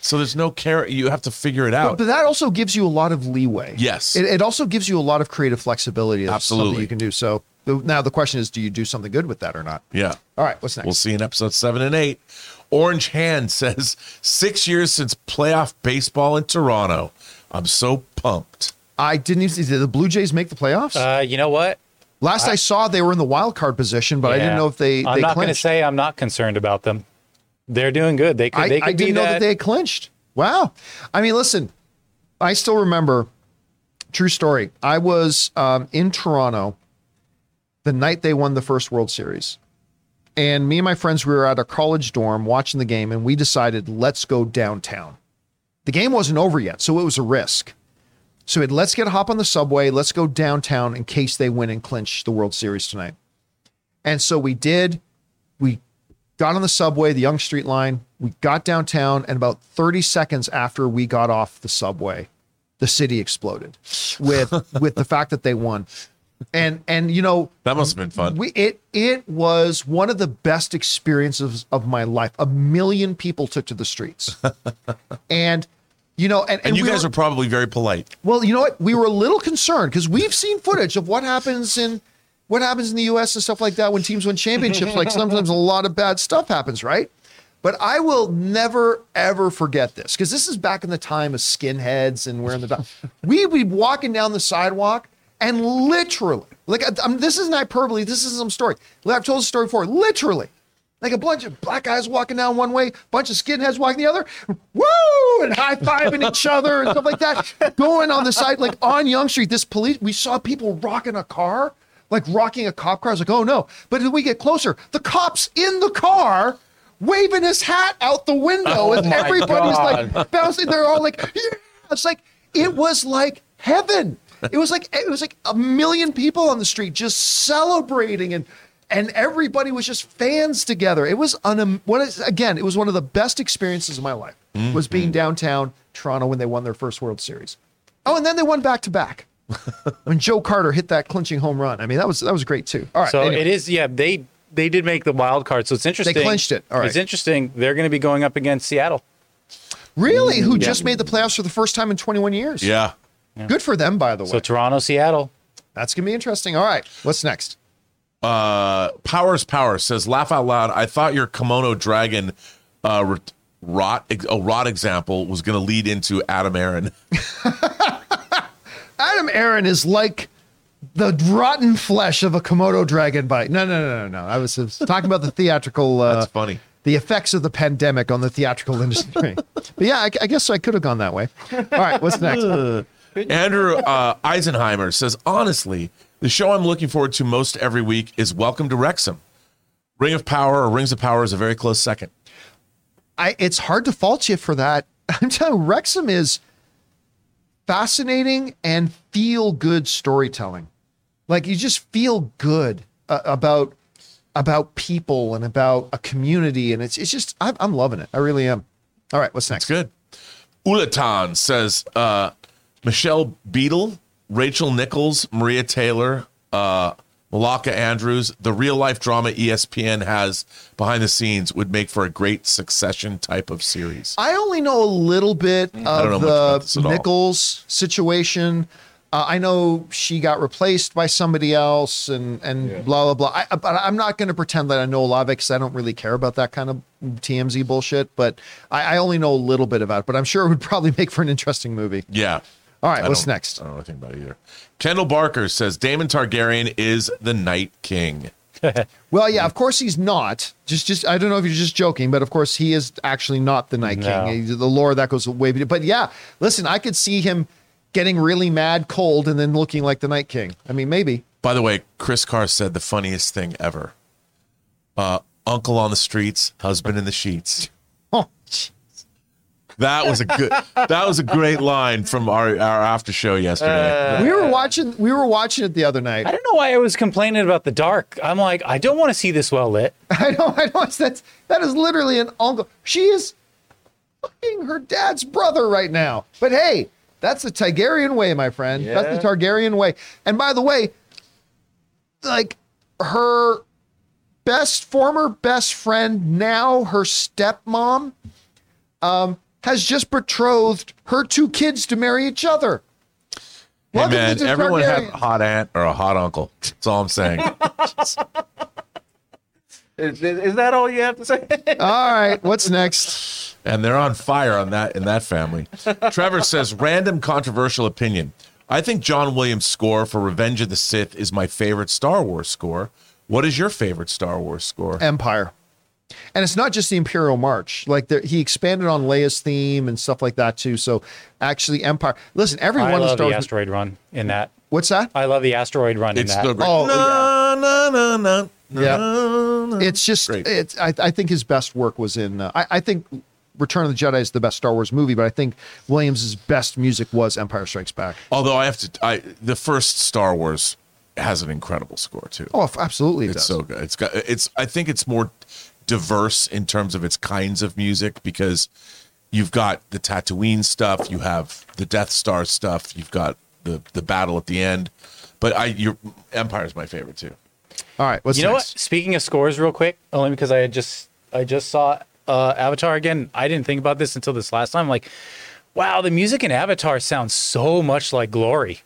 Speaker 2: So there's no care. You have to figure it out.
Speaker 1: But that also gives you a lot of leeway.
Speaker 2: Yes.
Speaker 1: It, it also gives you a lot of creative flexibility. That's
Speaker 2: Absolutely.
Speaker 1: you can do. So now the question is, do you do something good with that or not?
Speaker 2: yeah.
Speaker 1: All right, what's next?
Speaker 2: We'll see in episode seven and eight. Orange Hand says six years since playoff baseball in Toronto. I'm so pumped.
Speaker 1: I didn't even see. Did the Blue Jays make the playoffs?
Speaker 4: Uh, you know what?
Speaker 1: Last I, saw, they were in the wild card position, but I didn't know if they.
Speaker 4: I'm
Speaker 1: they
Speaker 4: not going to say I'm not concerned about them. They're doing good. They could.
Speaker 1: I,
Speaker 4: they could
Speaker 1: I didn't know
Speaker 4: that.
Speaker 1: that they had clinched. Wow. I mean, listen, I still remember. True story. I was um, in Toronto the night they won the first World Series. And me and my friends, we were at a college dorm watching the game, and we decided, let's go downtown. The game wasn't over yet, so it was a risk. So let's get a hop on the subway, let's go downtown in case they win and clinch the World Series tonight. And so we did. We got on the subway, the Yonge Street line. We got downtown, and about 30 seconds after we got off the subway, the city exploded with with the fact that they won. And and you know,
Speaker 2: That must have been fun.
Speaker 1: we it it was one of the best experiences of my life. A million people took to the streets, and you know, and,
Speaker 2: and you
Speaker 1: we
Speaker 2: guys
Speaker 1: were-
Speaker 2: are probably very polite.
Speaker 1: well, you know what? We were a little concerned because we've seen footage of what happens in what happens in the U.S. and stuff like that when teams win championships. like sometimes a lot of bad stuff happens, right? But I will never ever forget this because this is back in the time of skinheads and wearing the. do- we would be walking down the sidewalk and literally, like I- I'm, this isn't hyperbole. This is some story. I've told this story before. Literally, like a bunch of black guys walking down one way, bunch of skinheads walking the other, woo, and high fiving each other and stuff like that. Going on the side, like on Yonge Street, this police, we saw people rocking a car, like rocking a cop car. I was like, oh no. But as we get closer, the cop's in the car. Waving his hat out the window, oh and
Speaker 3: my
Speaker 1: everybody's
Speaker 3: God.
Speaker 1: like bouncing. They're all like, yeah. It's like it was like heaven. It was like it was like a million people on the street just celebrating and and everybody was just fans together. It was un what is again, it was one of the best experiences of my life. Was being mm-hmm. downtown Toronto when they won their first World Series. Oh, and then they won back to back. When Joe Carter hit that clinching home run. I mean, that was that was great too. All right.
Speaker 4: So
Speaker 1: anyway.
Speaker 4: it is. Yeah, they they did make the wild card. So it's interesting.
Speaker 1: They clinched it. All right.
Speaker 4: It's interesting. They're going to be going up against Seattle.
Speaker 1: Really? Who mm, just made the playoffs for the first time in 21 years?
Speaker 2: Yeah.
Speaker 1: Good for them, by the way.
Speaker 4: So Toronto, Seattle.
Speaker 1: That's gonna be interesting. All right. What's next?
Speaker 2: Uh, Powers Power says, laugh out loud. I thought your kimono dragon uh, rot- a rot example was going to lead into Adam Aron.
Speaker 1: Adam Aron is like the rotten flesh of a Komodo dragon bite. No, no, no, no, no. I was, I was talking about the theatrical. Uh,
Speaker 2: That's funny.
Speaker 1: The effects of the pandemic on the theatrical industry. but yeah, I, I guess I could have gone that way. All right, what's next?
Speaker 2: Andrew uh, Eisenheimer says, honestly, the show I'm looking forward to most every week is Welcome to Wrexham. Ring of Power or Rings of Power is a very close second.
Speaker 1: I it's hard to fault you for that. I'm telling you, Wrexham is fascinating and feel good storytelling. Like you just feel good uh, about about people and about a community, and it's it's just I'm, I'm loving it. I really am. All right, what's next?
Speaker 2: Good. Ulatan says uh, Michelle Beadle, Rachel Nichols, Maria Taylor, uh, Malika Andrews, the real life drama ESPN has behind the scenes would make for a great succession type of series.
Speaker 1: I only know a little bit of
Speaker 2: about
Speaker 1: the
Speaker 2: at all.
Speaker 1: Nichols situation. Uh, I know she got replaced by somebody else, and and blah blah blah. I, but I'm not going to pretend that I know a lot of it because I don't really care about that kind of TMZ bullshit. But I, I only know a little bit about it. But I'm sure it would probably make for an interesting movie.
Speaker 2: Yeah.
Speaker 1: All right,
Speaker 2: I
Speaker 1: what's
Speaker 2: don't-
Speaker 1: next?
Speaker 2: I don't know anything about it either. Kendall Barker says Daemon Targaryen is the Night King.
Speaker 1: Well, yeah, of course he's not. Just, just I don't know if you're just joking, but of course he is actually not the Night
Speaker 4: No.
Speaker 1: King. The lore that goes way. But yeah, listen, I could see him getting really mad, cold, and then looking like the Night King. I mean, maybe.
Speaker 2: By the way, Chris Carr said the funniest thing ever. Uh, Uncle on the streets, husband in the sheets.
Speaker 1: Oh,
Speaker 2: That was a good. that was a great line from our our after show yesterday.
Speaker 1: we were watching. We were watching it the other night.
Speaker 4: I don't know why I was complaining about the dark. I'm like, I don't want to see this well lit.
Speaker 1: I know. I know. That's that is literally an uncle. She is fucking her dad's brother right now. But hey, that's the Targaryen way, my friend. That's the Targaryen way. And by the way, like her best former best friend, now her stepmom, um, has just betrothed her two kids to marry each other.
Speaker 2: Hey
Speaker 1: Welcome
Speaker 2: man, everyone have a hot aunt or a hot uncle. That's all I'm saying.
Speaker 3: Is, is that all you have to say?
Speaker 1: All right, what's next?
Speaker 2: and they're on fire on that in that family. Trevor says, random controversial opinion. I think John Williams' score for Revenge of the Sith is my favorite Star Wars score. What is your favorite Star Wars score?
Speaker 1: Empire. And it's not just the Imperial March. Like there, he expanded on Leia's theme and stuff like that too. So actually, Empire. Listen, every
Speaker 4: I
Speaker 1: one of
Speaker 4: love
Speaker 1: Star
Speaker 4: the asteroid run in that.
Speaker 1: What's that?
Speaker 4: I love the asteroid run
Speaker 2: It's
Speaker 4: in that.
Speaker 2: still great.
Speaker 1: Oh,
Speaker 2: no, no, no, no, no,
Speaker 1: Yeah.
Speaker 2: no.
Speaker 1: It's just.
Speaker 2: Great.
Speaker 1: It's. I, I think his best work was in. Uh, I, I think Return of the Jedi is the best Star Wars movie, but I think Williams's best music was Empire Strikes Back.
Speaker 2: Although I have to, I the first Star Wars has an incredible score too.
Speaker 1: Oh, absolutely, it
Speaker 2: it's
Speaker 1: does.
Speaker 2: so good. It's got it's. I think it's more diverse in terms of its kinds of music because you've got the Tatooine stuff, you have the Death Star stuff, you've got the the battle at the end. But I, your Empire's my favorite too.
Speaker 1: All right, what's
Speaker 4: you know what?
Speaker 1: next?
Speaker 4: Speaking of scores, real quick, only because I had just I just saw uh, Avatar again. I didn't think about this until this last time. Like, wow, the music in Avatar sounds so much like Glory.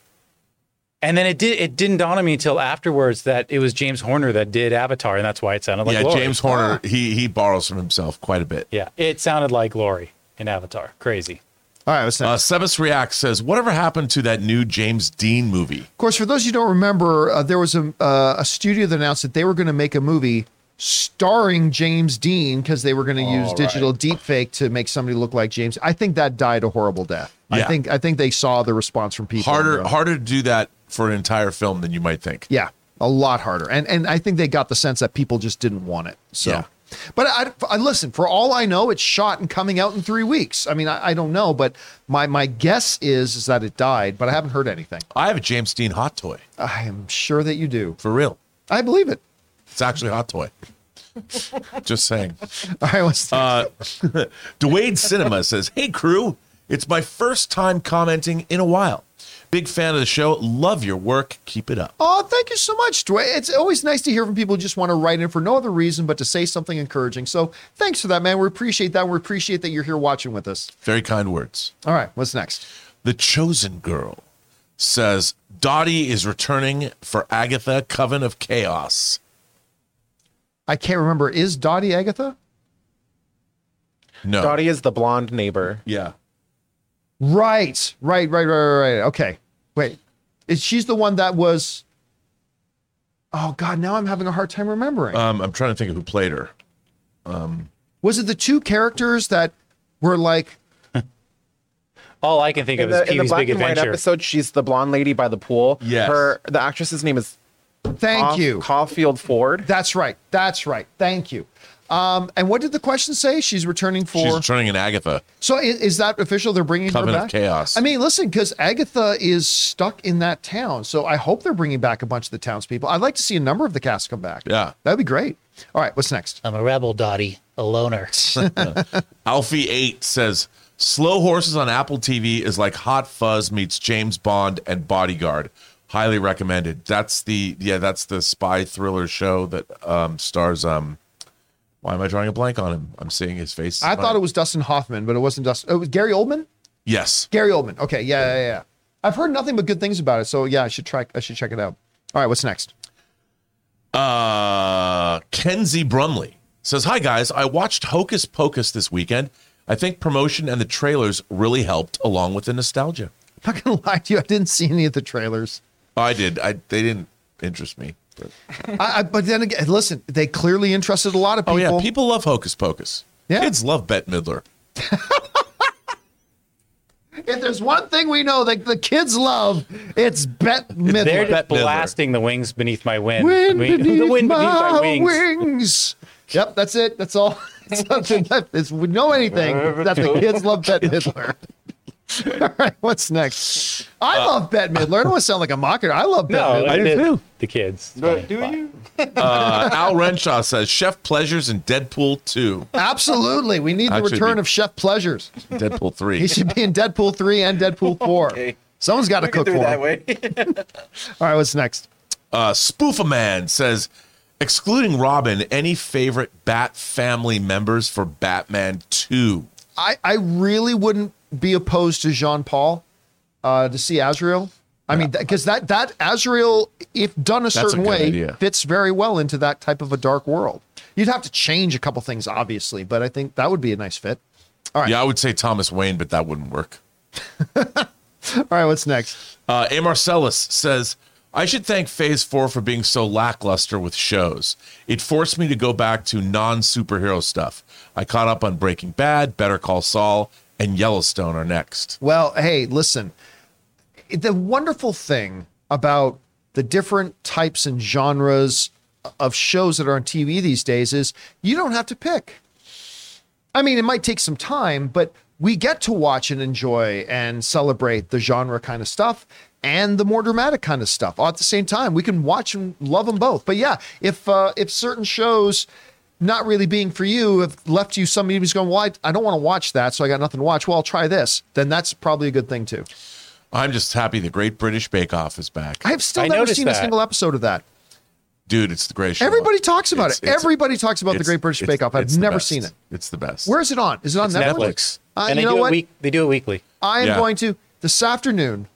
Speaker 4: And then it did it didn't dawn on me until afterwards that it was James Horner that did Avatar, and that's why it sounded like
Speaker 2: yeah,
Speaker 4: Glory.
Speaker 2: James Horner, he he borrows from himself quite a bit.
Speaker 4: Yeah, it sounded like Glory in Avatar. Crazy.
Speaker 1: All right, what's next?
Speaker 2: Uh, Sebas React says, "Whatever happened to that new James Dean movie?"
Speaker 1: Of course, for those you don't remember, uh, there was a uh, a studio that announced that they were going to make a movie starring James Dean because they were going to use digital deepfake to make somebody look like James. I think that died a horrible death. I think I think they saw the response from people.
Speaker 2: Harder harder to do that for an entire film than you might think.
Speaker 1: Yeah, a lot harder. And and I think they got the sense that people just didn't want it. So.
Speaker 2: Yeah.
Speaker 1: But I, I listen. For all I know, it's shot and coming out in three weeks. I mean, I, I don't know, but my my guess is is that it died. But I haven't heard anything.
Speaker 2: I have a James Dean hot toy
Speaker 1: I am sure that you do.
Speaker 2: for real.
Speaker 1: I believe it.
Speaker 2: It's actually a hot toy. Just saying.
Speaker 1: All right, what's
Speaker 2: Uh, Dwayne Cinema says, Hey crew, it's my first time commenting in a while. Big fan of the show. Love your work. Keep it up.
Speaker 1: Oh, thank you so much, Dwayne. It's always nice to hear from people who just want to write in for no other reason but to say something encouraging. So thanks for that, man. We appreciate that. We appreciate that you're here watching with us.
Speaker 2: Very kind words.
Speaker 1: All right, what's next?
Speaker 2: The Chosen Girl says, Dottie is returning for Agatha, Coven of Chaos.
Speaker 1: I can't remember. Is Dottie Agatha?
Speaker 2: No.
Speaker 6: Dottie is the blonde neighbor.
Speaker 2: Yeah.
Speaker 1: Right, right, right, right, right, right. Okay, wait. Is she's the one that was? Oh God, now I'm having a hard time remembering.
Speaker 2: Um, I'm trying to think of who played her.
Speaker 1: was it the two characters that were like?
Speaker 4: All I can think
Speaker 6: In
Speaker 4: of is
Speaker 6: the, in the
Speaker 4: Pee-wee's
Speaker 6: black
Speaker 4: Big
Speaker 6: and white
Speaker 4: Adventure.
Speaker 6: episode, she's the blonde lady by the pool.
Speaker 2: Yes.
Speaker 6: Her the actress's name is
Speaker 1: Thank
Speaker 6: Caul-
Speaker 1: you.
Speaker 6: Caulfield Ford.
Speaker 1: That's right. That's right. Thank you. Um, and what did the question say? She's returning for.
Speaker 2: She's returning in Agatha.
Speaker 1: So is, is that official? They're bringing
Speaker 2: Coven
Speaker 1: her
Speaker 2: of
Speaker 1: back.
Speaker 2: Chaos.
Speaker 1: I mean, listen, because Agatha is stuck in that town, so I hope they're bringing back a bunch of the townspeople. I'd like to see a number of the cast come back.
Speaker 2: Yeah.
Speaker 1: that'd be great. All right, what's next?
Speaker 4: I'm a rebel, Dottie, a loner.
Speaker 2: Alfie8 says, Slow Horses on Apple TV is like Hot Fuzz meets James Bond and Bodyguard. Highly recommended. That's the yeah, that's the spy thriller show that um stars um why am I drawing a blank on him? I'm seeing his face.
Speaker 1: I thought it was Dustin Hoffman, but it wasn't Dustin. Oh, it was Gary Oldman.
Speaker 2: Yes.
Speaker 1: Gary Oldman. Okay, yeah, yeah, yeah. I've heard nothing but good things about it, so yeah, I should try. I should check it out. All right, what's next?
Speaker 2: Uh Kenzie Brumley says, Hi guys, I watched Hocus Pocus this weekend. I think promotion and the trailers really helped along with the nostalgia.
Speaker 1: I'm not gonna lie to you, I didn't see any of the trailers.
Speaker 2: I did. I they didn't interest me. But,
Speaker 1: I, I, but then again, listen, they clearly interested a lot of
Speaker 2: oh,
Speaker 1: people. oh people.
Speaker 2: yeah, people love Hocus Pocus.
Speaker 1: Yeah.
Speaker 2: Kids love Bette Midler.
Speaker 1: If there's one thing we know that the kids love, it's Bette Midler.
Speaker 4: They're
Speaker 2: Bette Midler.
Speaker 4: blasting the wings beneath my wind.
Speaker 1: Wind
Speaker 4: Wing-
Speaker 1: beneath
Speaker 4: the wind
Speaker 1: my
Speaker 4: beneath my wings.
Speaker 1: wings. Yep, that's it. That's all. That's nothing left. If we know anything, that the kids love Bette Midler. all right, what's next? I love Bette Midler. I don't want to sound like a mocker. I love Bette
Speaker 4: No,
Speaker 1: Midler.
Speaker 4: I did. The kids.
Speaker 3: Do
Speaker 4: Fine, fine.
Speaker 3: you?
Speaker 2: Uh, Al Renshaw says Chef Pleasures in Deadpool 2,
Speaker 1: Absolutely. We need the return
Speaker 2: be-
Speaker 1: of Chef Pleasures.
Speaker 2: Deadpool 3.
Speaker 1: He should be in Deadpool 3 and Deadpool 4.
Speaker 3: Okay.
Speaker 1: Someone's got to cook
Speaker 3: do
Speaker 1: for
Speaker 3: it that
Speaker 1: him.
Speaker 3: way.
Speaker 1: All right, what's next?
Speaker 2: Uh, Spoofaman says, excluding Robin, any favorite Bat family members for Batman 2?
Speaker 1: I, I really wouldn't be opposed to Jean Paul uh, to see Azrael. I mean, because that that Azrael, if done a
Speaker 2: a
Speaker 1: certain
Speaker 2: good
Speaker 1: way,
Speaker 2: idea.
Speaker 1: fits very well into that type of a dark world. You'd have to change a couple things, obviously, but I think that would be a nice fit. All right.
Speaker 2: Yeah, I would say Thomas Wayne, but that wouldn't work.
Speaker 1: All right, what's next?
Speaker 2: Uh, A. Marcellus says, I should thank Phase 4 for being so lackluster with shows. It forced me to go back to non superhero stuff. I caught up on Breaking Bad, Better Call Saul, and Yellowstone are next.
Speaker 1: Well, hey, listen. The wonderful thing about the different types and genres of shows that are on TV these days is you don't have to pick. I mean, it might take some time, but we get to watch and enjoy and celebrate the genre kind of stuff and the more dramatic kind of stuff all at the same time. We can watch and love them both. But yeah, if uh, if certain shows not really being for you have left you somebody who's going, well, I, I don't want to watch that, so I got nothing to watch. Well, I'll try this. Then that's probably a good thing too.
Speaker 2: I'm just happy the Great British Bake Off is back.
Speaker 1: I have still
Speaker 4: I
Speaker 1: never
Speaker 4: noticed
Speaker 1: seen a single episode of that.
Speaker 2: Dude, it's the greatest show.
Speaker 1: Everybody talks about
Speaker 2: It's-
Speaker 1: it.
Speaker 2: it's-
Speaker 1: Everybody talks about the Great British Bake Off. I've never seen it.
Speaker 2: It's the best.
Speaker 1: Where is it on? Is it on
Speaker 4: It's
Speaker 1: Netflix?
Speaker 4: Netflix.
Speaker 1: Uh,
Speaker 4: and they
Speaker 1: you know
Speaker 4: do
Speaker 1: what?
Speaker 4: it week. They do it weekly.
Speaker 1: I am
Speaker 2: Yeah.
Speaker 1: going to this afternoon.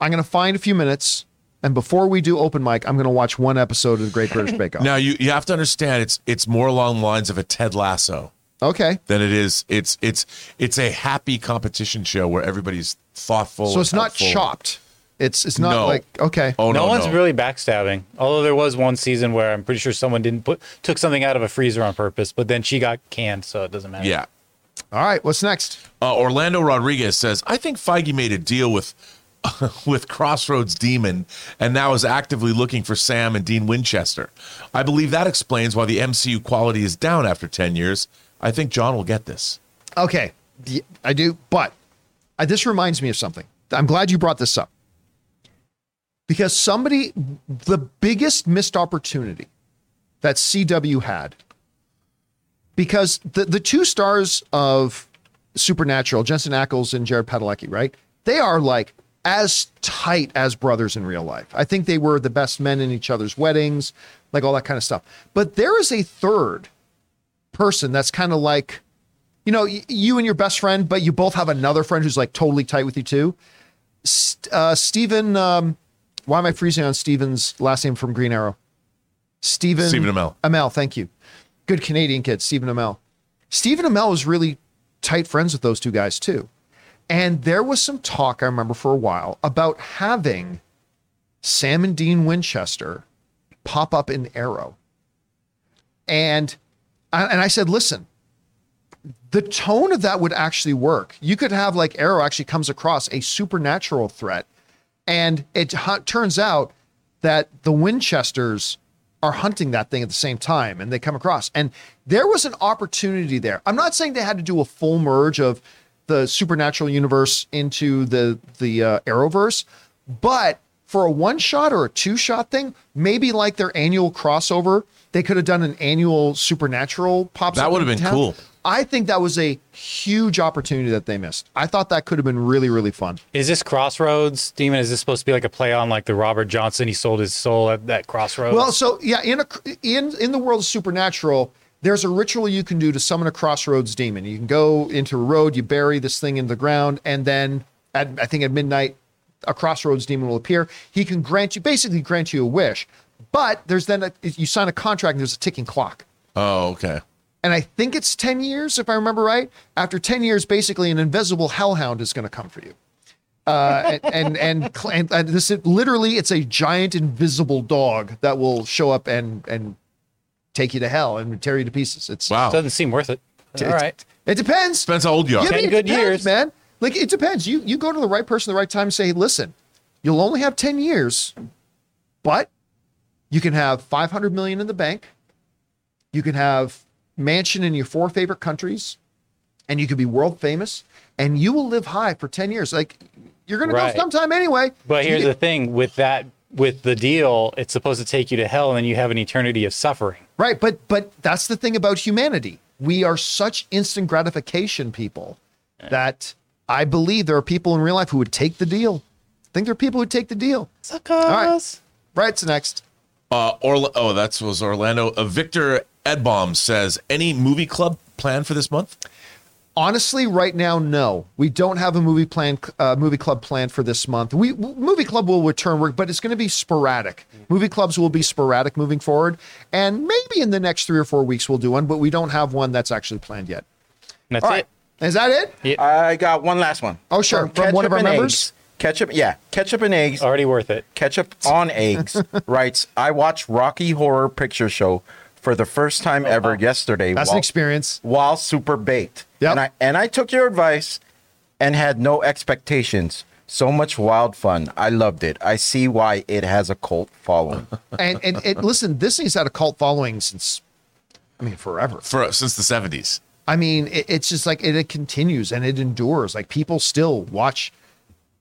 Speaker 1: I'm going to find a few minutes, and before we do open mic, I'm going to watch one episode of the Great British Bake Off.
Speaker 2: Now you, you have to understand it's it's more along the lines of a Ted Lasso
Speaker 1: Okay,
Speaker 2: than it is it's it's it's a happy competition show where everybody's thoughtful.
Speaker 1: so it's
Speaker 2: and
Speaker 1: not
Speaker 2: helpful.
Speaker 1: chopped. It's it's not
Speaker 2: No.
Speaker 1: like okay.
Speaker 2: Oh
Speaker 4: no,
Speaker 2: no,
Speaker 4: one's
Speaker 2: no.
Speaker 4: really backstabbing. Although there was one season where I'm pretty sure someone didn't put took something out of a freezer on purpose, but then she got canned, so it doesn't matter.
Speaker 2: Yeah.
Speaker 1: All right, what's next?
Speaker 2: Uh, Orlando Rodriguez says, "I think Feige made a deal with with Crossroads Demon, and now is actively looking for Sam and Dean Winchester. I believe that explains why the MCU quality is down after ten years. I think John will get this.
Speaker 1: Okay, I do, but uh, this reminds me of something. I'm glad you brought this up because somebody, the biggest missed opportunity that CW had, because the the two stars of Supernatural, Jensen Ackles and Jared Padalecki, right? They are like as tight as brothers in real life. I think they were the best men in each other's weddings, like all that kind of stuff. But there is a third person that's kind of like you know, you and your best friend, but you both have another friend who's like totally tight with you too. Uh, Stephen, um, why am I freezing on Stephen's last name from Green Arrow? Stephen
Speaker 2: Stephen Amell.
Speaker 1: Amell, thank you. Good Canadian kid, Stephen Amell. Stephen Amell was really tight friends with those two guys too. And there was some talk, I remember for a while, about having Sam and Dean Winchester pop up in Arrow. And and I said, listen, the tone of that would actually work. You could have like Arrow actually comes across a supernatural threat, and it turns out that the Winchesters are hunting that thing at the same time, and they come across. And there was an opportunity there. I'm not saying they had to do a full merge of the supernatural universe into the the uh, Arrowverse, but for a one shot or a two shot thing, maybe like their annual crossover, they could have done an annual supernatural pop.
Speaker 2: That would have been cool.
Speaker 1: I think that was a huge opportunity that they missed. I thought that could have been really, really fun.
Speaker 4: Is this Crossroads Demon? Is this supposed to be like a play on like the Robert Johnson? He sold his soul at that Crossroads.
Speaker 1: Well, so yeah, in a in in the world of supernatural, there's a ritual you can do to summon a crossroads demon. You can go into a road, you bury this thing in the ground, and then at I think at midnight, a crossroads demon will appear. He can grant you basically grant you a wish, but there's then a, you sign a contract and there's a ticking clock.
Speaker 2: Oh, okay.
Speaker 1: And I think it's 10 years, if I remember right. After 10 years, basically, an invisible hellhound is going to come for you. Uh, and, and, and, and, and this is literally, it's a giant invisible dog that will show up and, and take you to hell and tear you to pieces. It's,
Speaker 2: Wow.
Speaker 4: doesn't seem worth it. All right.
Speaker 1: it depends.
Speaker 2: Depends how old you are.
Speaker 1: Yeah, I mean,
Speaker 4: 10 good
Speaker 1: depends,
Speaker 4: years.
Speaker 1: man. Like, it depends. You, you go to the right person at the right time and say, hey, listen, you'll only have 10 years, but you can have 500 million in the bank. You can have mansion in your four favorite countries and you could be world famous and you will live high for 10 years. Like you're going to go sometime anyway.
Speaker 4: But here's
Speaker 1: You-
Speaker 4: the thing with that with the deal, it's supposed to take you to hell and then you have an eternity of suffering.
Speaker 1: Right, but but that's the thing about humanity. We are such instant gratification people that I believe there are people in real life who would take the deal. I think there are people who would take the deal.
Speaker 4: Suckers.
Speaker 1: All right. Right, so next.
Speaker 2: Uh, Orla- oh, that was Orlando. Uh, Victor Edbaum says, any movie club planned for this month?
Speaker 1: Honestly, right now, no. We don't have a movie plan, uh, movie club planned for this month. We movie club will return work, but it's going to be sporadic. Movie clubs will be sporadic moving forward, and maybe in the next three or four weeks we'll do one, but we don't have one that's actually planned yet.
Speaker 4: And that's
Speaker 1: All right,
Speaker 4: it.
Speaker 1: is that it?
Speaker 3: I got one last one.
Speaker 1: Oh, sure. From one of
Speaker 3: Ketchup
Speaker 1: our
Speaker 3: and
Speaker 1: members?
Speaker 3: Eggs. Ketchup, yeah. Ketchup and eggs.
Speaker 4: Already worth it.
Speaker 3: Ketchup on eggs writes, I watched Rocky Horror Picture Show for the first time ever yesterday.
Speaker 1: That's
Speaker 3: while,
Speaker 1: an experience.
Speaker 3: While super baked.
Speaker 1: Yep.
Speaker 3: And I and I took your advice and had no expectations. So much wild fun. I loved it. I see why it has a cult following.
Speaker 1: And and, and listen, this thing's had a cult following since, I mean, forever.
Speaker 2: For since the 70s.
Speaker 1: I mean, it, it's just like it, it continues and it endures. Like people still watch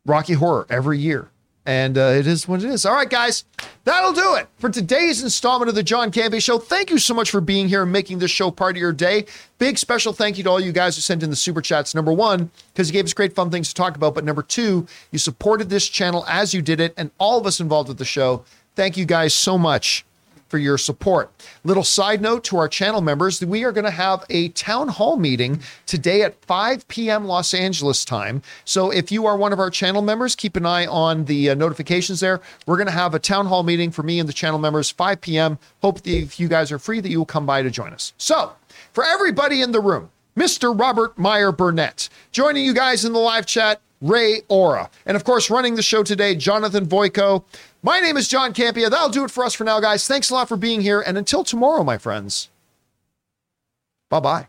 Speaker 1: Rocky Horror every year. And uh, it is what it is. All right, guys, that'll do it for today's installment of the John Campea Show. Thank you so much for being here and making this show part of your day. Big special thank you to all you guys who sent in the super chats. Number one, because you gave us great fun things to talk about. But number two, you supported this channel as you did it, and all of us involved with the show. Thank you guys so much for your support. Little side note to our channel members, we are going to have a town hall meeting today at 5 p.m. Los Angeles time. So if you are one of our channel members, keep an eye on the uh, notifications there. We're going to have a town hall meeting for me and the channel members 5 p.m. Hope that if you guys are free that you will come by to join us. So, for everybody in the room, Mr. Robert Meyer Burnett, joining you guys in the live chat, Ray Ora. And of course, running the show today, Jonathan Voico. My name is John Campea. That'll do it for us for now, guys. Thanks a lot for being here. And until tomorrow, my friends, bye bye.